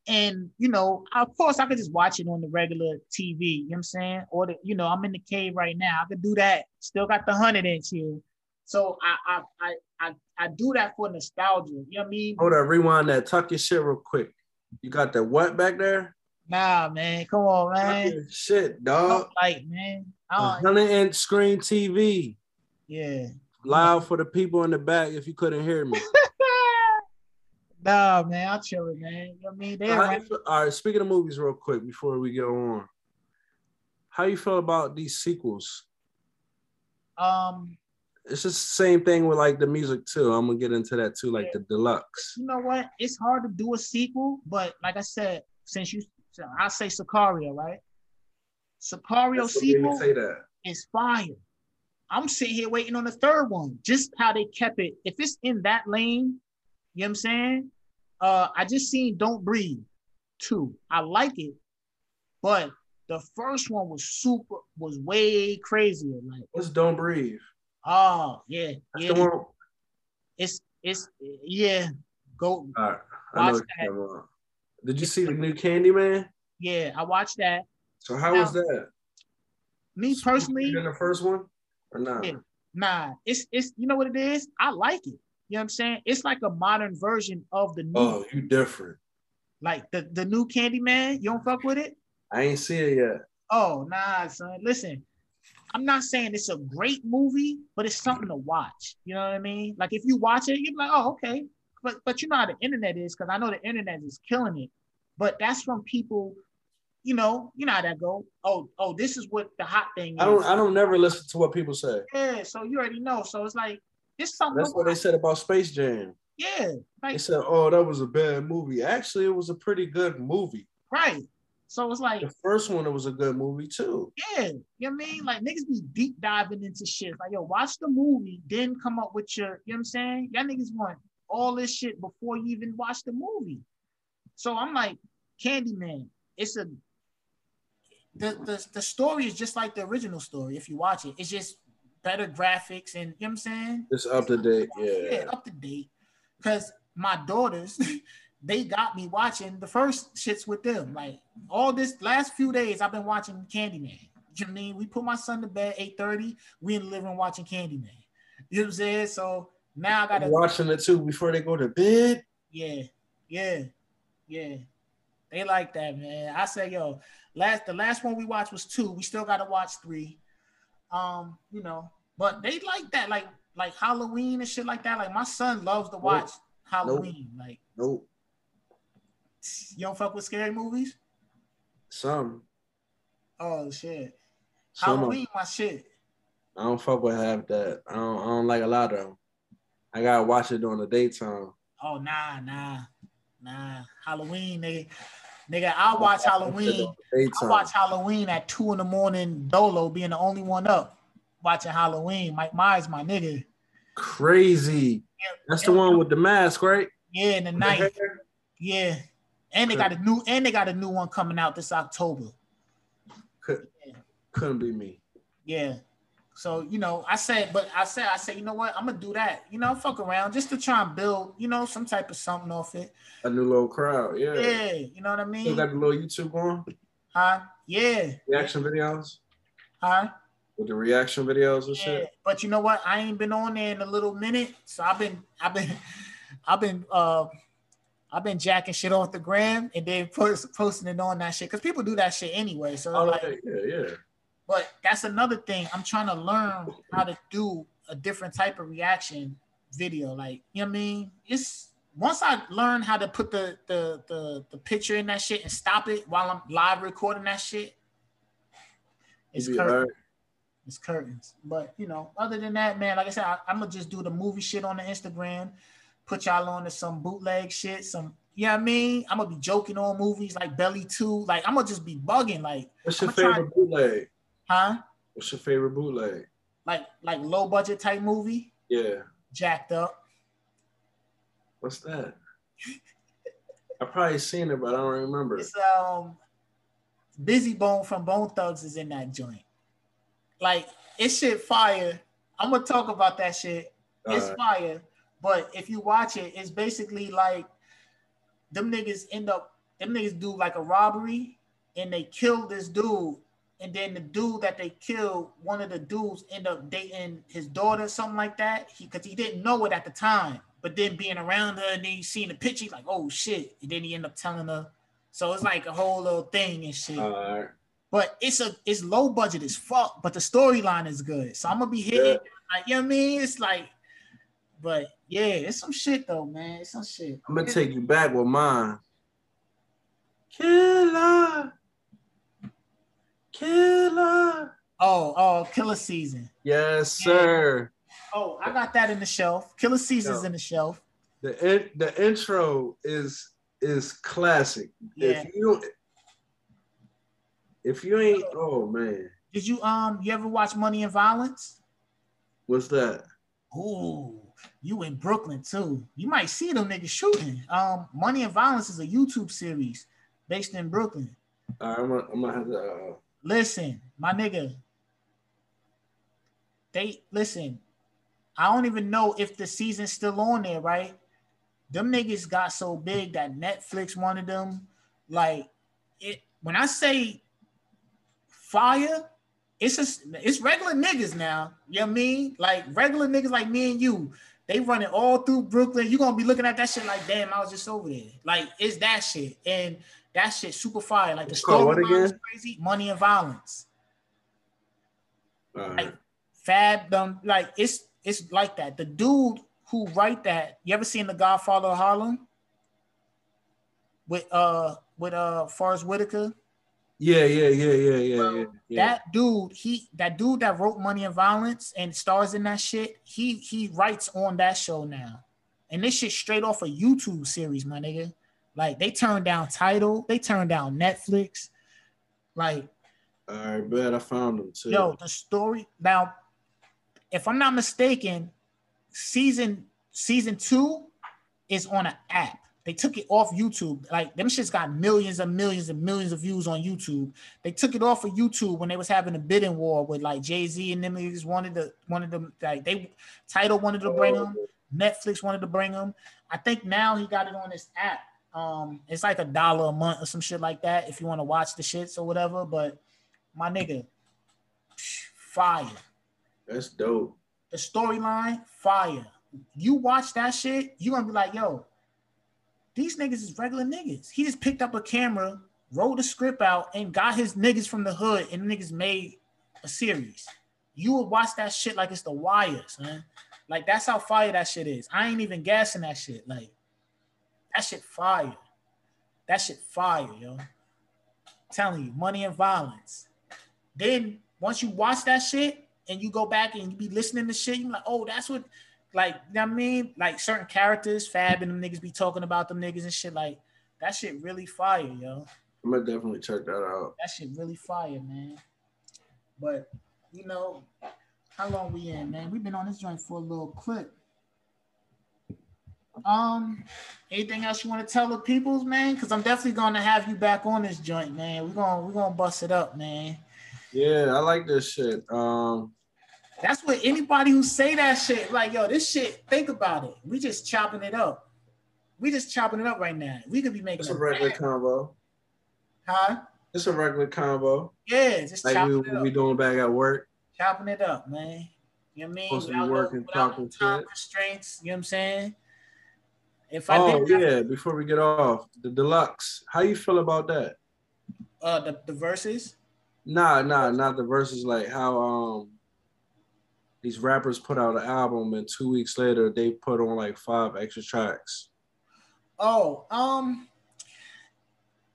And you know, of course, I could just watch it on the regular TV. You know what I'm saying? Or the, you know, I'm in the cave right now. I could do that. Still got the hundred inch here. So I I I I, do that for nostalgia. You know what I mean? Hold on, rewind that. Tuck your shit real quick. You got that what back there? Nah, man. Come on, man. Shit, dog. Like, man. Hundred inch screen TV. Yeah. Loud for the people in the back if you couldn't hear me. (laughs) nah, man, I'll chill it, man. You know what I mean? Right, all right, speaking of movies, real quick before we go on, how you feel about these sequels? Um, it's just the same thing with like the music too. I'm gonna get into that too, like yeah. the deluxe. You know what? It's hard to do a sequel, but like I said, since you, I say Sicario, right? Sicario sequel say that. is fire. I'm sitting here waiting on the third one. Just how they kept it. If it's in that lane, you know what I'm saying? Uh, I just seen Don't Breathe two. I like it, but the first one was super, was way crazier. Like, what's Don't Breathe? Oh yeah, That's yeah. It's it's yeah. Go. All right. I know that. Did you see the new Candyman? Yeah, I watched that. So how now, was that? Me personally, in the first one or not? Yeah, nah, it's it's you know what it is. I like it. You know what I'm saying? It's like a modern version of the new. Oh, you different. Like the the new Candyman. You don't fuck with it? I ain't see it yet. Oh nah, son. Listen, I'm not saying it's a great movie, but it's something to watch. You know what I mean? Like if you watch it, you're like, oh, okay. But but you know how the internet is, because I know the internet is killing it. But that's from people, you know, you know how that go. Oh, oh, this is what the hot thing is. I don't I don't never listen to what people say. Yeah, so you already know. So it's like it's something. That's what they said about Space Jam. Yeah. Like, they said, oh, that was a bad movie. Actually, it was a pretty good movie. Right. So it's like the first one, it was a good movie too. Yeah, you know what I mean? Like niggas be deep diving into shit. Like, yo, watch the movie, then come up with your, you know what I'm saying? Y'all niggas want all this shit before you even watch the movie. So I'm like, Candyman, it's a the, the the story is just like the original story if you watch it. It's just better graphics and you know what I'm saying? It's up to date, yeah. Yeah, up to date. Cause my daughters, (laughs) they got me watching the first shits with them. Like all this last few days, I've been watching Candyman. You know what I mean? We put my son to bed 8:30. We in the living room watching Candyman. You know what I'm saying? So now I gotta watching it too before they go to bed. Yeah, yeah, yeah. They like that, man. I say, yo, last the last one we watched was two. We still gotta watch three. Um, you know, but they like that, like like Halloween and shit like that. Like my son loves to watch nope. Halloween. Nope. Like nope. You don't fuck with scary movies? Some. Oh shit. Some Halloween, my shit. I don't fuck with half that. I don't, I don't like a lot of them. I gotta watch it during the daytime. Oh nah, nah, nah. Halloween, nigga. Nigga, I watch (laughs) Halloween. I watch Halloween at two in the morning. Dolo being the only one up watching Halloween. Mike Myers, my nigga. Crazy. Yeah, That's yeah. the one with the mask, right? Yeah, in the night. Yeah. And they got a new and they got a new one coming out this October. Could, yeah. Couldn't be me. Yeah. So you know, I said, but I said, I said, you know what? I'm gonna do that. You know, fuck around just to try and build, you know, some type of something off it. A new little crowd, yeah. Yeah, you know what I mean. Still got the little YouTube going. Huh? Yeah. Reaction videos. Huh? With the reaction videos and yeah. shit. But you know what? I ain't been on there in a little minute, so I've been, I've been, (laughs) I've been uh I've been jacking shit off the gram and then post, posting it on that shit because people do that shit anyway. So oh, like, yeah, yeah. But that's another thing. I'm trying to learn how to do a different type of reaction video. Like, you know what I mean? It's once I learn how to put the the the, the picture in that shit and stop it while I'm live recording that shit. It's curtains. It's curtains. But you know, other than that, man, like I said, I, I'm gonna just do the movie shit on the Instagram put y'all on to some bootleg shit, some you know what I mean? I'm gonna be joking on movies like Belly 2. Like I'm gonna just be bugging. Like what's your favorite bootleg? Huh? What's your favorite bootleg? Like like low budget type movie? Yeah. Jacked up. What's that? (laughs) I probably seen it, but I don't remember. It's um Bizzy Bone from Bone Thugs is in that joint. Like it's shit fire. I'm gonna talk about that shit. All it's right. fire. But if you watch it, it's basically like them niggas end up, them niggas do like a robbery and they kill this dude. And then the dude that they killed, one of the dudes end up dating his daughter, something like that. He because he didn't know it at the time. But then being around her and then seeing the picture, he's like, oh shit. And then he end up telling her So it's like a whole little thing and shit. All right. But it's a it's low budget as fuck, but the storyline is good. So I'm gonna be hitting Yeah. like you know what I mean? It's like, but yeah, it's some shit though, man. It's some shit. I'm gonna take you back with mine. Killer. Killer. Oh, oh, Killa Season. Yes, sir. Oh, I got that in the shelf. Killa Season's in the shelf. The in, the intro is is classic. Yeah. If you if you ain't oh man, Did you um you ever watch Money and Violence? what's that? Ooh, you in Brooklyn too. You might see them niggas shooting. Um, Money and Violence is a YouTube series based in Brooklyn. All right, I'm gonna, I'm gonna have to uh, Listen, my nigga. They listen. I don't even know if the season's still on there, right? Them niggas got so big that Netflix wanted them. Like it when I say fire, it's just it's regular niggas now. You know what I mean? Like regular niggas like me and you. They running all through Brooklyn. You're gonna be looking at that shit like, damn, I was just over there. Like, it's that shit. And that shit super fire. Like the It's called what story is crazy. Money and violence. right. Like Fab them like it's it's like that. The dude who write that, you ever seen The Godfather of Harlem? With uh with uh Forest Whitaker? Yeah, yeah, yeah, yeah, yeah, yeah. yeah. That dude, he that dude that wrote Money and Violence and stars in that shit, he he writes on that show now. And this shit straight off a YouTube series, my nigga. Like they turned down title, they turned down Netflix. Like, All right, bet I found them too. yo, the story now, if I'm not mistaken, season season two is on an app. They took it off YouTube. Like them shits got millions and millions and millions of views on YouTube. They took it off of YouTube when they was having a bidding war with like Jay Z and them niggas wanted to wanted them like they title wanted to bring them. Netflix wanted to bring them. I think now he got it on his app. Um, it's like a dollar a month or some shit like that if you want to watch the shits or whatever. But my nigga, fire. That's dope. The storyline, fire. You watch that shit, you gonna be like, yo, these niggas is regular niggas. He just picked up a camera, wrote the script out, and got his niggas from the hood, and niggas made a series. You would watch that shit like it's the wires, man. Like that's how fire that shit is. I ain't even gassing that shit. Like that shit fire. That shit fire, yo. telling you, money and violence. Then once you watch that shit and you go back and you be listening to shit, you be like, oh, that's what, like, you know what I mean? Like certain characters, Fab and them niggas be talking about them niggas and shit. Like that shit really fire, yo. I'm gonna definitely check that out. That shit really fire, man. But you know, how long we in, man? We've been on this joint for a little clip. Um, anything else you want to tell the peoples, man? Because I'm definitely gonna have you back on this joint, man. We're gonna we're gonna bust it up, man. Yeah, I like this shit. Um, That's what anybody who say that shit, like, yo, this shit, think about it. We just chopping it up. We just chopping it up right now. We could be making it's a regular combo. huh? It's a regular combo. Yeah, just Like chopping we it up. we doing back at work. chopping it up, man. You know what I mean? Supposed to be working, no talking time shit. constraints. You know what I'm saying? If I Oh yeah, before we get off, the deluxe. How you feel about that? uh, the the verses, Nah, nah, not the verses. Like how um these rappers put out an album and two weeks later they put on like five extra tracks. oh, um,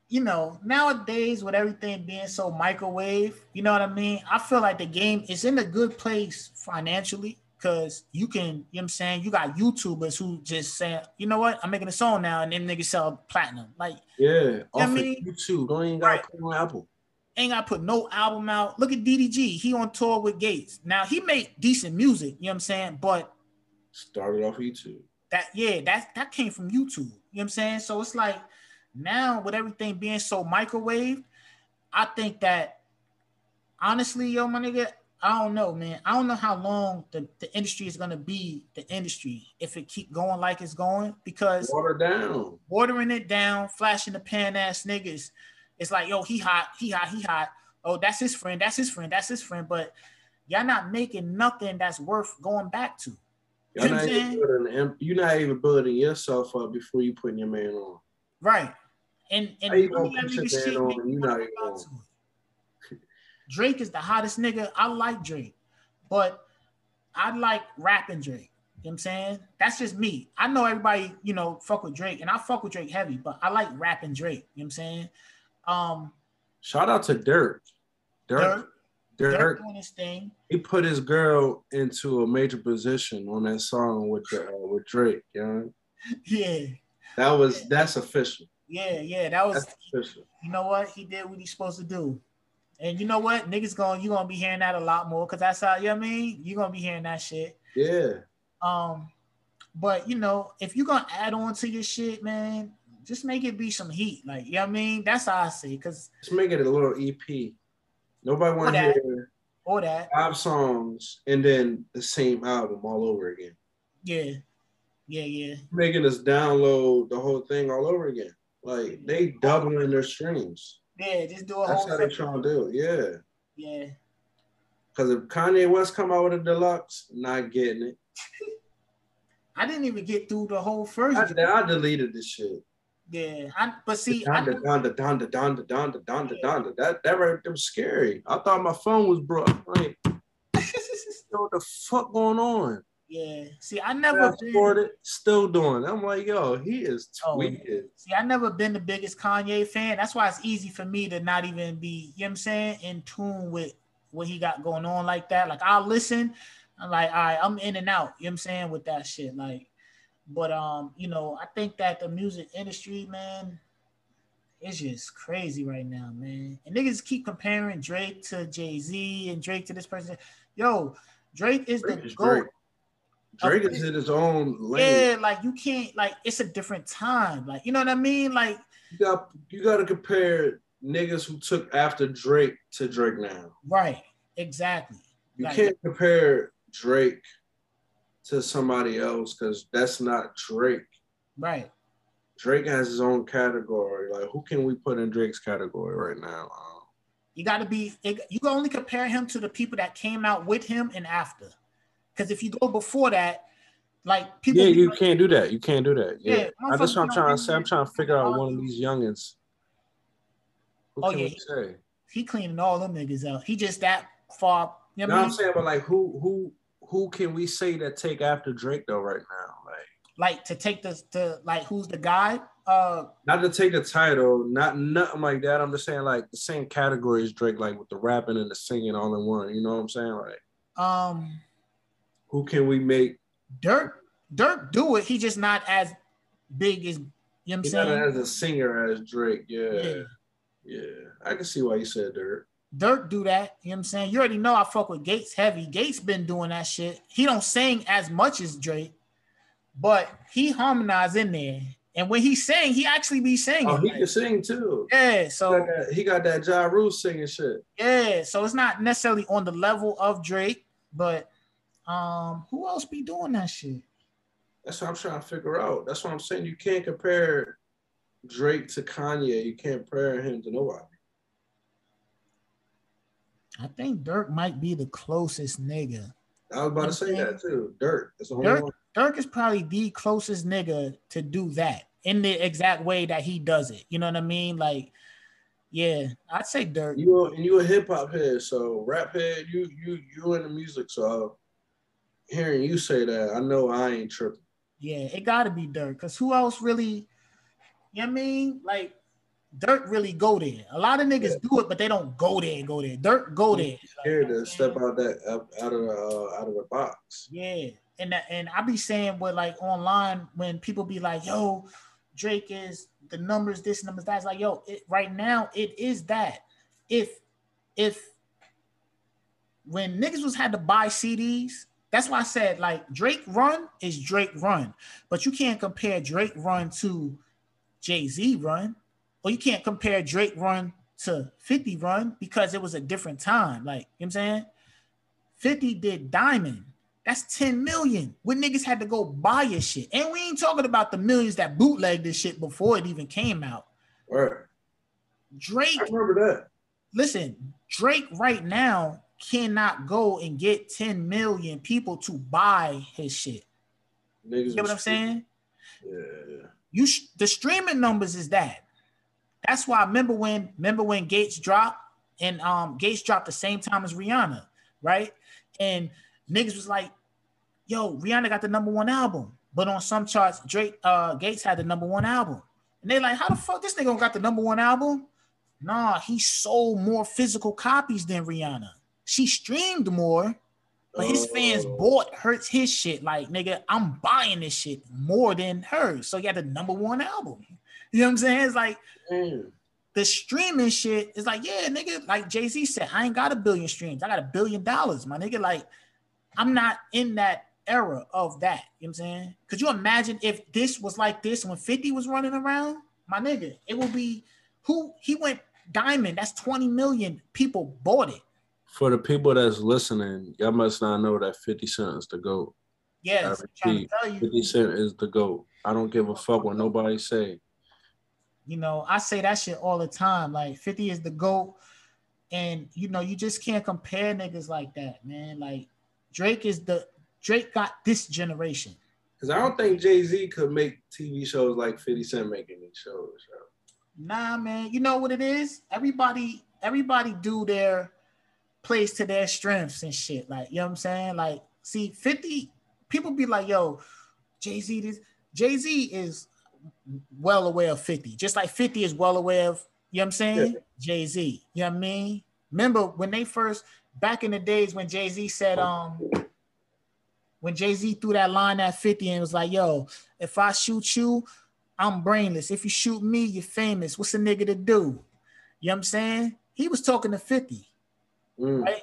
you know, nowadays with everything being so microwave, you know what I mean? I feel like the game is in a good place financially because you can, you know what I'm saying? You got YouTubers who just say, you know what, I'm making a song now, and then niggas sell platinum. Like, Yeah, off I mean- YouTube. Don't even gotta Right. put on Apple. Ain't got put no album out. Look at DDG. He on tour with Gates. Now he made decent music, you know what I'm saying? But Started off YouTube. that yeah, that that came from YouTube. You know what I'm saying? So it's like now with everything being so microwave, I think that honestly, yo, my nigga, I don't know, man. I don't know how long the, the industry is gonna be the industry if it keep going like it's going because Water down. watering it down, flashing the pan ass niggas. It's like, yo, he hot, he hot, he hot. Oh, that's his friend, that's his friend, that's his friend. But y'all not making nothing that's worth going back to. You what not I'm even saying? building, em- you're not even building yourself up before you putting your man on. Right. And and you gonna put your shit on and you not even it. Drake is the hottest nigga. I like Drake, but I like rapping Drake. You know what I'm saying? That's just me. I know everybody, you know, fuck with Drake, and I fuck with Drake heavy, but I like rapping Drake. You know what I'm saying? Um, Shout out to Durk. Durk. Durk, Durk, Durk doing his thing. he put his girl into a major position on that song with the, uh, with Drake. You know? Yeah, That was that's official. yeah, yeah. That was That's official. you know what he did what he's supposed to do and you know what niggas going you gonna be hearing that a lot more because that's how you know what i mean you're gonna be hearing that shit Yeah. um but you know if you're gonna add on to your shit man just make it be some heat like you know what i mean that's how i see because Let's make it a little EP. Nobody want to hear or that five songs and then the same album all over again. yeah yeah yeah Making us download the whole thing all over again. Like they doubling their streams. yeah just do a That's whole how they trying to do. Yeah. yeah Because if Kanye West come out with a deluxe, not getting it. (laughs) i didn't even get through the whole first I, I deleted this shit. Yeah I, but see I, Donda, Donda, Donda, Donda, Donda, Donda, Donda. That that right there was scary. I thought my phone was broke. Like, (laughs) what the fuck going on? yeah see i never been, forward, still doing. I'm like, yo, he is Oh. See, I never been the biggest Kanye fan. That's why it's easy for me to not even be, you know what I'm saying, in tune with what he got going on like that. Like I'll listen. I'm like, all right, I'm in and out, you know what I'm saying, with that shit. Like, but um, you know, I think that the music industry, man, it's just crazy right now, man. And niggas keep comparing Drake to Jay-Z and Drake to this person. Yo, Drake is Drake the is GOAT. Drake. Drake is in his own lane. Yeah, like you can't like it's a different time. Like, you know what I mean? Like You got you got to compare niggas who took after Drake to Drake now. Right. Exactly. You Like, can't compare Drake to somebody else because that's not Drake. Right. Drake has his own category. Like, who can we put in Drake's category right now? Um, You got to be. You can only compare him to the people that came out with him and after. Because if you go before that, like people. yeah, you like, can't do that. You can't do that. Yeah, Yeah, I that's what I'm trying to say. I'm trying to figure out one of these youngins. Who Oh, can yeah, we say? He cleaning all them niggas out. He just that far. You know No, what I'm saying, but like, who who who can we say that take after Drake though right now? Like, Like to take this to like who's the guy? Uh, not to take the title, not nothing like that. I'm just saying like the same category as Drake, like with the rapping and the singing all in one. You know what I'm saying? Like, um, who can we make? Durk. Durk do it. He just not as big as you know what I'm He's saying. not as a singer as Drake. Yeah, Yeah. yeah. I can see why you said Durk. Durk do that. You know what I'm saying? You already know I fuck with Gates heavy. Gates been doing that shit. He don't sing as much as Drake, but he harmonize in there. And when he sang, he actually be singing. Oh, he like, can sing too. yeah, He got so that, he got that Ja Rule singing shit. yeah, so it's not necessarily on the level of Drake, but um, who else be doing that shit? That's what I'm trying to figure out. That's what I'm saying. You can't compare Drake to Kanye. You can't compare him to nobody. I think Durk might be the closest nigga. I was about to say that too. Durk. Durk, one. Durk is probably the closest nigga to do that in the exact way that he does it. You know what I mean? Like, yeah, I'd say Durk. You a- and you a hip hop head, so rap head. You you you in the music, so hearing you say that, I know I ain't tripping. Yeah, it gotta be Durk. Cause who else really, you know what I mean? Like Durk really go there. A lot of niggas do it, but they don't go there, and go there. Durk go there. Here you know what to step out that out of the uh, out of the box. Yeah. And that, and I be saying what like online when people be like, yo, Drake is the numbers, this numbers, that's like, yo, it, right now it is that. If if when niggas was had to buy CDs, that's why I said like Drake run is Drake run, but you can't compare Drake run to Jay Z run, or you can't compare Drake run to 50 run because it was a different time. Like, you know what I'm saying? 50 did Diamond. That's 10 million. When niggas had to go buy your shit. And we ain't talking about the millions that bootlegged this shit before it even came out. Right. Drake I remember that. listen, Drake right now cannot go and get 10 million people to buy his shit. Niggas You get what I'm saying? Yeah. You sh- the streaming numbers is that. That's why I remember when remember when Gates dropped and um Gates dropped the same time as Rihanna, right? And niggas was like, yo, Rihanna got the number one album. But on some charts, Drake uh Gates had the number one album. And they like, how the fuck this nigga got the number one album? Nah, he sold more physical copies than Rihanna. She streamed more, but his fans oh. bought hurts his shit. Like, nigga, I'm buying this shit more than hers. So he had the number one album. You know what I'm saying? It's like mm. the streaming shit is like, yeah, nigga, like Jay-Z said, I ain't got a billion streams. I got a billion dollars, my nigga. Like, I'm not in that era of that. You know what I'm saying? Could you imagine if this was like this when 50 was running around? My nigga, it would be who he went diamond. That's 20 million people bought it. For the people that's listening, y'all must not know that 50 Cent is the GOAT. Yes, yeah, 50 Cent is the GOAT. I don't give a fuck what nobody say. You know, I say that shit all the time. Like 50 is the GOAT. And you know, you just can't compare niggas like that, man. Like Drake is the Drake got this generation. Cause I don't think Jay Z could make TV shows like 50 Cent making these shows. Nah, man. You know what it is? Everybody, everybody do their place to their strengths and shit. Like, you know what I'm saying? Like, see, 50 people be like, yo, Jay-Z this Jay-Z is well aware of 50, just like 50 is well aware of, you know what I'm saying? Yeah. Jay-Z. You know what I mean? Remember when they first back in the days when Jay-Z said, um, when Jay Z threw that line at 50 and was like, yo, if I shoot you, I'm brainless. If you shoot me, you're famous. What's a nigga to do? You know what I'm saying? He was talking to 50, mm. right?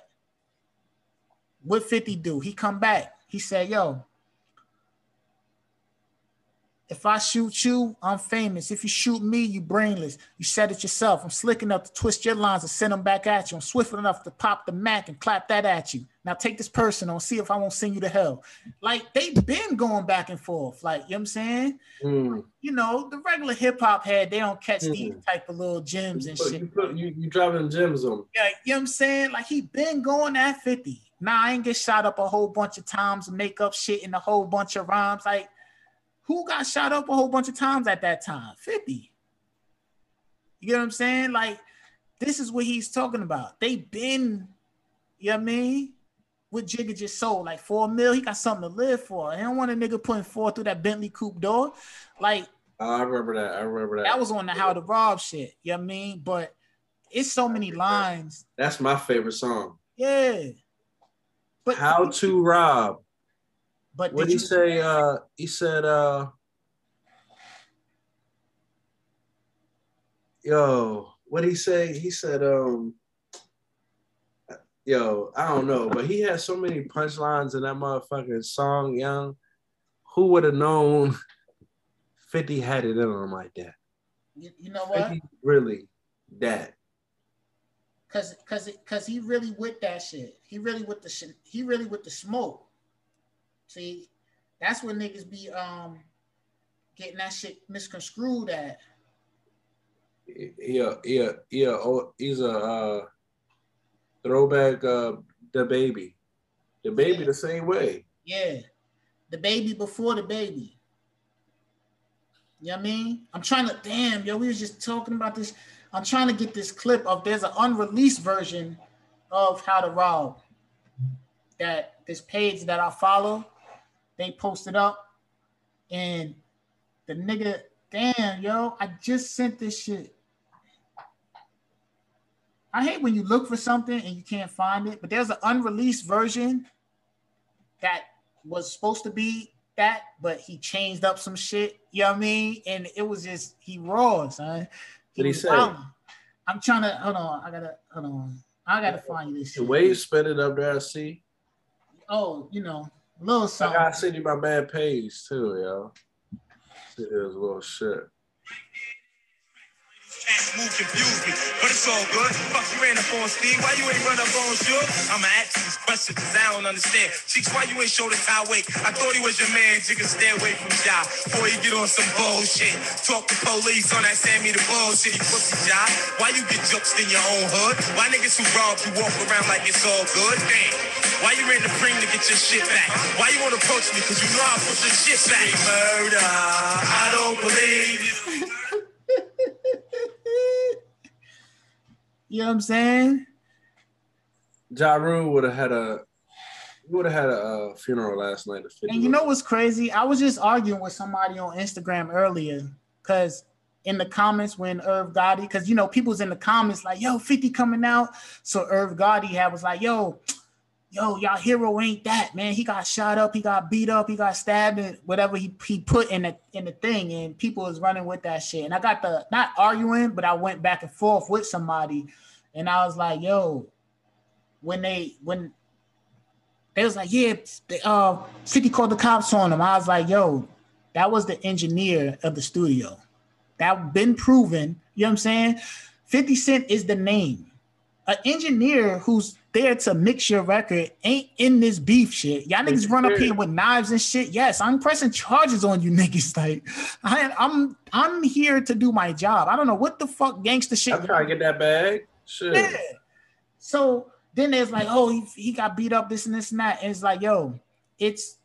What 50 do? He come back. He said, yo, if I shoot you, I'm famous. If you shoot me, you brainless. You said it yourself. I'm slick enough to twist your lines and send them back at you. I'm swift enough to pop the Mac and clap that at you. Now take this person on, see if I won't send you to hell. Like they've been going back and forth. Like, you know what I'm saying? Mm. You know, the regular hip hop head, they don't catch mm. these type of little gems and put, shit. You, put, you, you driving gems on. Yeah, you know what I'm saying? Like he been going at 50. Now I ain't get shot up a whole bunch of times, make up shit in a whole bunch of rhymes. Like who got shot up a whole bunch of times at that time? 50. You know what I'm saying? Like, this is what he's talking about. They been, you know what I mean? With Jigga just sold like four mil. He got something to live for. I don't want a nigga putting four through that Bentley coupe door. Like, oh, I remember that. I remember that. That was on the How to Rob shit. You know what I mean? But it's so many lines. That's my favorite song. Yeah. But How to Rob. But what did he you- say? Uh, he said, uh, "Yo, what did he say?" He said, um, "Yo, I don't know," but he had so many punchlines in that motherfucking song. Young, who would have known? (laughs) Fifty had it in him like that. You, you know what? 50 really, that. Cause, cause, cause he really with that shit. He really with the shit. He really with the smoke. See, that's when niggas be um getting that shit misconstrued at. Yeah, yeah, yeah. Oh, he's a uh, throwback. Uh, the baby, the baby, yeah. the same way. Yeah, the baby before the baby. You know what I mean? I'm trying to damn yo. We was just talking about this. I'm trying to get this clip of there's an unreleased version of How to Rob that this page that I follow they posted up, and the nigga, damn, yo, I just sent this shit. I hate when you look for something and you can't find it, but there's an unreleased version that was supposed to be that, but he changed up some shit. You know what I mean? And it was just he raw, son. He Did he say? I'm trying to hold on. I gotta hold on. I gotta find you this. The way you spit it up there, I see. Oh, you know, little something. I gotta send you my bad page too, yo. See this little shit. Move confuse me, but it's all good. Fuck you ain't up on Steve. Why you ain't run up on Suge? I'ma ask these questions cause I don't understand. Cheeks, why you ain't show the tie weight? I thought he was your man. Jigga, stay away from y'all before you get on some bullshit. Talk to police on that Sammy the bullshit. You pussy job. Why you get jokes in your own hood? Why niggas who rob you walk around like it's all good? Damn. Why you in the ring to get your shit back? Why you wanna approach me? Cause you know I put the shit back. Murder. I don't believe you. You know what I'm saying? Ja Rule would have had a would have had a uh, funeral last night. And you know what's crazy? I was just arguing with somebody on Instagram earlier because in the comments when Irv Gotti, because you know, people's in the comments like, yo, 50 coming out. So Irv Gotti had was like, yo, yo, y'all hero ain't that, man. He got shot up, he got beat up, he got stabbed, and whatever he, he put in the in the thing, and people was running with that shit. And I got the not arguing, but I went back and forth with somebody, and I was like, yo, when they when they was like, yeah, they, uh, 50 called the cops on him. I was like, yo, that was the engineer of the studio. That been proven. You know what I'm saying? 50 Cent is the name. An engineer who's there to mix your record ain't in this beef shit. Y'all niggas run up here with knives and shit. Yes, I'm pressing charges on you (laughs) niggas. Like I, I'm I'm here to do my job. I don't know what the fuck gangster shit. I'm trying to get that bag. Shit. Yeah. So then there's like, oh, he, he got beat up, this and this and that. And it's like, yo, it's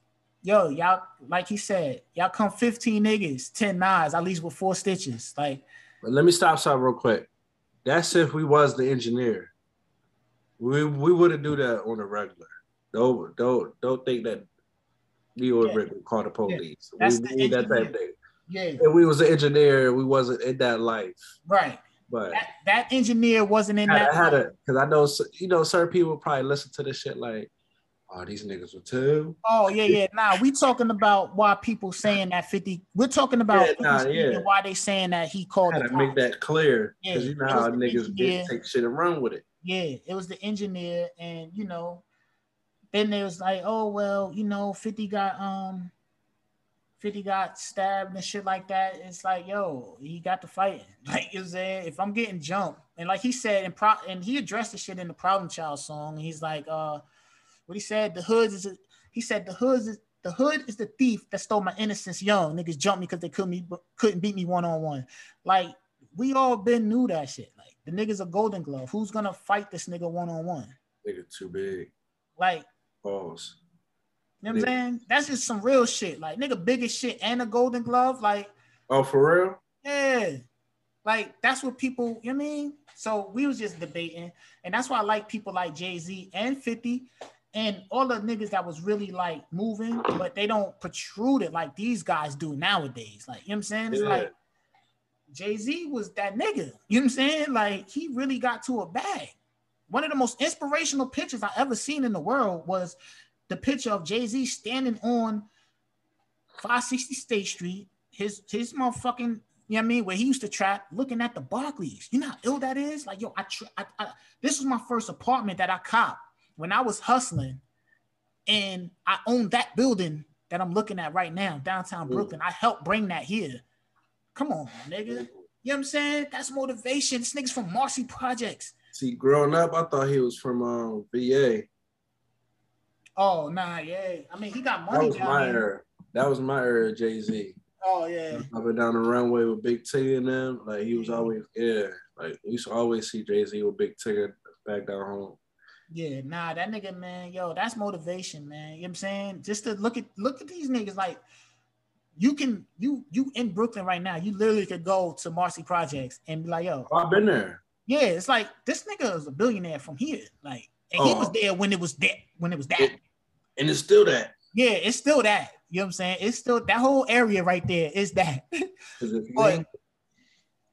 yo, y'all, like he said, y'all come 15 niggas, 10 knives, at least with four stitches. Like, but let me stop something real quick. That's if we was the engineer. We we wouldn't do that on a regular. Don't don't don't think that we would yeah. call the police. Yeah. That's we, the that type thing. Yeah. If we was an engineer, we wasn't in that life. Right. But that, that engineer wasn't in I, that. I had a because I know you know certain people probably listen to this shit like, oh these niggas were too. Oh yeah yeah. Now we talking about why people saying that fifty. We're talking about yeah, nah, yeah. why they saying that he called. to make that clear because yeah, you know how niggas get, take shit and run with it. Yeah, it was the engineer, and you know, then they was like, oh well, you know, fifty got um 50 got stabbed and shit like that, it's like, yo, he got to fight. (laughs) Like you saying, if I'm getting jumped, and like he said, and pro and he addressed the shit in the Problem Child song, and he's like, uh, what he said, the hoods is, a, he said the hoods is the hood is the thief that stole my innocence young. Niggas jumped me because they couldn't me couldn't beat me one on one. Like we all been knew that shit. The niggas a golden glove. Who's gonna fight this nigga one on one? Nigga too big. Like pause. You know what I'm saying? That's just some real shit. Like nigga, biggest shit and a golden glove. Like, oh, for real? Yeah. Like that's what people, you know what I mean? So we was just debating, and that's why I like people like Jay-Z and 50 and all the niggas that was really like moving, but they don't protrude it like these guys do nowadays. Like, you know what I'm saying? It's yeah. like Jay-Z was that nigga. You know what I'm saying? Like he really got to a bag. One of the most inspirational pictures I ever seen in the world was the picture of Jay Z standing on 560 State Street, his his motherfucking, you know what I mean, where he used to trap, looking at the Barclays. You know how ill that is? Like, yo, I, tra- I, I this was my first apartment that I copped when I was hustling, and I owned that building that I'm looking at right now, downtown mm. Brooklyn. I helped bring that here. Come on, nigga. You know what I'm saying? That's motivation. This nigga's from Marcy Projects. See, growing up, I thought he was from um, VA. Oh nah, yeah. I mean, he got money. That was my era. That was my era, Jay Z. Oh yeah. Up and down the runway with Big T and them. Like he was always yeah. Like we used to always see Jay Z with Big T back down home. Yeah, nah, that nigga, man, yo, that's motivation, man. You know what I'm saying? Just to look at look at these niggas like you can you you in Brooklyn right now, you literally could go to Marcy Projects and be like, yo, oh, I've been there. Yeah, it's like this nigga is a billionaire from here. Like and oh. he was there when it was that when it was that. It, and it's still that. Yeah, it's still that. You know what I'm saying? It's still that whole area right there is that. (laughs) but,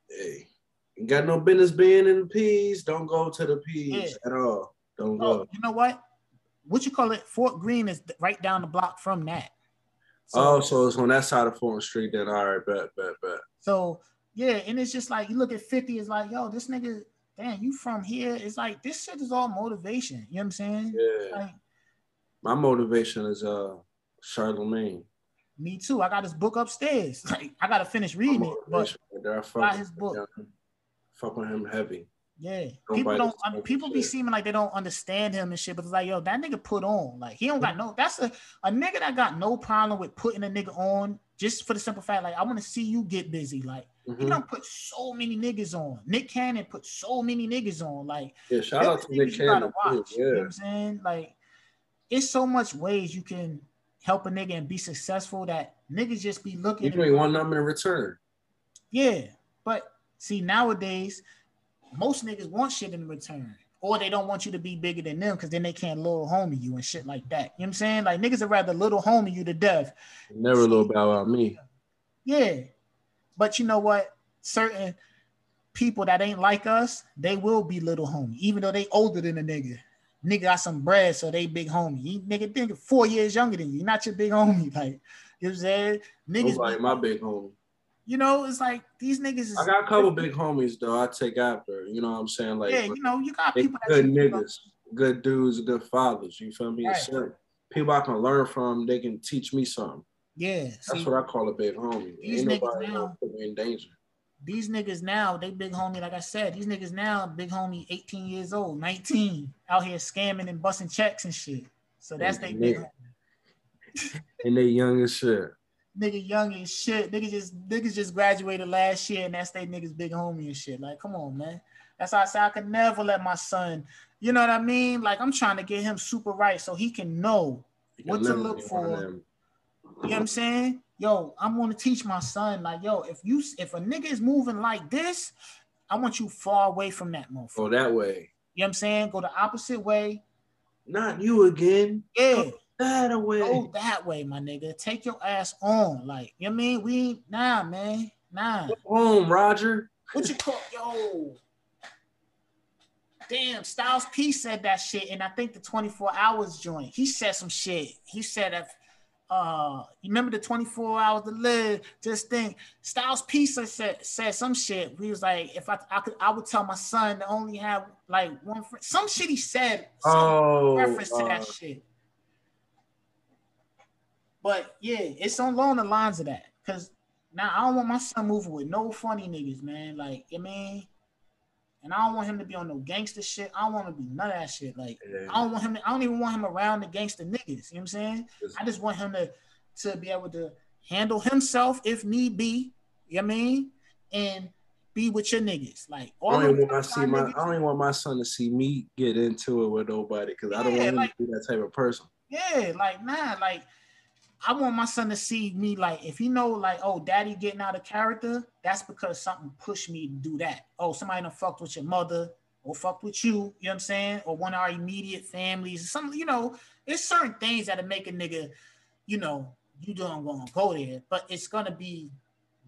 hey, you got no business being in the peas, don't go to the peas yeah. at all. Don't oh, go. You know what? What you call it? Fort Greene is right down the block from that. So, oh, so it's on that side of Fulton Street then. All right, bet, bet, bet. So yeah, and it's just like you look at 50, it's like, yo, this nigga damn, you from here. It's like this shit is all motivation. You know what I'm saying? Yeah. Like, My motivation is uh Charlemagne. Me too. I got his book upstairs. (laughs) Like I gotta finish reading it, but I got his book. Fuck with him heavy. Yeah, people don't. Um, people be seeming like they don't understand him and shit, but it's like, yo, that nigga put on. Like he don't got no. That's a a nigga that got no problem with putting a nigga on just for the simple fact, like I want to see you get busy. Like mm-hmm. he don't put so many niggas on. Nick Cannon put so many niggas on. Like yeah, shout out to Nick Cannon. Watch, yeah. You know I'm saying? Like it's so much ways you can help a nigga and be successful that niggas just be looking. You one number in return. Yeah, but see nowadays most niggas want shit in return. Or they don't want you to be bigger than them because then they can't little homie you and shit like that. You know what I'm saying? Like niggas would rather little homie you to death. Never little about me. Yeah. But you know what? Certain people that ain't like us, they will be little homie, even though they older than a nigga. Nigga got some bread, so they big homie. You nigga think four years younger than you, not your big homie. (laughs) Like you know what I'm saying? Niggas Nobody, my big homie. You know, it's like these niggas. Is, I got a couple big homies though. I take after. You know what I'm saying? Like yeah, you know, you got people good that you know. niggas, good dudes, good fathers. You feel me? Right. People I can learn from. They can teach me something. Yeah, That's see, what I call a big homie. These Ain't niggas nobody now- put me in danger. these niggas now, they big homie, like I said, these niggas now, big homie, 18 years old, 19, out here scamming and busting checks and shit. So that's they big homie. (laughs) And they young as shit. Nigga young and shit. Niggas just niggas just graduated last year and that's they niggas big homie and shit. Like, come on, man. That's why I say I could never let my son, you know what I mean? Like I'm trying to get him super right so he can know You can What to look for. one of them. You know what I'm saying? Yo, I'm gonna teach my son, like, yo, if you if a nigga is moving like this, I want you far away from that motherfucker. Go that way. You know what I'm saying? Go the opposite way. Not you again. Yeah, That away. go that way, my nigga. Take your ass on. Like, you know what I mean? We nah, man. Nah. Home, Roger. What you call yo? Damn, Styles P said that shit, and I think the 24 hours joint. He said some shit. He said if uh you remember the 24 hours to live, just think Styles P said said, said some shit. He was like, if I I could I would tell my son to only have like one friend. Some shit he said, some Oh, reference to uh, that shit. But yeah, it's along the lines of that. Cause now I don't want my son moving with no funny niggas, man. Like, you I mean? And I don't want him to be on no gangster shit. I don't want him to be none of that shit. Like, yeah. I don't want him to, I don't even want him around the gangster niggas. You know what I'm saying? I just want him to to be able to handle himself if need be. You know what I mean? And be with your niggas. Like I all don't even want to see my. niggas- I don't even want my son to see me get into it with nobody because I don't want him like- to be that type of person. Yeah, like nah, like I want my son to see me like if he know like oh daddy getting out of character, that's because something pushed me to do that. Oh, somebody done fucked with your mother or fucked with you, you know what I'm saying? Or one of our immediate families. Some, you know, it's certain things that'll make a nigga, you know, you don't want to go there, but it's gonna be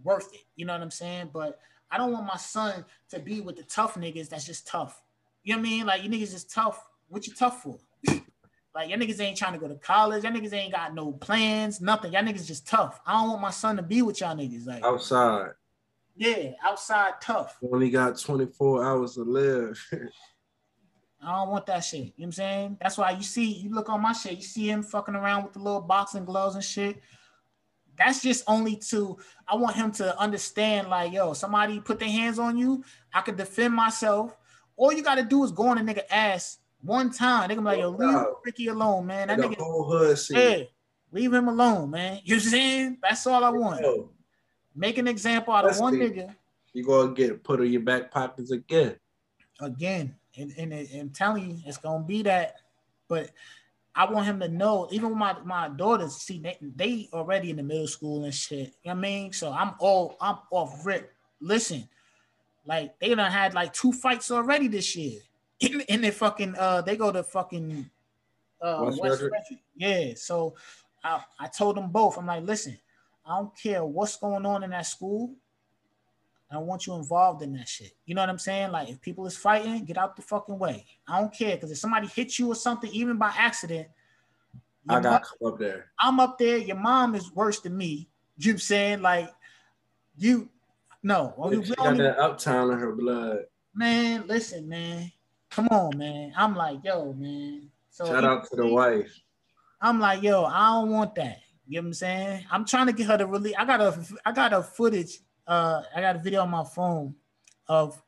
worth it. You know what I'm saying? But I don't want my son to be with the tough niggas that's just tough. You know what I mean? Like you niggas is tough. What you tough for? Like y'all niggas ain't trying to go to college. Y'all niggas ain't got no plans, nothing. Y'all niggas just tough. I don't want my son to be with y'all niggas. Like, Outside, yeah, outside tough. only got 24 hours to live. (laughs) I don't want that shit. You know what I'm saying? That's why you see, you look on my shit, you see him fucking around with the little boxing gloves and shit. That's just only to, I want him to understand, like, yo, somebody put their hands on you, I can defend myself. All you gotta do is go on a nigga ass one time. They gonna be like, yo, leave. Ricky alone, man. That nigga, whole hood yeah, leave him alone, man. You saying? That's all I want. Yo, Make an example out of one the- nigga you gonna get put in your back pockets again. again, and, and, and I'm telling you, it's gonna be that. But I want him to know, even with my my daughters, see, they, they already in the middle school and shit. You know what I mean? So I'm all I'm off rip. Listen, like they done had like two fights already this year. In, in their fucking uh they go to fucking uh West West. Yeah. So I, I told them both, I'm like, listen, I don't care what's going on in that school. I don't want you involved in that shit. You know what I'm saying? Like, if people is fighting, get out the fucking way. I don't care because if somebody hits you or something, even by accident, I got mo- come up there. I'm up there. Your mom is worse than me. You know saying? Like, you, no, we- we She got even- that uptown in her blood. man. Listen, man, come on, man. I'm like, yo, man. So Shout out to the wife. I'm like, yo, I don't want that. You know what I'm saying? I'm trying to get her to release. I got a, I got a footage. Uh, I got a video on my phone of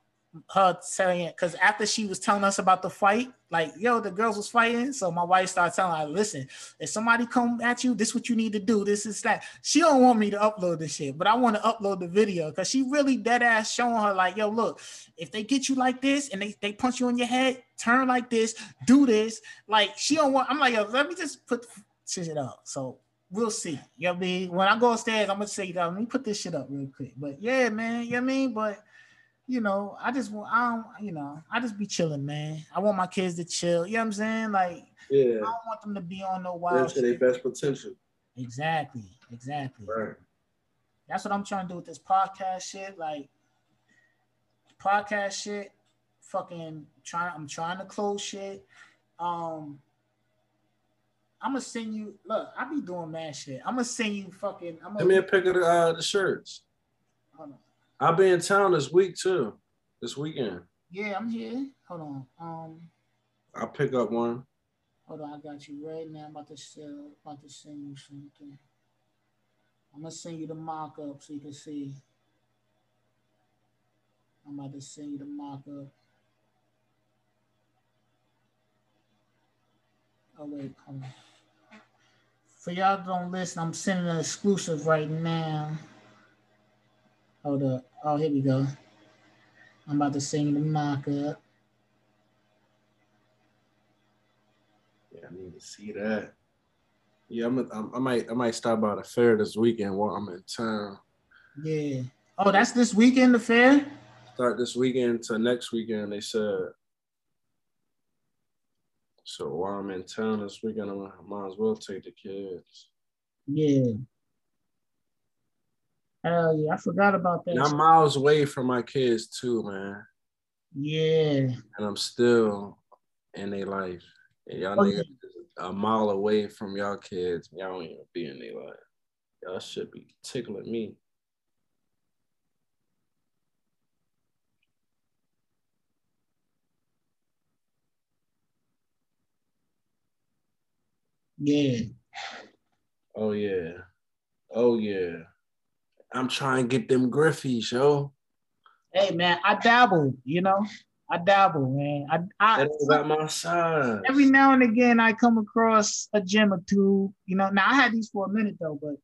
her saying it because after she was telling us about the fight, like, yo, the girls was fighting. So my wife started telling her, listen, if somebody come at you, this is what you need to do. This is that. She don't want me to upload this shit, but I want to upload the video because she really dead ass showing her like, yo, look, if they get you like this and they, they punch you in your head, turn like this, do this. Like she don't want. I'm like, yo, let me just put shit up. So we'll see. You know what I mean? When I go upstairs, I'm gonna say, let me put this shit up real quick. But yeah, man, you know what I mean? But you know, I just want, I don't, you know, I just be chilling, man. I want my kids to chill. You know what I'm saying? Like, yeah, I don't want them to be on no wild. to their best potential. Exactly, exactly. Right. That's what I'm trying to do with this podcast shit. Like, podcast shit. Fucking trying. I'm trying to close shit. Um, I'm gonna send you. Look, I be doing mad shit. I'm gonna send you fucking. I'm gonna, Give me a pic of the, uh, the shirts. I'll be in town this week too. This weekend. Yeah, I'm here. Hold on. Um, I'll pick up one. Hold on, I got you right now. I'm about to sell, about to send you something. I'm gonna send you the mock up so you can see. I'm about to send you the mock up. Oh wait, hold on. For y'all don't listen, I'm sending an exclusive right now. Hold up. Oh, here we go. I'm about to sing the mock up. Yeah, I need to see that. Yeah, I'm, a, i might I might stop by the fair this weekend while I'm in town. Yeah. Oh, that's this weekend, the fair? Start this weekend to next weekend, they said. So while I'm in town this weekend, I might as well take the kids. Yeah. Hell yeah, I forgot about that. And I'm miles away from my kids too, man. Yeah. And I'm still in their life. And y'all oh, niggas a mile away from y'all kids. Y'all don't even be in their life. Y'all should be tickling me. Yeah. Oh yeah. Oh yeah. I'm trying to get them Griffeys, yo. Hey man, I dabble, you know. I dabble, man. I, I got my size. Every now and again, I come across a gem or two. You know, now I had these for a minute though, but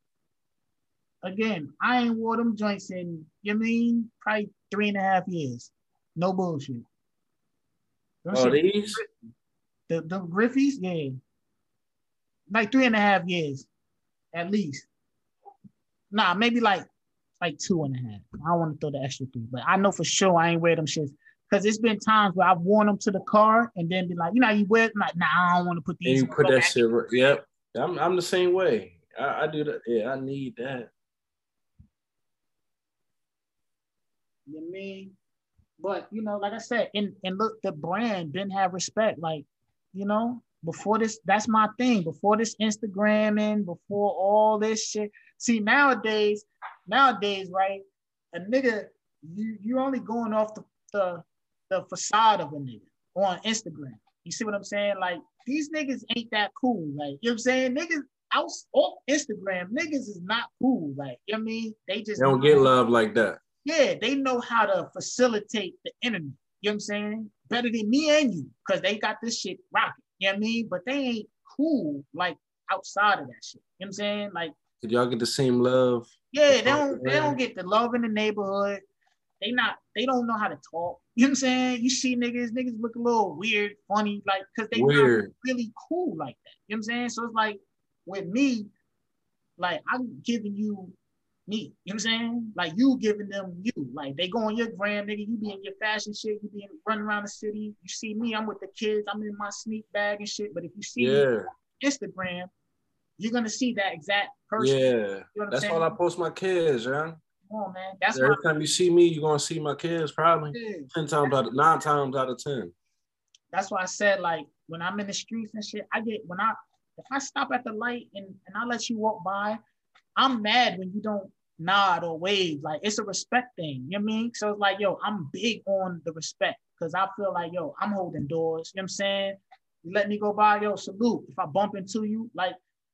again, I ain't wore them joints in. You mean probably three and a half years? No bullshit. Oh, these the the Griffeys, yeah, like three and a half years, at least. Nah, maybe like like two and a half. I don't want to throw the extra three, but I know for sure I ain't wear them shits. Cause it's been times where I've worn them to the car and then be like, you know, you wear it, like, nah, I don't want to put these. And you put that shit. Yep, I'm I'm the same way. I, I do that. Yeah, I need that. You mean? But you know, like I said, and and look, the brand didn't have respect. Like, you know, before this, that's my thing. Before this Instagramming, before all this shit. See, nowadays, nowadays, right? A nigga, you you only going off the, the the facade of a nigga on Instagram. You see what I'm saying? Like these niggas ain't that cool. Like you know what I'm saying? Niggas out off Instagram, niggas is not cool. Like you know what I mean? They just they don't get love like that. Yeah, they know how to facilitate the internet. You know what I'm saying? Better than me and you, because they got this shit rocking. You know what I mean? But they ain't cool like outside of that shit. You know what I'm saying? Like did y'all get the same love? Yeah, they don't they don't get the love in the neighborhood. They not they don't know how to talk. (laughs) You know what I'm saying? You see niggas, niggas look a little weird, funny, like because they weird. not really cool like that. You know what I'm saying? So it's like with me, like I'm giving you me. You know what I'm saying? Like you giving them you. Like they go on your gram, nigga. You be in your fashion shit. You be in, running around the city. You see me, I'm with the kids. I'm in my sneak bag and shit. But if you see yeah. me Instagram, you're gonna see that exact person. Yeah, you know that's why I post my kids. Come on, man. That's every time you see me, you're gonna see my kids probably yeah. ten times out of nine times out of ten. That's why I said like when I'm in the streets and shit, I get when I if I stop at the light and, and I let you walk by, I'm mad when you don't nod or wave. Like it's a respect thing. You know what I mean? So it's like, yo, I'm big on the respect because I feel like, yo, I'm holding doors. You know what I'm saying? You let me go by, yo, salute. If I bump into you, like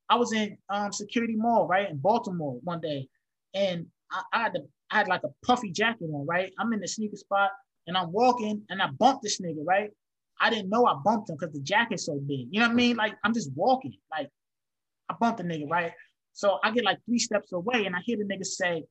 I was in um Security Mall, right, in Baltimore one day, and I, I had to, I had like a puffy jacket on, right? I'm in the sneaker spot and I'm walking and I bumped this nigga, right? I didn't know I bumped him because the jacket's so big. You know what I mean? Like I'm just walking, like I bumped the nigga, right? So I get like three steps away and I hear the nigga say,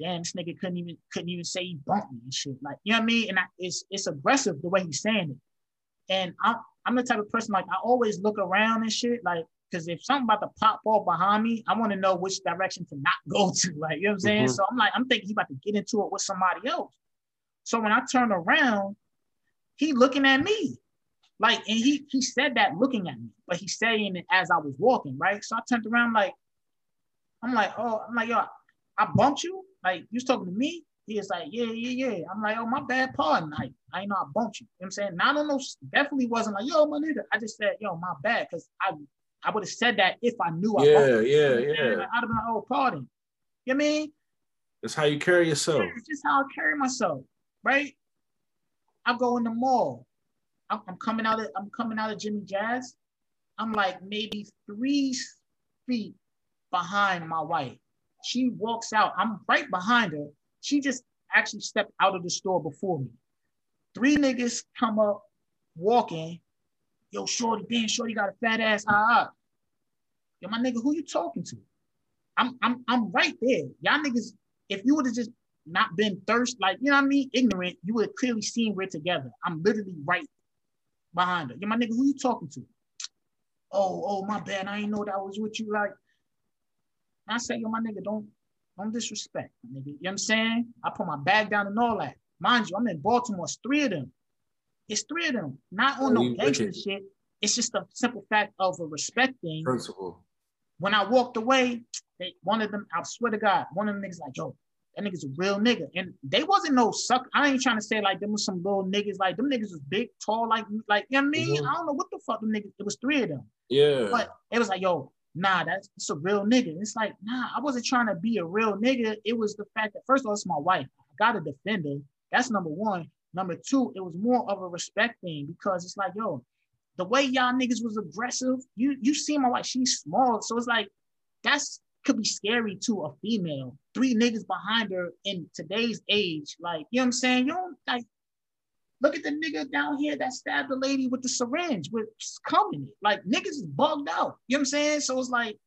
damn, this nigga couldn't even couldn't even say he bumped me and shit. Like, you know what I mean? And I, it's it's aggressive the way he's saying it. And I'm I'm the type of person like I always look around and shit. Like, because if something about to pop off behind me, I want to know which direction to not go to. (laughs) Like, you know what I'm saying? Mm-hmm. So I'm like, I'm thinking he about to get into it with somebody else. So when I turn around, he looking at me. Like, and he he said that looking at me, but he's saying it as I was walking, right? So I turned around like, I'm like, oh, I'm like, yo, I bumped you? Like, you was talking to me? He was like, yeah, yeah, yeah. I'm like, oh, my bad pardon. Like, I know I bumped you. you know what I'm saying? Now, I don't know, definitely wasn't like, yo, my nigga. I just said, yo, my bad. Cause I I would have said that if I knew I Yeah, yeah, You know what I'm saying? yeah. I'd have been like, oh, pardon. You know what I mean? That's how you carry yourself. Yeah, it's just how I carry myself, right? I go in the mall. I'm, I'm coming out of I'm coming out of Jimmy Jazz. I'm like maybe three feet behind my wife. She walks out. I'm right behind her. She just actually stepped out of the store before me. Three niggas come up walking. Yo, shorty, damn, shorty got a fat ass. Ah, ah. Yo, my nigga, who you talking to? I'm I'm I'm right there. Y'all niggas, if you would have just not been thirst, like you know what I mean, ignorant, you would have clearly seen we're together. I'm literally right behind her. Yo, my nigga, who you talking to? Oh, oh, my bad. I ain't know that was what you like. I say, yo, my nigga, don't don't disrespect, nigga. You know what I'm saying? I put my bag down and all that. Mind you, I'm in Baltimore. It's three of them. It's three of them. Not on no gangster wicked. shit. It's just a simple fact of a respect thing. Principle. When I walked away, they one of them, I swear to God, one of them niggas like, yo, that nigga's a real nigga. And they wasn't no suck. I ain't trying to say like them was some little niggas. Like them niggas was big, tall, like like you know what I mean? Mhm. I don't know what the fuck them niggas. It was three of them. Yeah. But it was like, yo, nah, that's it's a real nigga. It's like, nah, I wasn't trying to be a real nigga. It was the fact that first of all, it's my wife. I gotta defend her. That's number one. Number two, it was more of a respect thing because it's like, yo, the way y'all niggas was aggressive, you you see my wife, she's small. So it's like that's could be scary to a female. Three niggas behind her in today's age. Like, you know what I'm saying? You don't like Look at the nigga down here that stabbed the lady with the syringe with coming. Like niggas is bugged out. You know what I'm saying? So it's like,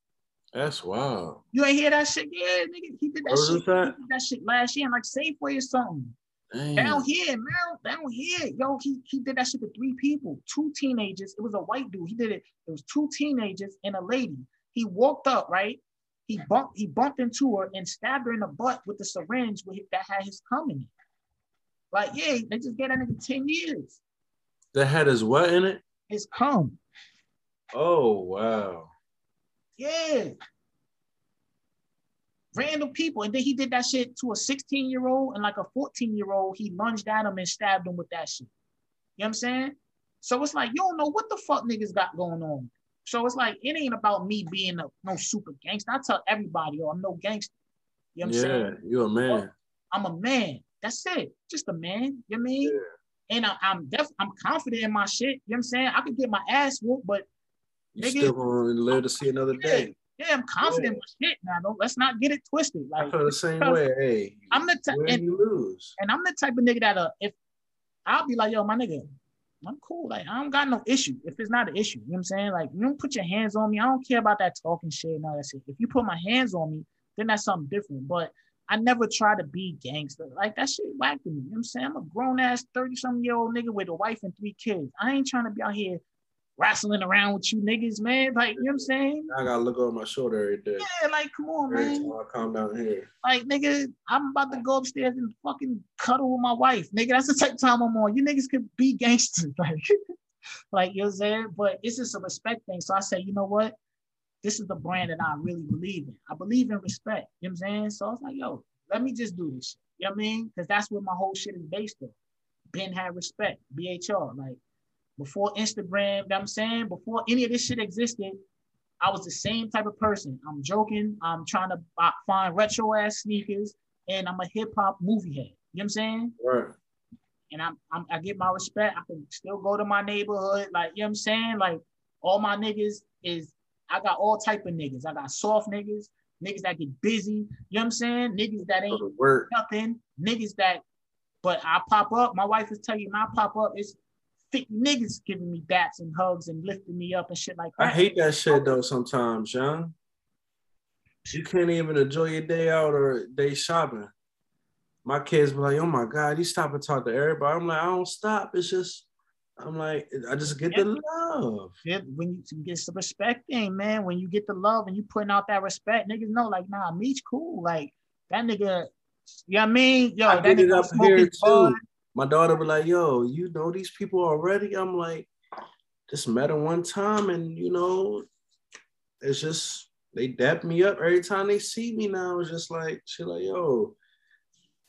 That's wild. you ain't hear that shit? Yeah, nigga, he did that shit. that? He did that shit last year in like Safeway or something. Down here, man, down here. Yo, he, he did that shit to three people, two teenagers. It was a white dude. He did it. It was two teenagers and a lady. He walked up, right? He bumped, he bumped into her and stabbed her in the butt with the syringe with, that had his cum in it. Like, yeah, they just gave that nigga 10 years. That had his what in it? His cum. Oh wow. Yeah. Random people. And then he did that shit to a 16 year old and like a 14 year old. He lunged at him and stabbed him with that shit. You know what I'm saying? So it's like, you don't know what the fuck niggas got going on. So it's like, it ain't about me being a no super gangster. I tell everybody, oh, I'm no gangster. You know what I'm saying? yeah, saying? you a man. I'm a man. That's it. Just a man. You know what I mean? And I, I'm def I'm confident in my shit. You know what I'm saying? I could get my ass whooped, but You still gonna live to see another day. Yeah, I'm confident my shit. Now, don't let's not get it twisted. Like I feel the same way. Hey, I'm the type, and, you lose. and I'm the type of nigga that uh, if I'll be like, yo, my nigga, I'm cool. Like I don't got no issue. If it's not an issue, you know what I'm saying? Like you don't put your hands on me. I don't care about that talking shit and all that shit. If you put my hands on me, then that's something different. But I never try to be gangster. Like that shit whack to me. You know what I'm saying? I'm a grown ass 30 something year old nigga with a wife and three kids. I ain't trying to be out here wrestling around with you niggas, man. Like, you know what I'm saying? I gotta look over my shoulder every day. Yeah, like, come on, Every man. I come down here. Like, nigga, I'm about to go upstairs and fucking cuddle with my wife. Nigga, that's the type of time I'm on. You niggas could be gangsters. (laughs) Like, like you know what I'm saying? But it's just a respect thing. So I say, you know what? This is the brand that I really believe in. I believe in respect. You know what I'm saying? So I was like, yo, let me just do this shit. You know what I mean? Because that's what my whole shit is based on. Ben had respect, BHR. Like before Instagram, you know what I'm saying? Before any of this shit existed, I was the same type of person. I'm joking. I'm trying to uh, find retro ass sneakers, and I'm a hip hop movie head. You know what I'm saying? Right. And I'm, I'm I get my respect. I can still go to my neighborhood. Like, you know what I'm saying? Like all my niggas is I got all type of niggas. I got soft niggas, niggas that get busy. You know what I'm saying? Niggas that ain't work. nothing. Niggas that, but I pop up. My wife is telling you, when I pop up, it's 50 niggas giving me bats and hugs and lifting me up and shit like that. I hate that shit though sometimes, John. You can't even enjoy your day out or day shopping. My kids be like, oh my God, you stop and talk to everybody. I'm like, I don't stop. It's just, I'm like, I just get the love. Yeah, when you, get some respect thing, man. When you get the love and you putting out that respect, niggas know like, nah, Meech cool. Like that nigga, You know what I mean? Yo, I that nigga up smoke here his bud. My daughter be like, "Yo, you know these people already?" I'm like, just met them one time, and you know, it's just they dap me up every time they see me. Now it's just like she like, "Yo,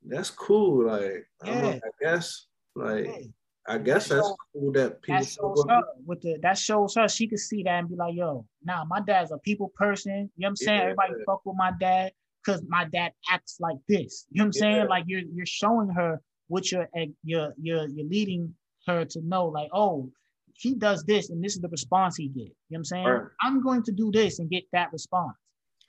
that's cool." Like, Yeah. like, I guess, like, Hey, I guess That that's shows- cool that people. that shows her with the that shows her she could see that and be like, yo, nah, my dad's a people person. You know what I'm saying? Yeah. Everybody fuck with my dad because my dad acts like this. You know what I'm saying? Like you're you're showing her what you're you're you're you're leading her to know, like, oh, he does this and this is the response he get. You know what I'm saying? Right. I'm going to do this and get that response.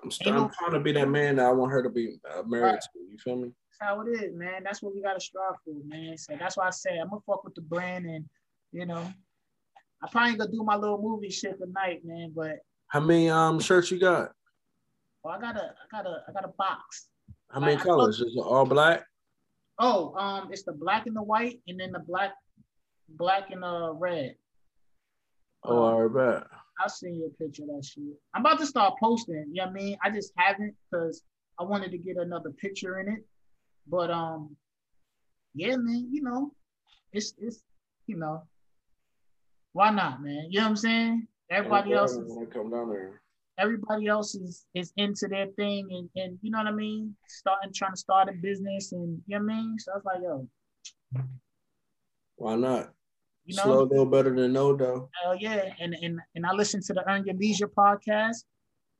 I'm, st- I'm trying to be that man that I want her to be uh, married Right. to. You feel me? That's how it is, man. That's what we gotta strive for, man. So that's why I say I'm gonna fuck with the brand and you know, I probably ain't gonna do my little movie shit tonight, man, but How many um shirts you got? Oh, I got a, I got a, I got a box. How many I- I colors? Is it all black? Oh, um, it's the black and the white, and then the black, black and uh red. Oh, Um, all right, bet. I'll send you a picture of that shit. I'm about to start posting. You know what I mean? I just haven't because I wanted to get another picture in it. But um, yeah, man. You know, it's it's you know, why not, man? You know what I'm saying? Everybody else is come down there. Everybody else is is into their thing and and you know what I mean, starting trying to start a business and you know what I mean. So I was like, yo, Why not? you know, Slow though better than no though. hell yeah. And and and I listen to the Earn Your Leisure podcast.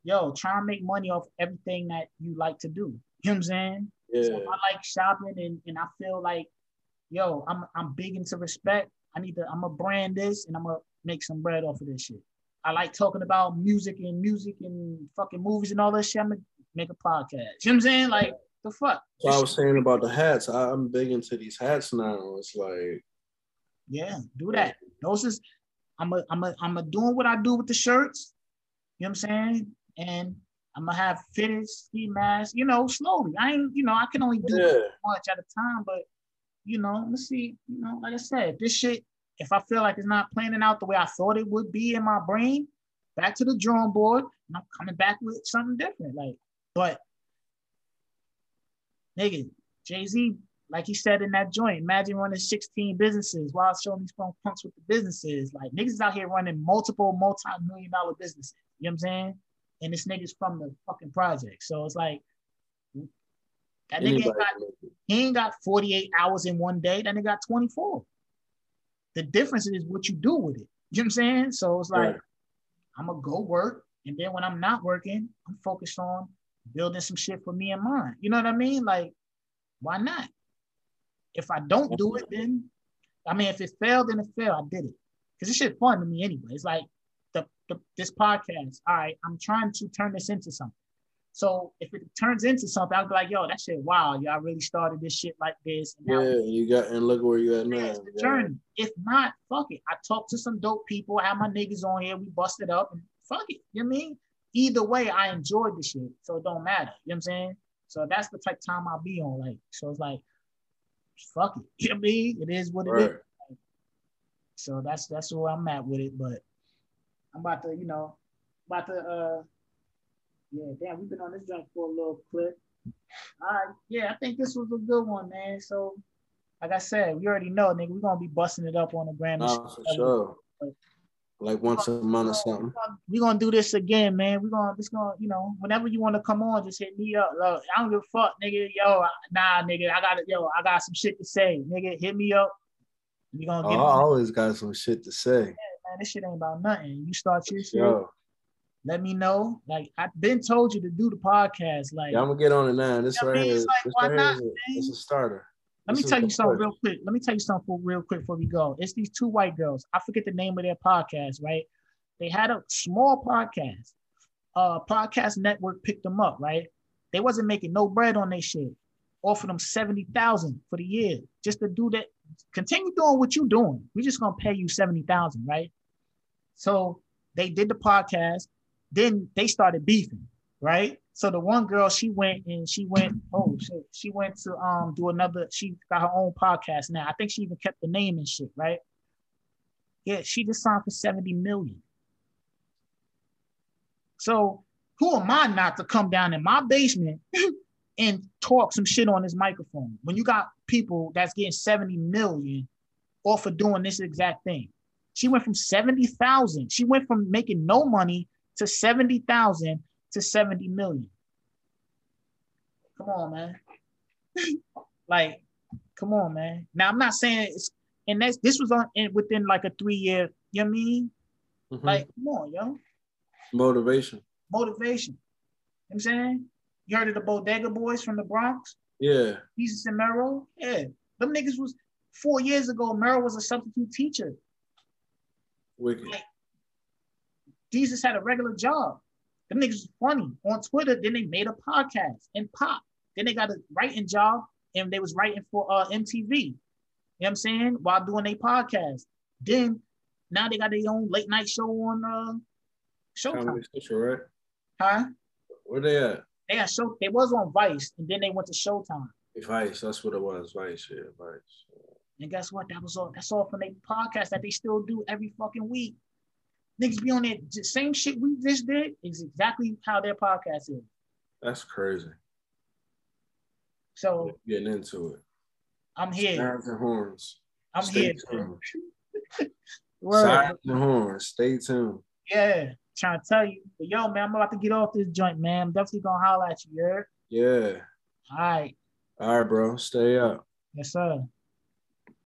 Yo, try and make money off everything that you like to do. You know what I'm saying? Yeah. So I like shopping and, and I feel like, yo, I'm I'm big into respect. I need to, I'm gonna brand this and I'm gonna make some bread off of this shit. I like talking about music and music and fucking movies and all that shit. I'm gonna make a podcast. You know what I'm saying? Like the fuck. So I was saying about the hats. I, I'm big into these hats now. It's like Yeah, do that. Those is I'm a I'm a I'm a doing what I do with the shirts. You know what I'm saying? And I'm gonna have fitted ski masks, you know, slowly. I ain't, you know, I can only do yeah, much at a time, but you know, let's see, you know, like I said, this shit, if I feel like it's not planning out the way I thought it would be in my brain, back to the drawing board, and I'm coming back with something different. Like, but nigga, Jay-Z, like he said in that joint, imagine running 16 businesses while showing these punk- punks with the businesses. Like niggas out here running multiple multi-million dollar businesses. You know what I'm saying? And this nigga's from the fucking project. So it's like that nigga ain't got he ain't got 48 hours in one day. That nigga got 24. The difference is what you do with it. You know what I'm saying? So it's like, Right. I'm gonna go work. And then when I'm not working, I'm focused on building some shit for me and mine. You know what I mean? Like, why not? If I don't do it, then I mean, if it failed, then it failed. I did it. Because this shit fun to me anyway. It's like the, the this podcast. All right, I'm trying to turn this into something. So if it turns into something, I'll be like, yo, that shit, wow, y'all really started this shit like this. And now Yeah, you got and look where you at now. it's the Yeah. journey. If not, fuck it. I talked to some dope people. I have my niggas on here. We busted up and fuck it. You know what I mean? Either way, I enjoyed the shit. So it don't matter. You know what I'm saying? So that's the type of time I'll be on. Like, so it's like, fuck it. (laughs) You know what I mean? It is what it is. Right. So that's that's where I'm at with it. But I'm about to, you know, about to uh yeah, damn, we've been on this jump for a little clip. All right, yeah, I think this was a good one, man. So like I said, we already know, nigga, we're gonna be busting it up on the gram. and Nah, for sure. Like once a month or something. We're gonna do this again, man. We're gonna just gonna, you know, whenever you want to come on, just hit me up. Look, I don't give a fuck, nigga. Yo, nah, nigga, I got it. Yo, I got some shit to say, nigga. Hit me up. We gonna Oh, get I always got some shit to say. Yeah, man. This shit ain't about nothing. You start your shit. Yo, Let me know. Like I've been told you to do the podcast. Like yeah, I'm gonna get on it now. This right here, it's like, this why right not, here is a, a starter. Let me This is tell you something real quick. Let me tell you something real quick before we go. It's these two white girls. I forget the name of their podcast, right? They had a small podcast. Uh, podcast network picked them up, right? They wasn't making no bread on their shit. Offered them seventy thousand for the year just to do that. Continue doing what you're doing. We're just gonna pay you seventy thousand, right? So they did the podcast. Then they started beefing, right? So the one girl, she went and she went, oh shit, she went to um do another, she got her own podcast now. I think she even kept the name and shit, right? Yeah, she just signed for 70 million. So who am I not to come down in my basement (laughs) and talk some shit on this microphone. When you got people that's getting 70 million off of doing this exact thing. She went from 70,000. She went from making no money to 70,000 to 70 million. Come on, man. (laughs) like, come on, man. Now I'm not saying it's and that's this was on in, within like a three year, you know what I mean? Mm-hmm. Like, come on, yo. Motivation. Motivation. You know I'm saying? You heard of the Bodega Boys from the Bronx? Yeah. Desus and Mero? Yeah. Them niggas was four years ago, Mero was a substitute teacher. Wicked. Like, Desus had a regular job. Them niggas was funny on Twitter. Then they made a podcast and pop. Then they got a writing job and they was writing for uh, MTV. You know what I'm saying? While doing a podcast. Then now they got their own late night show on uh Showtime. Central, right? Huh? Where they at? They had show. They was on Vice, and then they went to Showtime. Vice, that's what it was. Vice, yeah, Vice. And guess what? That was all. That's all from their podcast that they still do every fucking week. Niggas be on that same shit we just did. Is exactly how their podcast is. That's crazy. So getting into it. I'm here. Sirens and horns. I'm Stay here. Tuned. (laughs) Sirens and horns. Stay tuned. Yeah, trying to tell you. But yo, man, I'm about to get off this joint, man. I'm definitely gonna holler at you, yeah. Yeah. All right. All right, bro. Stay up. Yes, sir.